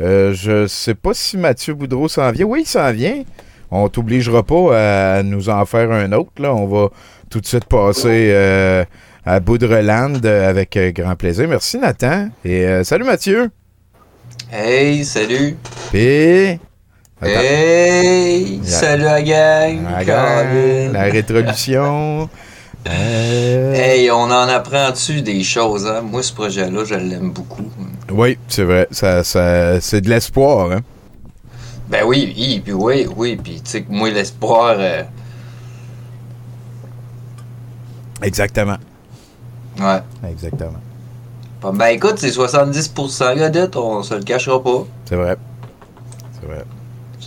Euh, je sais pas si Mathieu Boudreau s'en vient. Oui, il s'en vient. On t'obligera pas à nous en faire un autre. Là. On va tout de suite passer euh, à Boudreland avec euh, grand plaisir. Merci, Nathan. Et euh, salut, Mathieu. Hey, salut. Puis... Hey, salut la gang. La, gang, la rétrolution. Euh, Hey, on en apprend-tu des choses, hein? Moi, ce projet-là, je l'aime beaucoup. Oui, c'est vrai. Ça, ça, c'est de l'espoir. Hein? Ben oui, oui, puis oui, oui, puis tu sais que moi, l'espoir, euh, Exactement. ouais. Exactement. Ben écoute, c'est 70% Godette, on se le cachera pas. C'est vrai. C'est vrai.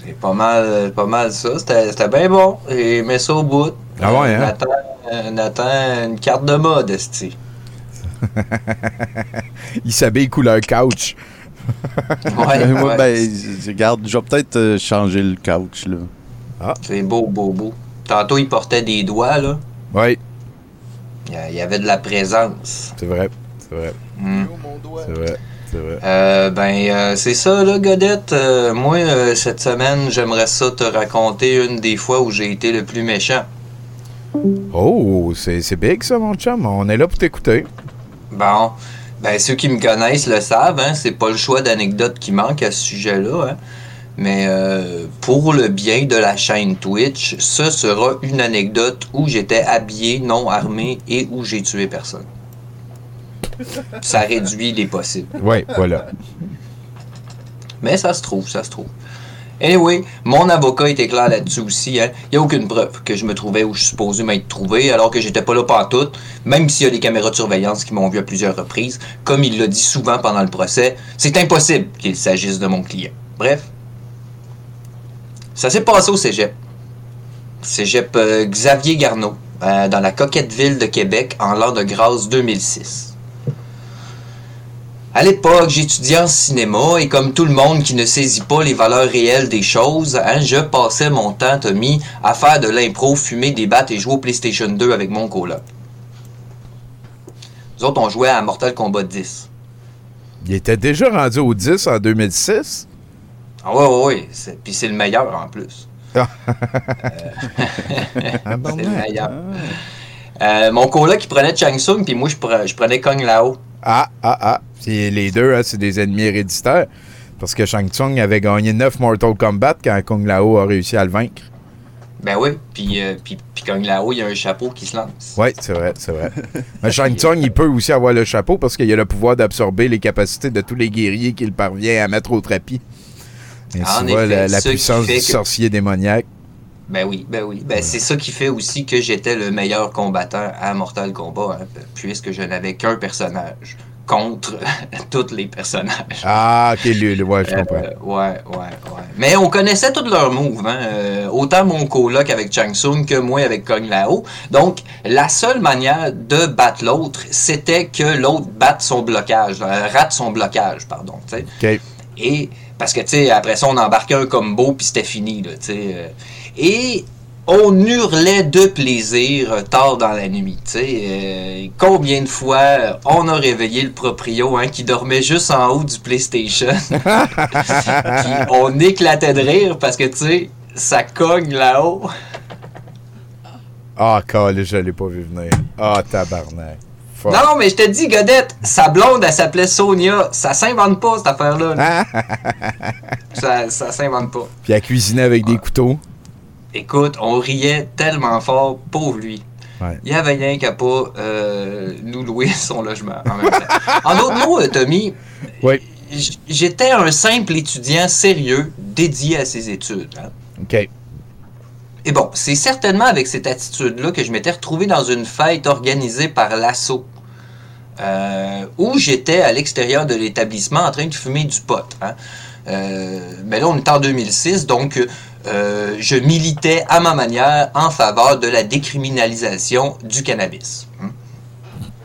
C'est pas mal, pas mal ça. C'était c'était bien bon. J'ai aimé ça au bout. Ah ouais, hein? Nathan, euh, Nathan, une carte de mode, esti. Il s'habille couleur couch. Ouais, moi, ouais. ben, je- regarde, je vais peut-être euh, changer le couch, là. Ah. C'est beau, beau, beau. Tantôt, il portait des doigts, là. Oui. Il y a- il y avait de la présence. C'est vrai. C'est vrai. Hmm. C'est vrai. Vrai. Euh, ben, euh, c'est ça, là, Godette. Euh, moi, cette semaine, j'aimerais ça te raconter une des fois où j'ai été le plus méchant. Oh, c'est big ça, mon chum. On est là pour t'écouter. Bon, ben, ceux qui me connaissent le savent, hein, c'est pas le choix d'anecdotes qui manque à ce sujet-là, hein. Mais pour le bien de la chaîne Twitch, ce sera une anecdote où j'étais habillé, non armé et où j'ai tué personne. Ça réduit les possibles. Oui, voilà. Mais ça se trouve, ça se trouve. Anyway, mon avocat était clair là-dessus aussi. Il n'y a aucune preuve que je me trouvais où je suis supposé m'être trouvé, alors que j'étais pas là pantoute, même s'il y a des caméras de surveillance qui m'ont vu à plusieurs reprises. Comme il l'a dit souvent pendant le procès, c'est impossible qu'il s'agisse de mon client. Bref, ça s'est passé au cégep. Cégep euh, Xavier Garneau, euh, dans la coquette ville de Québec, en l'an de grâce 2006. À l'époque, j'étudiais en cinéma et comme tout le monde qui ne saisit pas les valeurs réelles des choses, hein, je passais mon temps, Tommy, à faire de l'impro, fumer des battes et jouer au PlayStation 2 avec mon coloc. Nous autres, on jouait à Mortal Kombat 10. Il était déjà rendu au 10 en 2006. Ah ouais, ouais, ouais. c'est- Puis c'est le meilleur en plus. Ah. c'est le meilleur. Euh, mon coloc, il prenait Chang Sung, puis moi, je, pre- je prenais Kong Lao. Ah, ah, ah. Les deux, hein, c'est des ennemis héréditaires. Parce que Shang Tsung avait gagné 9 Mortal Kombat quand Kung Lao a réussi à le vaincre. Ben oui, puis, euh, puis, puis Kong Lao, il y a un chapeau qui se lance. Oui, c'est vrai, c'est vrai. Mais Shang Tsung, il peut aussi avoir le chapeau parce qu'il a le pouvoir d'absorber les capacités de tous les guerriers qu'il parvient à mettre au tapis. Et En tu vois effet, la, puissance du que- sorcier démoniaque. Ben oui, ben oui. Ben c'est ça qui fait aussi que j'étais le meilleur combattant à Mortal Kombat, hein, puisque je n'avais qu'un personnage contre tous les personnages. Ah, ok, lui, ouais, je Euh, comprends. ouais, ouais, ouais. Mais on connaissait tous leurs moves, hein. Euh, autant mon coloc avec Chang Sung que moi avec Kong Lao. Donc, la seule manière de battre l'autre, c'était que l'autre batte son blocage, euh, rate son blocage, pardon, tu sais. Ok. Et parce que, tu sais, après ça, on embarquait un combo, puis c'était fini, là, tu sais. Et on hurlait de plaisir tard dans la nuit. Euh, combien de fois on a réveillé le proprio, hein, qui dormait juste en haut du PlayStation. On éclatait de rire parce que, tu sais, ça cogne là-haut. Ah, calé, je l'ai pas vu venir. Ah, tabarnak. Fuck. Non, non, mais je te dis, Godette, sa blonde, elle s'appelait Sonia. Ça s'invente pas, cette affaire-là. là. ça ça s'invente pas. Puis à cuisiner avec des couteaux. Écoute, on riait tellement fort, pauvre lui. Ouais. Il y avait rien qu'à pas euh, nous louer son logement en même temps. En d'autres mots, euh, Tommy, j'étais un simple étudiant sérieux dédié à ses études. hein. OK. Et bon, c'est certainement avec cette attitude-là que je m'étais retrouvé dans une fête organisée par l'assaut. euh, où j'étais à l'extérieur de l'établissement en train de fumer du pot. hein. Euh, mais là, on est en 2006, donc euh, je militais à ma manière en faveur de la décriminalisation du cannabis. hein.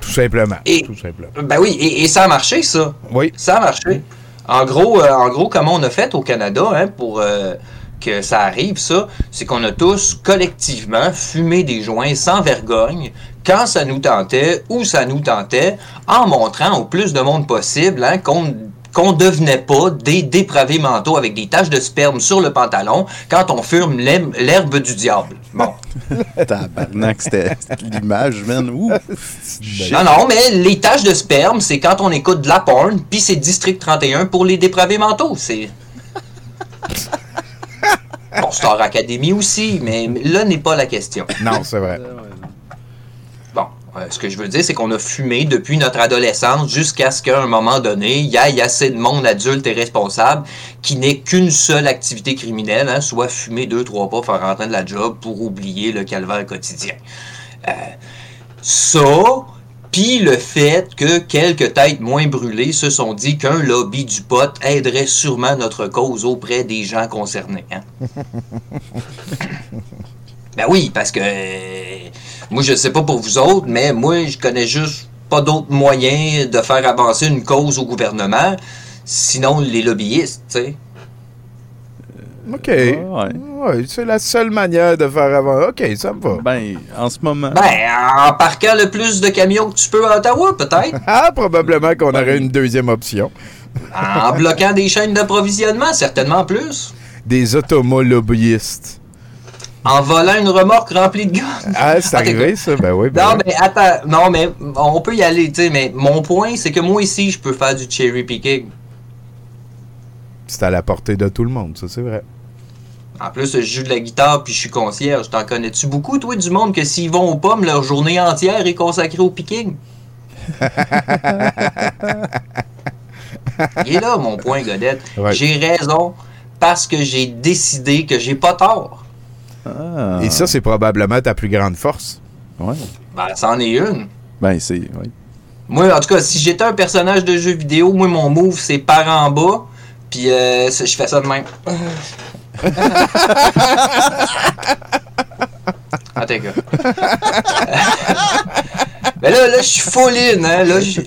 Tout simplement. Et- Tout simplement. Ben oui, et, et ça a marché, ça. Oui. Ça a marché. En gros, euh, en gros comment on a fait au Canada hein, pour euh, que ça arrive, ça, c'est qu'on a tous collectivement fumé des joints sans vergogne quand ça nous tentait, où ça nous tentait, en montrant au plus de monde possible hein, qu'on qu'on devenait pas des dépravés mentaux avec des taches de sperme sur le pantalon quand on fume l'herbe du diable. Bon. Tabarnak, c'était c'était l'image, man. Ouh. Non, non, mais les taches de sperme, c'est quand on écoute de la porn, puis c'est District 31 pour les dépravés mentaux. C'est. Bon, Star Academy aussi, mais là n'est pas la question. Non, c'est vrai. Euh, ce que je veux dire, c'est qu'on a fumé depuis notre adolescence jusqu'à ce qu'à un moment donné, il y ait assez de monde adulte et responsable qui n'ait qu'une seule activité criminelle, hein, soit fumer deux, trois pas, faire rentrer de la job pour oublier le calvaire quotidien. Euh, ça, puis le fait que quelques têtes moins brûlées se sont dit qu'un lobby du pot aiderait sûrement notre cause auprès des gens concernés. hein. Ben oui, parce que euh, moi je sais pas pour vous autres, mais moi je connais juste pas d'autres moyens de faire avancer une cause au gouvernement, sinon les lobbyistes, tu sais. OK. Ouais, c'est la seule manière de faire avant. OK, ça me va. Ben, en ce moment. Ben, en parquant le plus de camions que tu peux à Ottawa, peut-être. Ah, probablement qu'on aurait une deuxième option. en bloquant des chaînes d'approvisionnement, certainement plus. Des automolobbyistes. En volant une remorque remplie de gaz. Ah, c'est arrivé, ça? Ben oui, ben Non, oui. mais attends, non, mais on peut y aller, tu sais, mais mon point, c'est que moi ici, je peux faire du cherry picking. C'est à la portée de tout le monde, ça, c'est vrai. En plus, je joue de la guitare puis je suis concierge. T'en connais-tu beaucoup, toi, du monde que s'ils vont aux pommes, leur journée entière est consacrée au picking? Il est là, mon point, Godette. Ouais. J'ai raison parce que j'ai décidé que j'ai pas tort. Et ça, c'est probablement ta plus grande force. Ouais. Ben, c'en est une. Ben, c'est. ouais. Moi, en tout cas, si j'étais un personnage de jeu vidéo, moi, mon move, c'est par en bas. Puis euh, je fais ça de même. ah, t'es gars. Mais là, là, je suis full in, hein. Là, je...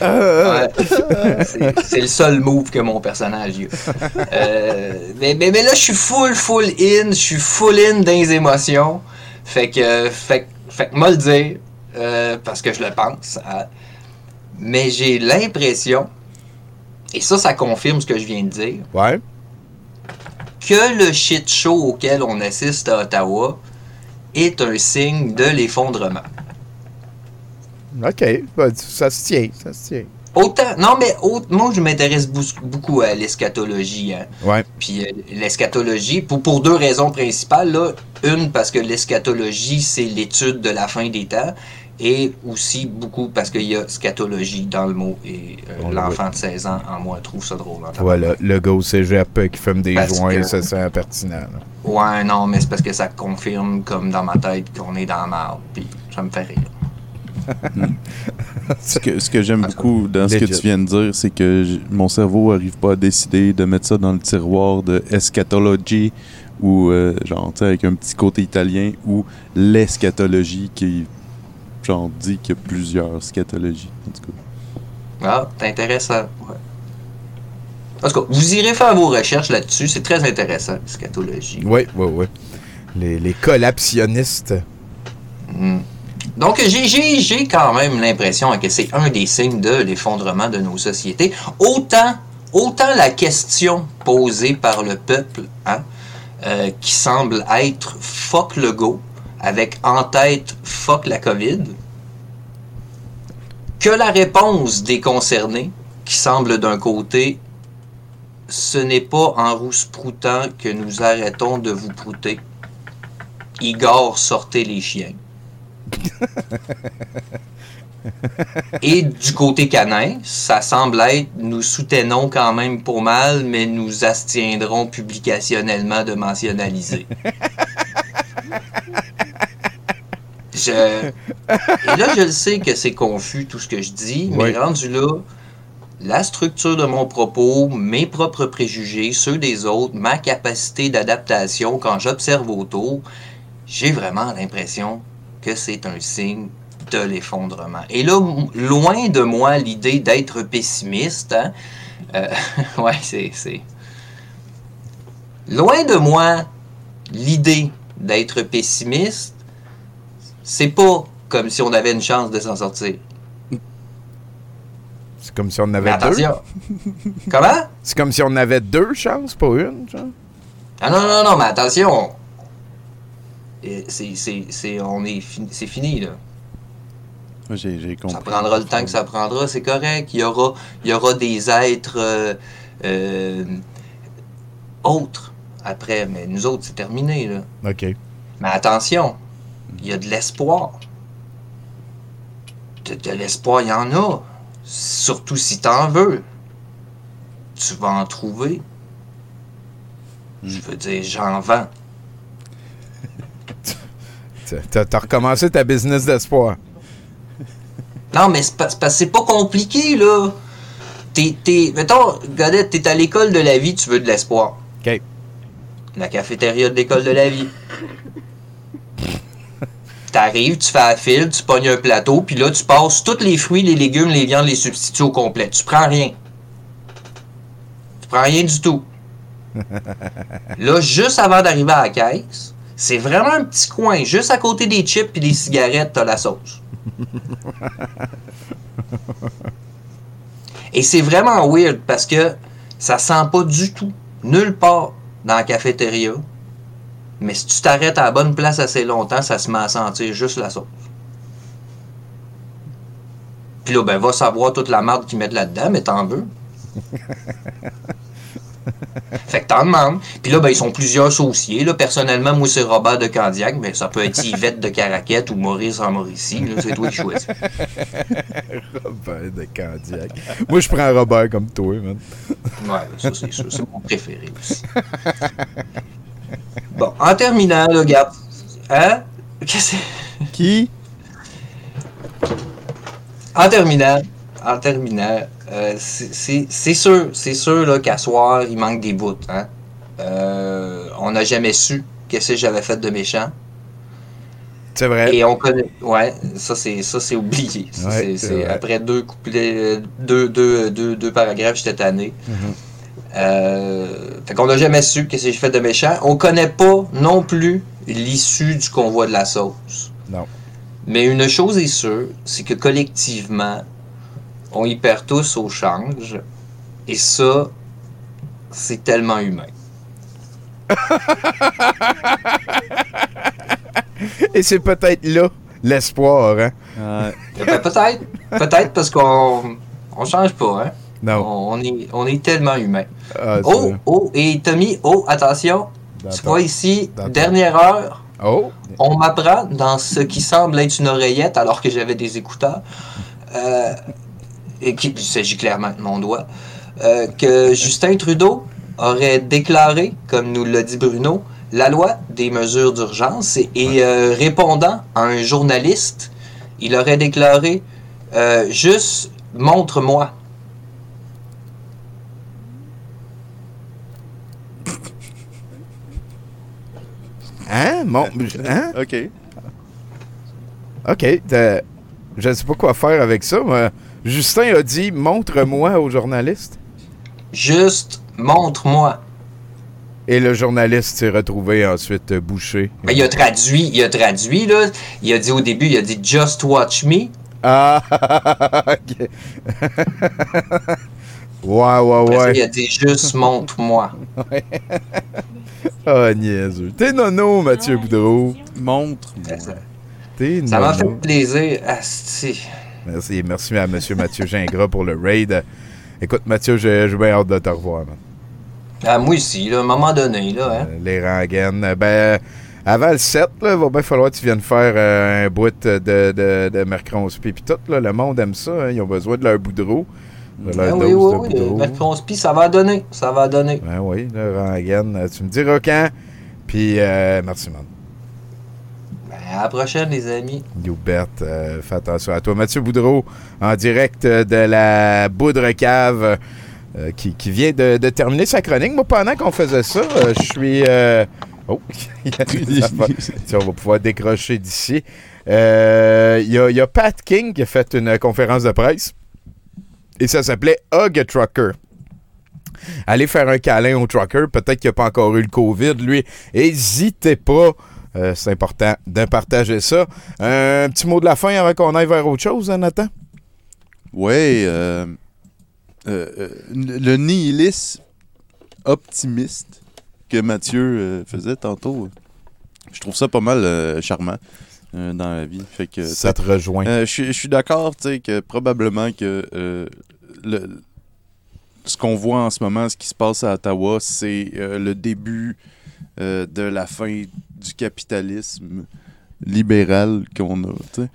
Ouais. C'est- le seul move que mon personnage a. Euh, mais, mais, mais là, je suis full, full in. Je suis full in dans les émotions. Fait que, fait, que- fait que, moi le dire, euh, parce que je le pense. hein. mais j'ai l'impression, et ça, ça confirme ce que je viens de dire, Ouais. que le shit show auquel on assiste à Ottawa est un signe de l'effondrement. OK. Ben, ça se tient. Ça se tient. Autant, non, mais au- moi, je m'intéresse beaucoup à l'eschatologie. Hein. Ouais. Puis euh, l'eschatologie, pour, pour deux raisons principales. Là. Une, parce que l'eschatologie, c'est l'étude de la fin des temps. Et aussi beaucoup parce qu'il y a scatologie dans le mot. Et euh, Bon, l'enfant de 16 ans, en moi, trouve ça drôle. en tabarnak. Voilà, le gars au cégep qui fume des Parce joints, que- ça c'est impertinent. là. Ouais, non, mais c'est parce que ça confirme, comme dans ma tête, qu'on est dans la marde. Puis ça me fait rire. Ce que, ce que j'aime beaucoup dans ce que tu viens de dire, c'est que mon cerveau arrive pas à décider de mettre ça dans le tiroir de eschatology ou euh, genre, tu sais, avec un petit côté italien ou l'eschatologie qui genre dit qu'il y a plusieurs scatologies. En tout cas. Ah, c'est intéressant. Ouais. En tout cas, vous irez faire vos recherches là-dessus. C'est très intéressant, scatologie. Oui, oui, oui. Les, les collapsionnistes. Hmm. Donc, j'ai- j'ai j'ai quand même l'impression que c'est un des signes de l'effondrement de nos sociétés. Autant, autant la question posée par le peuple, hein, euh, qui semble être fuck le go, avec en tête fuck la COVID, que la réponse des concernés, qui semble d'un côté ce n'est pas en rousproutant que nous arrêtons de vous prouter. Igor, sortez les chiens. Et du côté canin, ça semble être nous soutenons quand même pour mal, mais nous abstiendrons publicationnellement de mentionnaliser. Je... Et là, je le sais que c'est confus tout ce que je dis, mais Oui. rendu là, la structure de mon propos, mes propres préjugés, ceux des autres, ma capacité d'adaptation quand j'observe autour, j'ai vraiment l'impression que c'est un signe de l'effondrement. Et là, loin de moi l'idée d'être pessimiste, hein, euh, ouais, c'est... Loin de moi l'idée d'être pessimiste, c'est pas comme si on avait une chance de s'en sortir. C'est comme si on avait Mais deux. attention. Comment? C'est comme si on avait deux chances, pas une, genre. Ah non, non, non, mais attention. C'est, c'est, c'est, on est fini, c'est fini, là. J'ai compris. Ça prendra le temps que ça prendra, c'est correct. Il y aura, il y aura des êtres euh, euh, autres après, mais nous autres, c'est terminé, là. OK. Mais attention, il y a de l'espoir. De, de l'espoir, il y en a. Surtout si t'en veux. Tu vas en trouver. Je veux dire, j'en vends. T'as recommencé ta business d'espoir. Non, mais c'est pas- pas compliqué, là. T'es, t'es, mettons, Godette, t'es à l'école de la vie, tu veux de l'espoir. OK. La cafétéria de l'école de la vie. T'arrives, tu fais la file, tu pognes un plateau, puis là, tu passes tous les fruits, les légumes, les viandes, les substituts au complet. Tu prends rien. Tu prends rien du tout. Là, juste avant d'arriver à la caisse, c'est vraiment un petit coin. Juste à côté des chips et des cigarettes, t'as la sauce. Et c'est vraiment weird parce que ça sent pas du tout, nulle part dans la cafétéria. Mais si tu t'arrêtes à la bonne place assez longtemps, ça se met à sentir juste la sauce. Puis là, ben, va savoir toute la marde qu'ils mettent là-dedans, mais t'en veux. Fait que t'en demandes. Puis là, ben, ils sont plusieurs sauciers. Là. Personnellement, moi, c'est Robert de Candiac, mais ça peut être Yvette de Caraquette ou Maurice en Mauricie. C'est toi qui choisis. Robert de Candiac. Moi, je prends Robert comme toi, man. Ouais, ça, c'est sûr. C'est mon préféré aussi. Bon, en terminant, là, regarde. Hein? Qu'est-ce que? Qui? En terminant, en terminant, euh, c'est- sûr, c'est sûr qu'à soir, il manque des bouts. Hein? Euh, on n'a jamais su qu'est-ce que j'avais fait de méchant. C'est vrai. Et on connaît. Ouais, ça c'est ça c'est oublié. Ça, Ouais, après deux couplets, deux, deux, deux, deux paragraphes, j'étais tanné. Mhm. Euh, fait qu'on n'a jamais su qu'est-ce que j'ai fait de méchant. On connaît pas non plus l'issue du convoi de la sauce. Non. Mais une chose est sûre, c'est que collectivement, on y perd tous au change. Et ça, c'est tellement humain. Et c'est peut-être là l'espoir, hein? Eh ben, peut-être. Peut-être parce qu'on on change pas, hein? Non. On, on est, on est tellement humain. Ah, oh, oh, et Tommy, oh, attention. Tu vois ici, dernière heure. Oh. On m'apprend dans ce qui semble être une oreillette alors que j'avais des écouteurs. euh, et qui il s'agit clairement de mon doigt. euh, que Justin Trudeau aurait déclaré, comme nous l'a dit Bruno, la loi des mesures d'urgence et, et, euh, répondant à un journaliste, il aurait déclaré euh, juste montre-moi. Hein? Mon... Hein? OK. OK. Je ne sais pas quoi faire avec ça, mais Justin a dit montre-moi au journaliste. Juste montre-moi. Et le journaliste s'est retrouvé ensuite bouché. Ben, il a traduit, il a traduit, là. Il a dit au début, il a dit Just watch me. Ah, ok. ouais, ouais, Après ça, ouais. il a dit juste montre-moi. Ouais. Ah, niaiseux. T'es nono, Mathieu Boudreau. Montre. T'es Ça m'a nono. fait plaisir. Asti. Merci, merci à Monsieur Mathieu Gingras pour le raid. Écoute, Mathieu, j'ai bien hâte de te revoir, man. Ah, moi aussi, là, à un moment donné, là, hein. Les rengaines. Ben, avant le 7, là, il va bien falloir que tu viennes faire euh, un bout de, de, de Mercronspi puis tout. Là, le monde aime ça. hein, Ils ont besoin de leur boudreau. De leur Ah oui, oui, de oui. euh, ça va donner. Ça va donner. Ben oui, le rengaine. Euh, Tu me diras quand. Puis, euh, merci, man. À la prochaine, les amis. You bet. Euh, fais attention à toi. Mathieu Boudreau, en direct de la Boudre Cave, euh, qui, qui vient de, de terminer sa chronique. Moi, pendant qu'on faisait ça, euh, je suis. euh, Oh, il y a des. Tiens, on va pouvoir décrocher d'ici. Euh, Il y, a, il y a Pat King qui a fait une conférence de presse. Et ça s'appelait Hug a Trucker. Allez faire un câlin au trucker. Peut-être qu'il n'a pas encore eu le COVID, lui. N'hésitez pas. Euh, c'est important de partager ça. Un petit mot de la fin avant qu'on aille vers autre chose, hein, Nathan? Ouais, euh, euh, le nihilisme optimiste que Mathieu faisait tantôt, je trouve ça pas mal charmant dans la vie. Fait que, Ça te rejoint. Je suis- je suis d'accord, tu sais, que probablement que le- ce qu'on voit en ce moment, ce qui se passe à Ottawa, c'est le début euh, de la fin du capitalisme libéral qu'on a.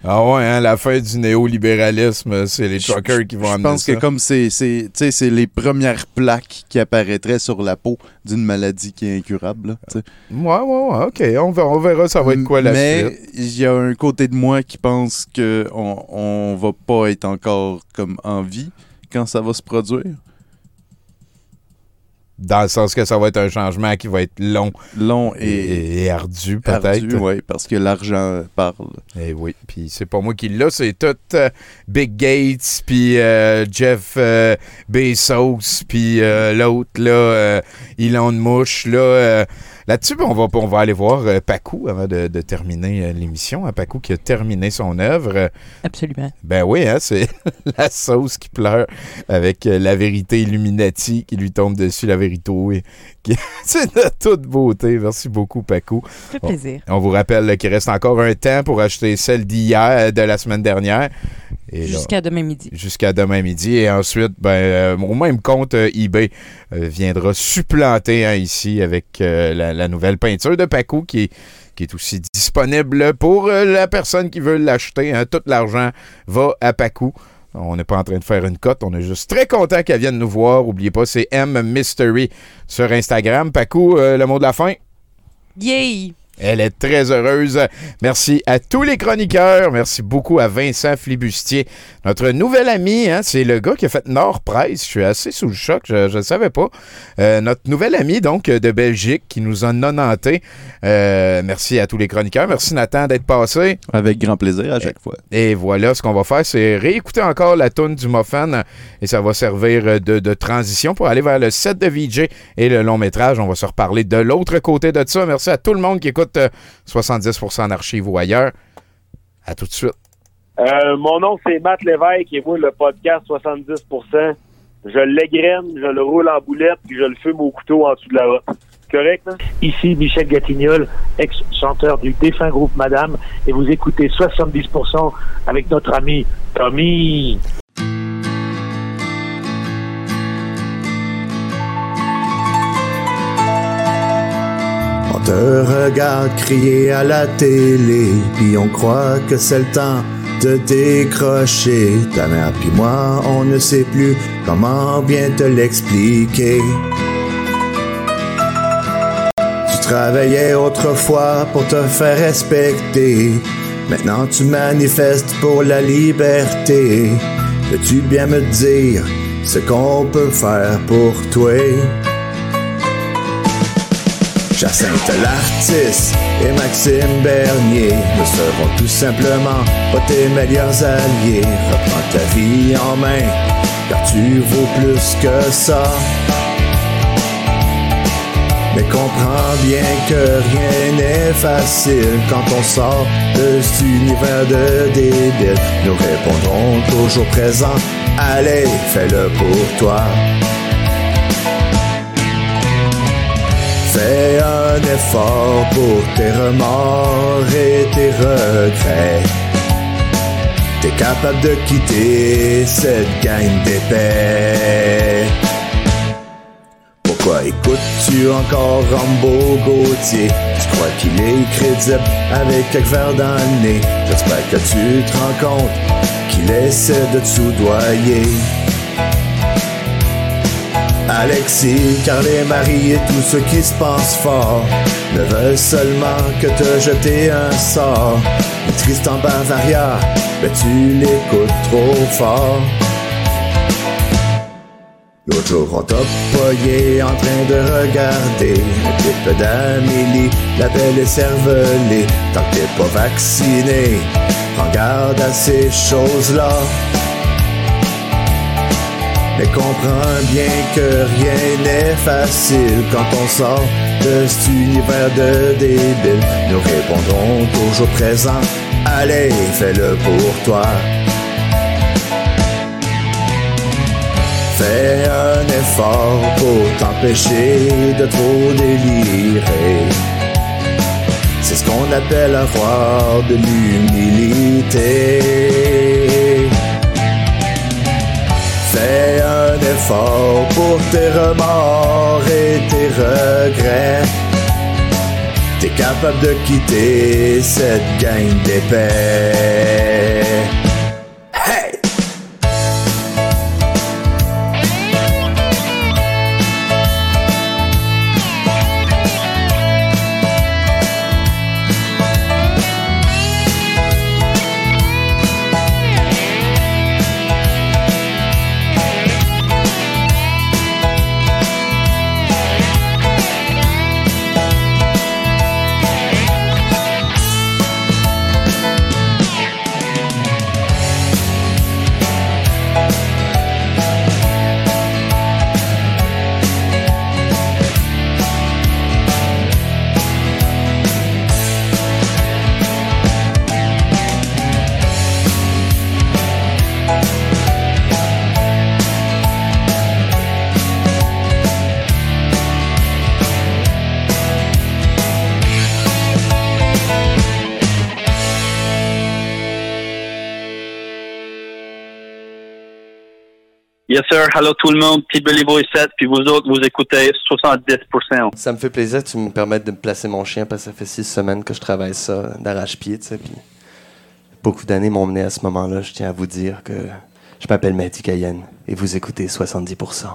Ah ouais, hein, la fin du néolibéralisme, c'est les truckers qui vont Je amener pense ça. que comme c'est les premières plaques qui apparaîtraient sur la peau d'une maladie qui est incurable. là. Ouais, ouais, ouais, ok. On verra, on verra ça va être quoi la Mais suite. il y a un côté de moi qui pense que on, on va pas être encore comme en vie quand ça va se produire. Dans le sens que ça va être un changement qui va être long, long et, et, et ardu, peut-être. ardu, ouais, parce que l'argent parle. Eh oui, puis c'est pas moi qui l'a, c'est tout euh, Big Gates, puis euh, Jeff euh, Bezos, puis l'autre, là, Elon Musk, là. Là-dessus, ben, on va, on va aller voir euh, Pacou avant de, de terminer euh, l'émission. Hein, Pacou qui a terminé son œuvre. Absolument. Ben oui, hein, c'est la sauce qui pleure avec euh, la vérité Illuminati qui lui tombe dessus, la vérito. C'est de toute beauté. Merci beaucoup, Pacou. Ça fait plaisir. On, on vous rappelle qu'il reste encore un temps pour acheter celle d'hier, euh, de la semaine dernière. Jusqu'à demain midi. Jusqu'à demain midi. Et ensuite, ben, euh, au même compte euh, eBay euh, viendra supplanter hein, ici avec la, la nouvelle peinture de Paco qui est, qui est aussi disponible pour la personne qui veut l'acheter. hein. Tout l'argent va à Paco. On n'est pas en train de faire une cote. On est juste très content qu'elle vienne nous voir. N'oubliez pas, c'est M Mystery sur Instagram. Paco, euh, le mot de la fin? Yay! Elle est très heureuse. Merci à tous les chroniqueurs. Merci beaucoup à Vincent Flibustier, notre nouvel ami. hein, c'est le gars qui a fait Nord Presse. Je suis assez sous le choc, je ne savais pas. Euh, notre nouvel ami, donc, de Belgique, qui nous a nonanté. Euh, merci à tous les chroniqueurs. Merci Nathan d'être passé. Avec grand plaisir à chaque fois. Et voilà, ce qu'on va faire, c'est réécouter encore la toune du Muffin et ça va servir de, de transition pour aller vers le set de VJ et le long métrage. On va se reparler de l'autre côté de ça. Merci à tout le monde qui écoute euh, 70% en archive ou ailleurs. À tout de suite. Euh, mon nom, c'est Matt Lévesque et moi, le podcast 70%, je l'égrène, je le roule en boulette puis je le fume au couteau en dessous de la route. Correct, là? Ici Michel Gatignol, ex-chanteur du défunt groupe Madame, et vous écoutez 70% avec notre ami Tommy. Te regarde crier à la télé, puis on croit que c'est le temps de décrocher. Ta mère puis moi, on ne sait plus comment bien te l'expliquer. Tu travaillais autrefois pour te faire respecter. Maintenant tu manifestes pour la liberté. Peux-tu bien me dire ce qu'on peut faire pour toi? Jacinthe l'artiste et Maxime Bernier ne seront tout simplement pas tes meilleurs alliés. Reprends ta vie en main, car tu vaux plus que ça. Mais comprends bien que rien n'est facile quand on sort de cet univers de débiles. Nous répondrons toujours présents. Allez, fais-le pour toi. Fais un effort pour tes remords et tes regrets. T'es capable de quitter cette gang d'épais. Pourquoi écoutes-tu encore Rambo Gauthier? Tu crois qu'il est crédible avec quelques verres dans? J'espère que tu te rends compte qu'il essaie de te soudoyer. Alexis, Carl et Marie et tous ceux qui se pensent forts ne veulent seulement que te jeter un sort. Mais Tristan Bavaria, mais tu l'écoutes trop fort. L'autre jour, on t'a en train de regarder un clip d'Amélie, la belle et cervelée. Tant que t'es pas vacciné, prends garde à ces choses-là. Mais comprends bien que rien n'est facile quand on sort de cet univers de débiles. Nous répondrons toujours présents. Allez, fais-le pour toi. Fais un effort pour t'empêcher de trop délirer. C'est ce qu'on appelle avoir de l'humilité. Fais un effort pour tes remords et tes regrets. T'es capable de quitter cette gang d'épais. Yes, sir. Hello tout le monde. Petit Billy Boy 7, puis vous autres, vous écoutez 70%. Ça me fait plaisir tu me permettes de me placer mon chien parce que ça fait six semaines que je travaille ça d'arrache-pied, tu sais. Puis beaucoup d'années m'ont mené à ce moment-là. Je tiens à vous dire que je m'appelle Mehdi Cayenne et vous écoutez 70%.